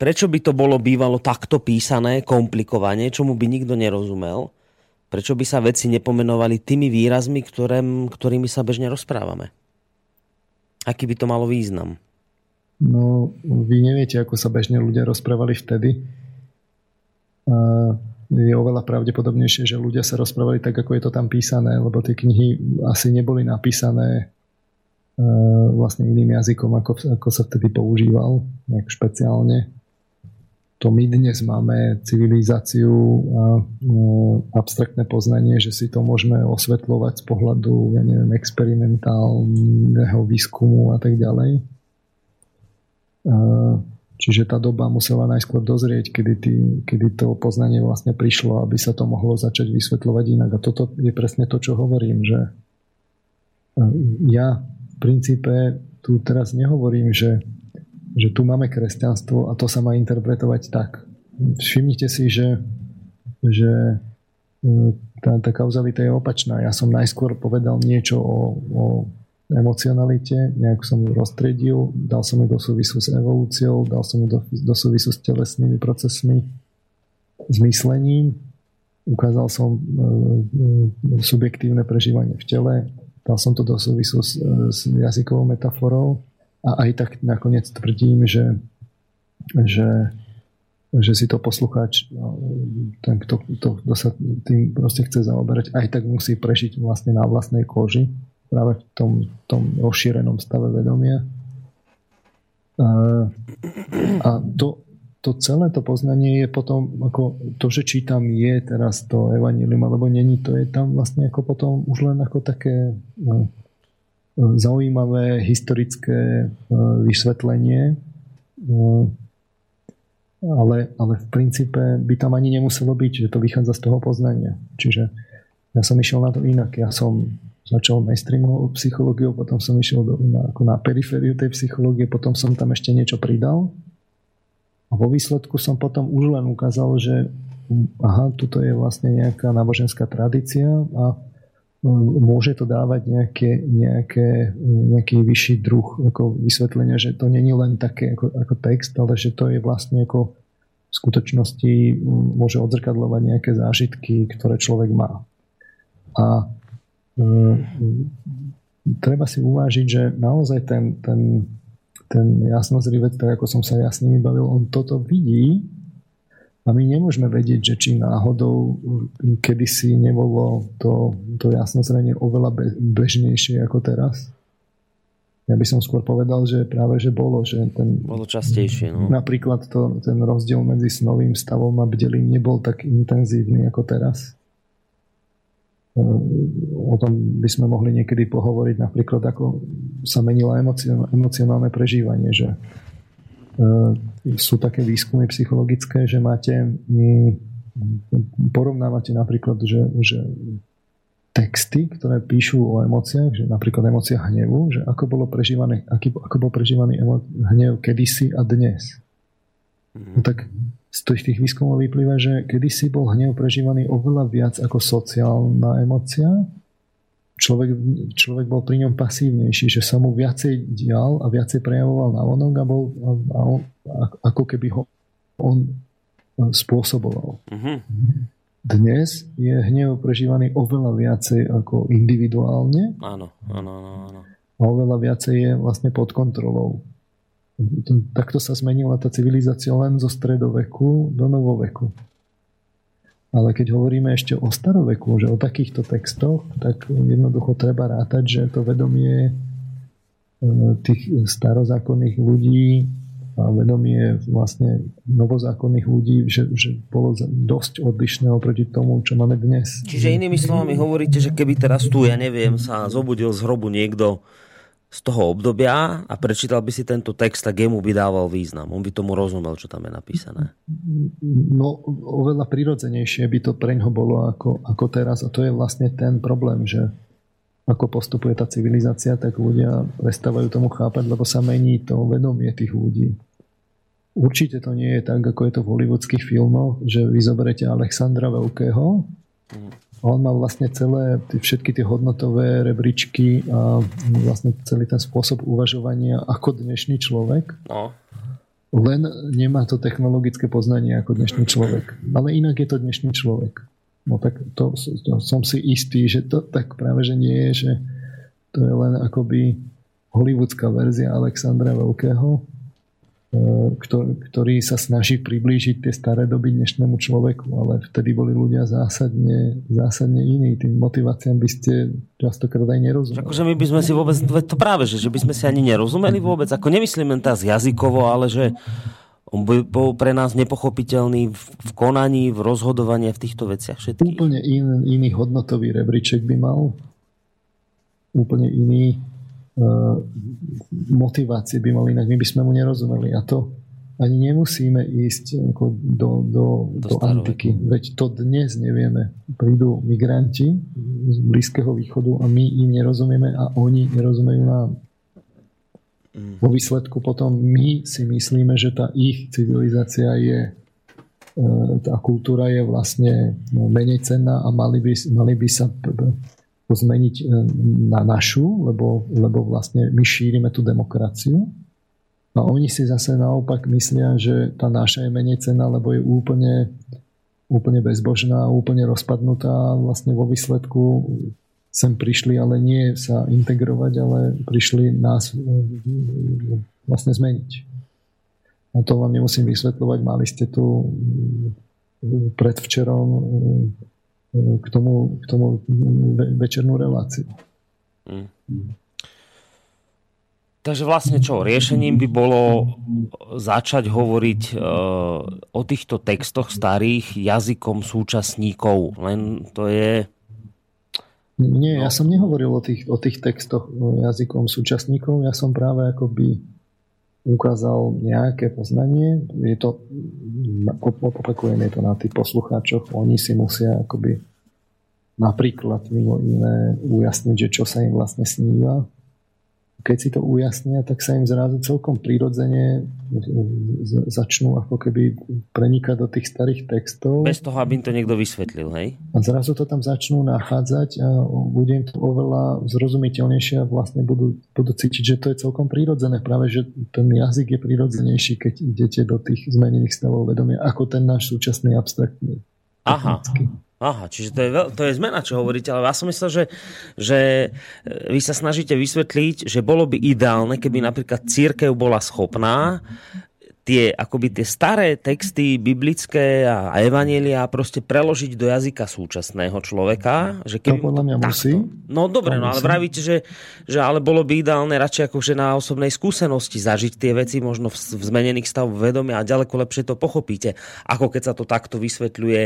prečo by to bolo bývalo takto písané, komplikovane, čomu by nikto nerozumel? Prečo by sa veci nepomenovali tými výrazmi, ktorým, ktorými sa bežne rozprávame? Aký by to malo význam? No, vy neviete, ako sa bežne ľudia rozprávali vtedy je oveľa pravdepodobnejšie, že ľudia sa rozprávali tak, ako je to tam písané, lebo tie knihy asi neboli napísané vlastne iným jazykom, ako, ako sa vtedy používal, nejak špeciálne. To my dnes máme civilizáciu a e, abstraktné poznanie, že si to môžeme osvetľovať z pohľadu, ja neviem, experimentálneho výskumu a tak ďalej. E, Čiže tá doba musela najskôr dozrieť, kedy, tý, kedy to poznanie vlastne prišlo, aby sa to mohlo začať vysvetľovať inak. A toto je presne to, čo hovorím, že e, ja princípe tu teraz nehovorím, že, že tu máme kresťanstvo a to sa má interpretovať tak. Všimnite si, že, že e, tá, tá kauzalita je opačná. Ja som najskôr povedal niečo o, o emocionalite, nejak som ju rozstredil, dal som ju do súvisu s evolúciou, dal som ju do, do súvisu s telesnými procesmi, s myslením, ukázal som e, e, subjektívne prežívanie v tele, dal som to do súvisu s, s jazykovou metaforou a aj tak nakoniec tvrdím, že, že, že si to poslucháč, no, ten, kto, kto, kto sa tým proste chce zaoberať, aj tak musí prežiť vlastne na vlastnej koži práve v tom, tom rozšírenom stave vedomia. A, to, to celé to poznanie je potom, ako to, že čítam je teraz to evanílium, alebo není, to je tam vlastne ako potom už len ako také no, zaujímavé historické no, vysvetlenie, no, ale, ale v princípe by tam ani nemuselo byť, že to vychádza z toho poznania. Čiže ja som išiel na to inak. Ja som začal mainstreamovou psychológiou, potom som išiel do, na, ako na perifériu tej psychológie, potom som tam ešte niečo pridal a vo výsledku som potom už len ukázal, že aha, tuto je vlastne nejaká náboženská tradícia a mm, môže to dávať nejaké, nejaké, nejaký vyšší druh ako vysvetlenia, že to není len také ako, ako text, ale že to je vlastne ako v skutočnosti môže odzrkadľovať nejaké zážitky, ktoré človek má. A e, treba si uvážiť, že naozaj ten, ten ten jasnozrivec, tak ako som sa ja s nimi bavil, on toto vidí a my nemôžeme vedieť, že či náhodou kedysi nebolo to, to jasnozrenie oveľa bežnejšie ako teraz. Ja by som skôr povedal, že práve, že bolo. Že ten, bolo častejšie. No. Napríklad to, ten rozdiel medzi snovým stavom a bdelým nebol tak intenzívny ako teraz o tom by sme mohli niekedy pohovoriť napríklad, ako sa menilo emocionálne prežívanie, že e, sú také výskumy psychologické, že máte porovnávate napríklad, že, že texty, ktoré píšu o emóciách, že napríklad emócia hnevu, že ako bolo prežívané, aký, ako bol prežívaný emo, hnev kedysi a dnes. No tak z tých výskumov vyplýva, že kedysi bol hnev prežívaný oveľa viac ako sociálna emocia. Človek, človek bol pri ňom pasívnejší, že sa mu viacej dial a viacej prejavoval na vonok a bol a, a on, ako keby ho on spôsoboval. Uh-huh. Dnes je hnev prežívaný oveľa viacej ako individuálne. Áno, áno, áno. A oveľa viacej je vlastne pod kontrolou takto sa zmenila tá civilizácia len zo stredoveku do novoveku. Ale keď hovoríme ešte o staroveku, že o takýchto textoch, tak jednoducho treba rátať, že to vedomie e, tých starozákonných ľudí a vedomie vlastne novozákonných ľudí, že, že bolo dosť odlišné oproti tomu, čo máme dnes. Čiže inými slovami hovoríte, že keby teraz tu, ja neviem, sa zobudil z hrobu niekto z toho obdobia a prečítal by si tento text, tak jemu by dával význam. On by tomu rozumel, čo tam je napísané. No, oveľa prirodzenejšie by to preňho bolo ako, ako teraz. A to je vlastne ten problém, že ako postupuje tá civilizácia, tak ľudia prestávajú tomu chápať, lebo sa mení to vedomie tých ľudí. Určite to nie je tak, ako je to v hollywoodských filmoch, že vy zoberete Alexandra Veľkého, mm on mal vlastne celé, všetky tie hodnotové rebríčky a vlastne celý ten spôsob uvažovania ako dnešný človek. No. Len nemá to technologické poznanie ako dnešný človek. Ale inak je to dnešný človek. No tak to, to som si istý, že to tak práve, že nie je, že to je len akoby hollywoodská verzia Alexandra Veľkého, ktorý sa snaží priblížiť tie staré doby dnešnému človeku, ale vtedy boli ľudia zásadne, zásadne iní. Tým motiváciám by ste častokrát aj nerozumeli. Akože my by sme si vôbec, to práve, že, že by sme si ani nerozumeli vôbec, ako nemyslím len teraz jazykovo, ale že on by bol pre nás nepochopiteľný v konaní, v rozhodovaní v týchto veciach všetkých. Úplne in, iný hodnotový rebríček by mal. Úplne iný motivácie by mali inak, my by sme mu nerozumeli a to ani nemusíme ísť ako do, do, do, do antiky. Veď to dnes nevieme. Prídu migranti z Blízkeho východu a my im nerozumieme a oni nerozumejú nám. Mm. Vo výsledku potom my si myslíme, že tá ich civilizácia je e, tá kultúra je vlastne no, menej cenná a mali by, mali by sa zmeniť e, na našu, lebo, lebo vlastne my šírime tú demokraciu. A oni si zase naopak myslia, že tá naša je menej cenná, lebo je úplne, úplne bezbožná, úplne rozpadnutá vlastne vo výsledku sem prišli, ale nie sa integrovať, ale prišli nás e, vlastne zmeniť. A to vám nemusím vysvetľovať, mali ste tu predvčerom k tomu, k tomu večernú reláciu. Mm. Takže vlastne čo, riešením by bolo začať hovoriť e, o týchto textoch starých jazykom súčasníkov. Len to je nie, no. ja som nehovoril o tých, o tých textoch jazykom súčasníkov, ja som práve akoby ukázal nejaké poznanie. Je to, opakujem, je to na tých poslucháčoch, oni si musia akoby napríklad mimo iné ujasniť, že čo sa im vlastne sníva keď si to ujasnia, tak sa im zrazu celkom prirodzene začnú ako keby prenikať do tých starých textov. Bez toho, aby im to niekto vysvetlil, hej? A zrazu to tam začnú nachádzať a bude im to oveľa zrozumiteľnejšie a vlastne budú, budú cítiť, že to je celkom prirodzené. Práve, že ten jazyk je prirodzenejší, keď idete do tých zmenených stavov vedomia, ako ten náš súčasný abstraktný. Aha. Technický. Aha, čiže to je, veľ, to je zmena, čo hovoríte, ale ja som myslel, že, že vy sa snažíte vysvetliť, že bolo by ideálne, keby napríklad církev bola schopná tie, akoby tie staré texty biblické a, evanielia proste preložiť do jazyka súčasného človeka. Že keby to podľa mňa takto, musí. No dobre, no ale vravíte, že, že ale bolo by ideálne radšej akože na osobnej skúsenosti zažiť tie veci možno v, v zmenených stav vedomia a ďaleko lepšie to pochopíte, ako keď sa to takto vysvetľuje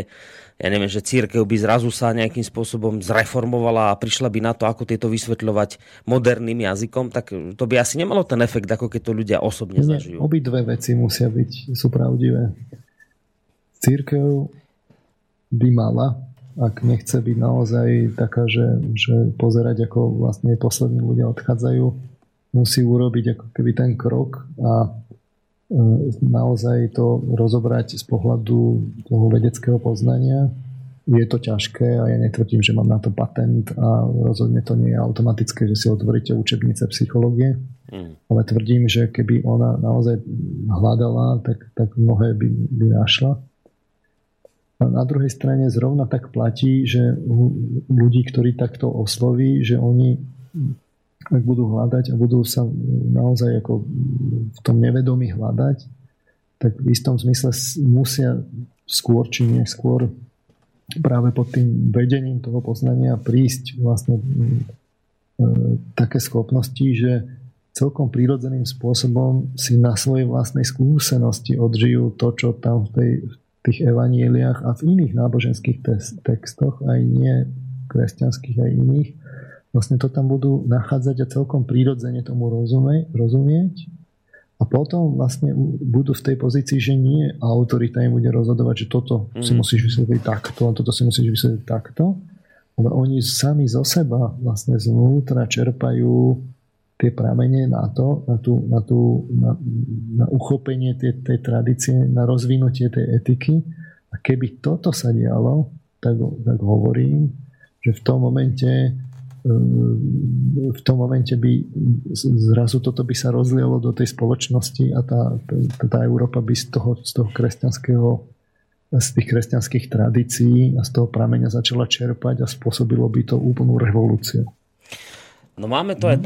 ja neviem, že církev by zrazu sa nejakým spôsobom zreformovala a prišla by na to, ako tieto vysvetľovať moderným jazykom, tak to by asi nemalo ten efekt, ako keď to ľudia osobne Nie, zažijú. Obidve veci musia byť, sú pravdivé. Církev by mala, ak nechce byť naozaj taká, že, že pozerať, ako vlastne poslední ľudia odchádzajú, musí urobiť ako keby ten krok a naozaj to rozobrať z pohľadu toho vedeckého poznania. Je to ťažké a ja netvrdím, že mám na to patent a rozhodne to nie je automatické, že si otvoríte učebnice psychológie. Mm. Ale tvrdím, že keby ona naozaj hľadala, tak, tak mnohé by, by našla. A na druhej strane zrovna tak platí, že ľudí, ktorí takto osloví, že oni ak budú hľadať a budú sa naozaj ako v tom nevedomí hľadať, tak v istom zmysle musia skôr či neskôr práve pod tým vedením toho poznania prísť vlastne e, také schopnosti, že celkom prírodzeným spôsobom si na svojej vlastnej skúsenosti odžijú to, čo tam v, tej, v tých evanieliach a v iných náboženských textoch, aj nie kresťanských, aj iných, vlastne to tam budú nachádzať a celkom prírodzene tomu rozumie, rozumieť a potom vlastne budú v tej pozícii, že nie autorita im bude rozhodovať, že toto mm. si mhm. musíš vysvetliť takto a toto si musíš vysvetliť takto, ale oni sami zo seba vlastne zvnútra čerpajú tie pramene na to, na, tú, na, tú, na, na uchopenie tej, tej tradície, na rozvinutie tej etiky. A keby toto sa dialo, tak, tak hovorím, že v tom momente v tom momente by zrazu toto by sa rozlielo do tej spoločnosti a tá, tá Európa by z toho, z toho kresťanského z tých kresťanských tradícií a z toho prameňa začala čerpať a spôsobilo by to úplnú revolúciu. No máme to aj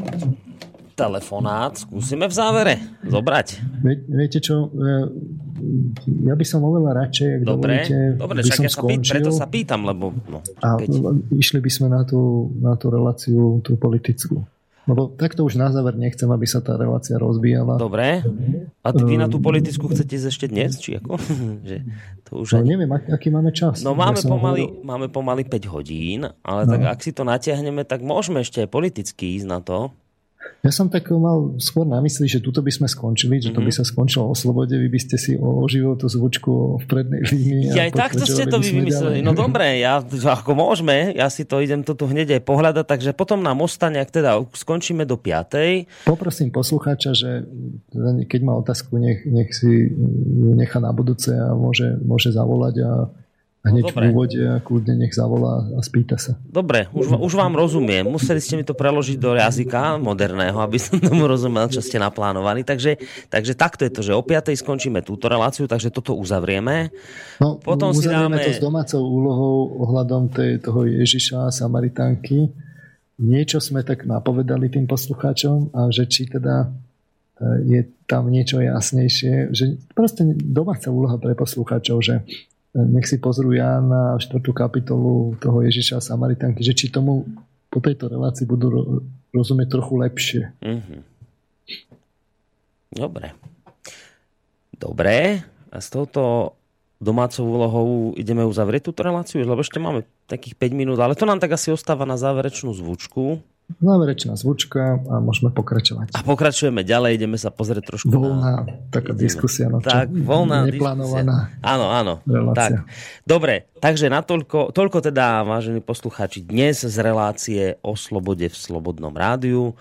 telefonát, skúsime v závere zobrať. Vie, viete čo, e, ja by som oveľa radšej, ak dobre, dovolíte, dobre, by som ja skončil. Sa preto sa pýtam, lebo... No, a išli by sme na tú, na tú reláciu, tú politickú. Lebo takto už na záver nechcem, aby sa tá relácia rozbíjala. Dobre. A vy na tú politickú chcete ísť ešte dnes? Či ako? že to už no ani... neviem, aký máme čas. No máme, ja pomaly, hovoril... máme pomaly 5 hodín, ale no. tak ak si to natiahneme, tak môžeme ešte aj politicky ísť na to. Ja som tak mal skôr na mysli, že tuto by sme skončili, že to by mhm. sa skončilo o slobode, vy by ste si oživil tú zvučku v prednej línii. Ja aj takto ste to vy vymysleli. No dobre, ja, ako môžeme, ja si to idem to tu hneď aj pohľadať, takže potom nám ostane, ak teda skončíme do 5. Poprosím poslucháča, že keď má otázku, nech, nech si nechá na budúce a môže, môže zavolať a Hneď no, v úvode a kľudne nech zavolá a spýta sa. Dobre, už, už vám rozumiem. Museli ste mi to preložiť do jazyka moderného, aby som tomu rozumel, čo ste naplánovali. Takže, takže takto je to, že o 5. skončíme túto reláciu, takže toto uzavrieme. No, Potom si dáme... to s domácou úlohou ohľadom tej, toho Ježiša a Samaritánky. Niečo sme tak napovedali tým poslucháčom a že či teda e, je tam niečo jasnejšie, že proste domáca úloha pre poslucháčov, že nech si pozrú ja na štvrtú kapitolu toho Ježiša a Samaritánky, že či tomu po tejto relácii budú rozumieť trochu lepšie. Mm-hmm. Dobre. Dobre. A s touto domácou úlohou ideme uzavrieť túto reláciu, lebo ešte máme takých 5 minút, ale to nám tak asi ostáva na záverečnú zvučku. Záverečná zvučka a môžeme pokračovať. A pokračujeme ďalej, ideme sa pozrieť trošku voľná, na... taká ideme. diskusia. No, tak, voľná neplánovaná diskusia. Áno, áno. Tak. Dobre, takže natoľko, toľko teda, vážení poslucháči, dnes z relácie o slobode v Slobodnom rádiu.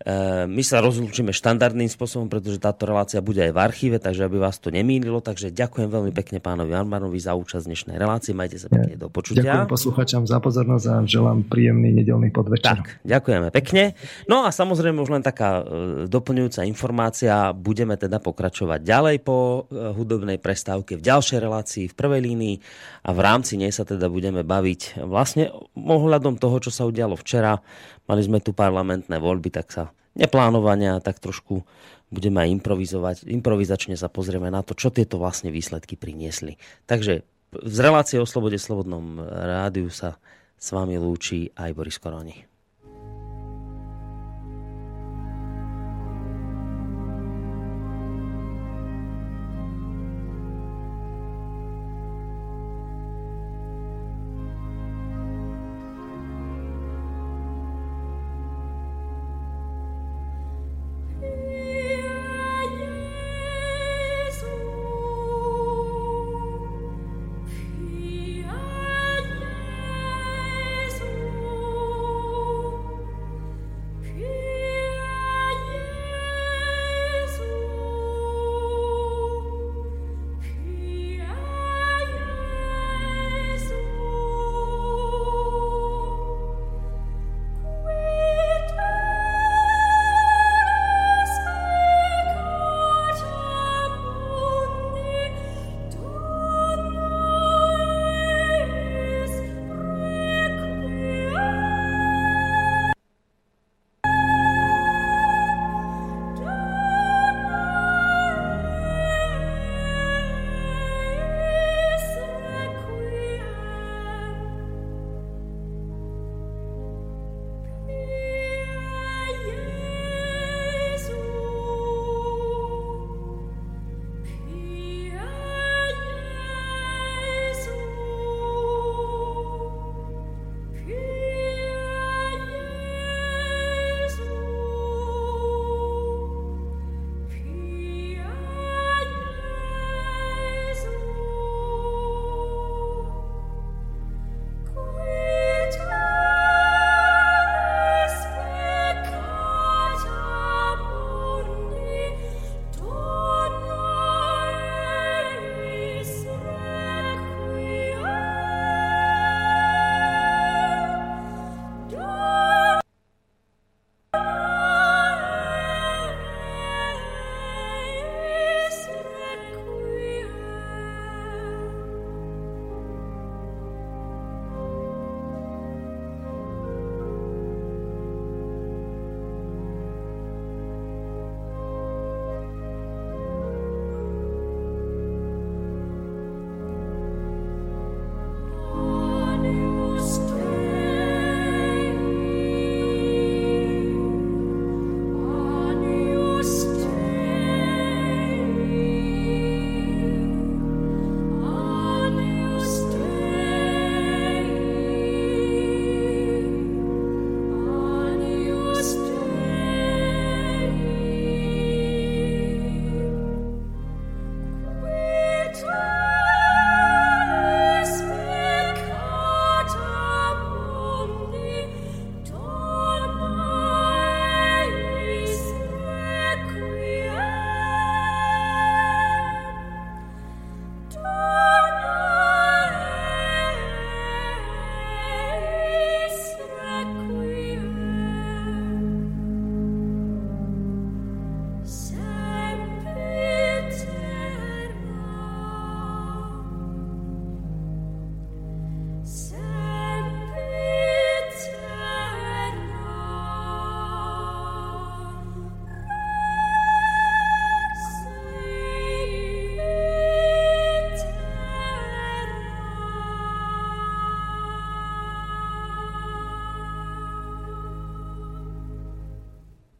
Eh, my sa rozlúčime štandardným spôsobom, pretože táto relácia bude aj v archíve, takže aby vás to nemýlilo. Takže ďakujem veľmi pekne pánovi Armanovi za účasť dnešnej relácie. Majte sa pekne do počutia. Ďakujem poslucháčom za pozornosť a želám príjemný nedelný podvečer. Tak, ďakujeme pekne. No a samozrejme už len taká e, doplňujúca informácia. Budeme teda pokračovať ďalej po e, hudobnej prestávke v ďalšej relácii v prvej línii a v rámci nej sa teda budeme baviť vlastne ohľadom toho, čo sa udialo včera Mali sme tu parlamentné voľby, tak sa neplánovania, tak trošku budeme aj improvizovať. Improvizačne sa pozrieme na to, čo tieto vlastne výsledky priniesli. Takže z relácie o slobode slobodnom rádiu sa s vami lúči aj Boris Koroni.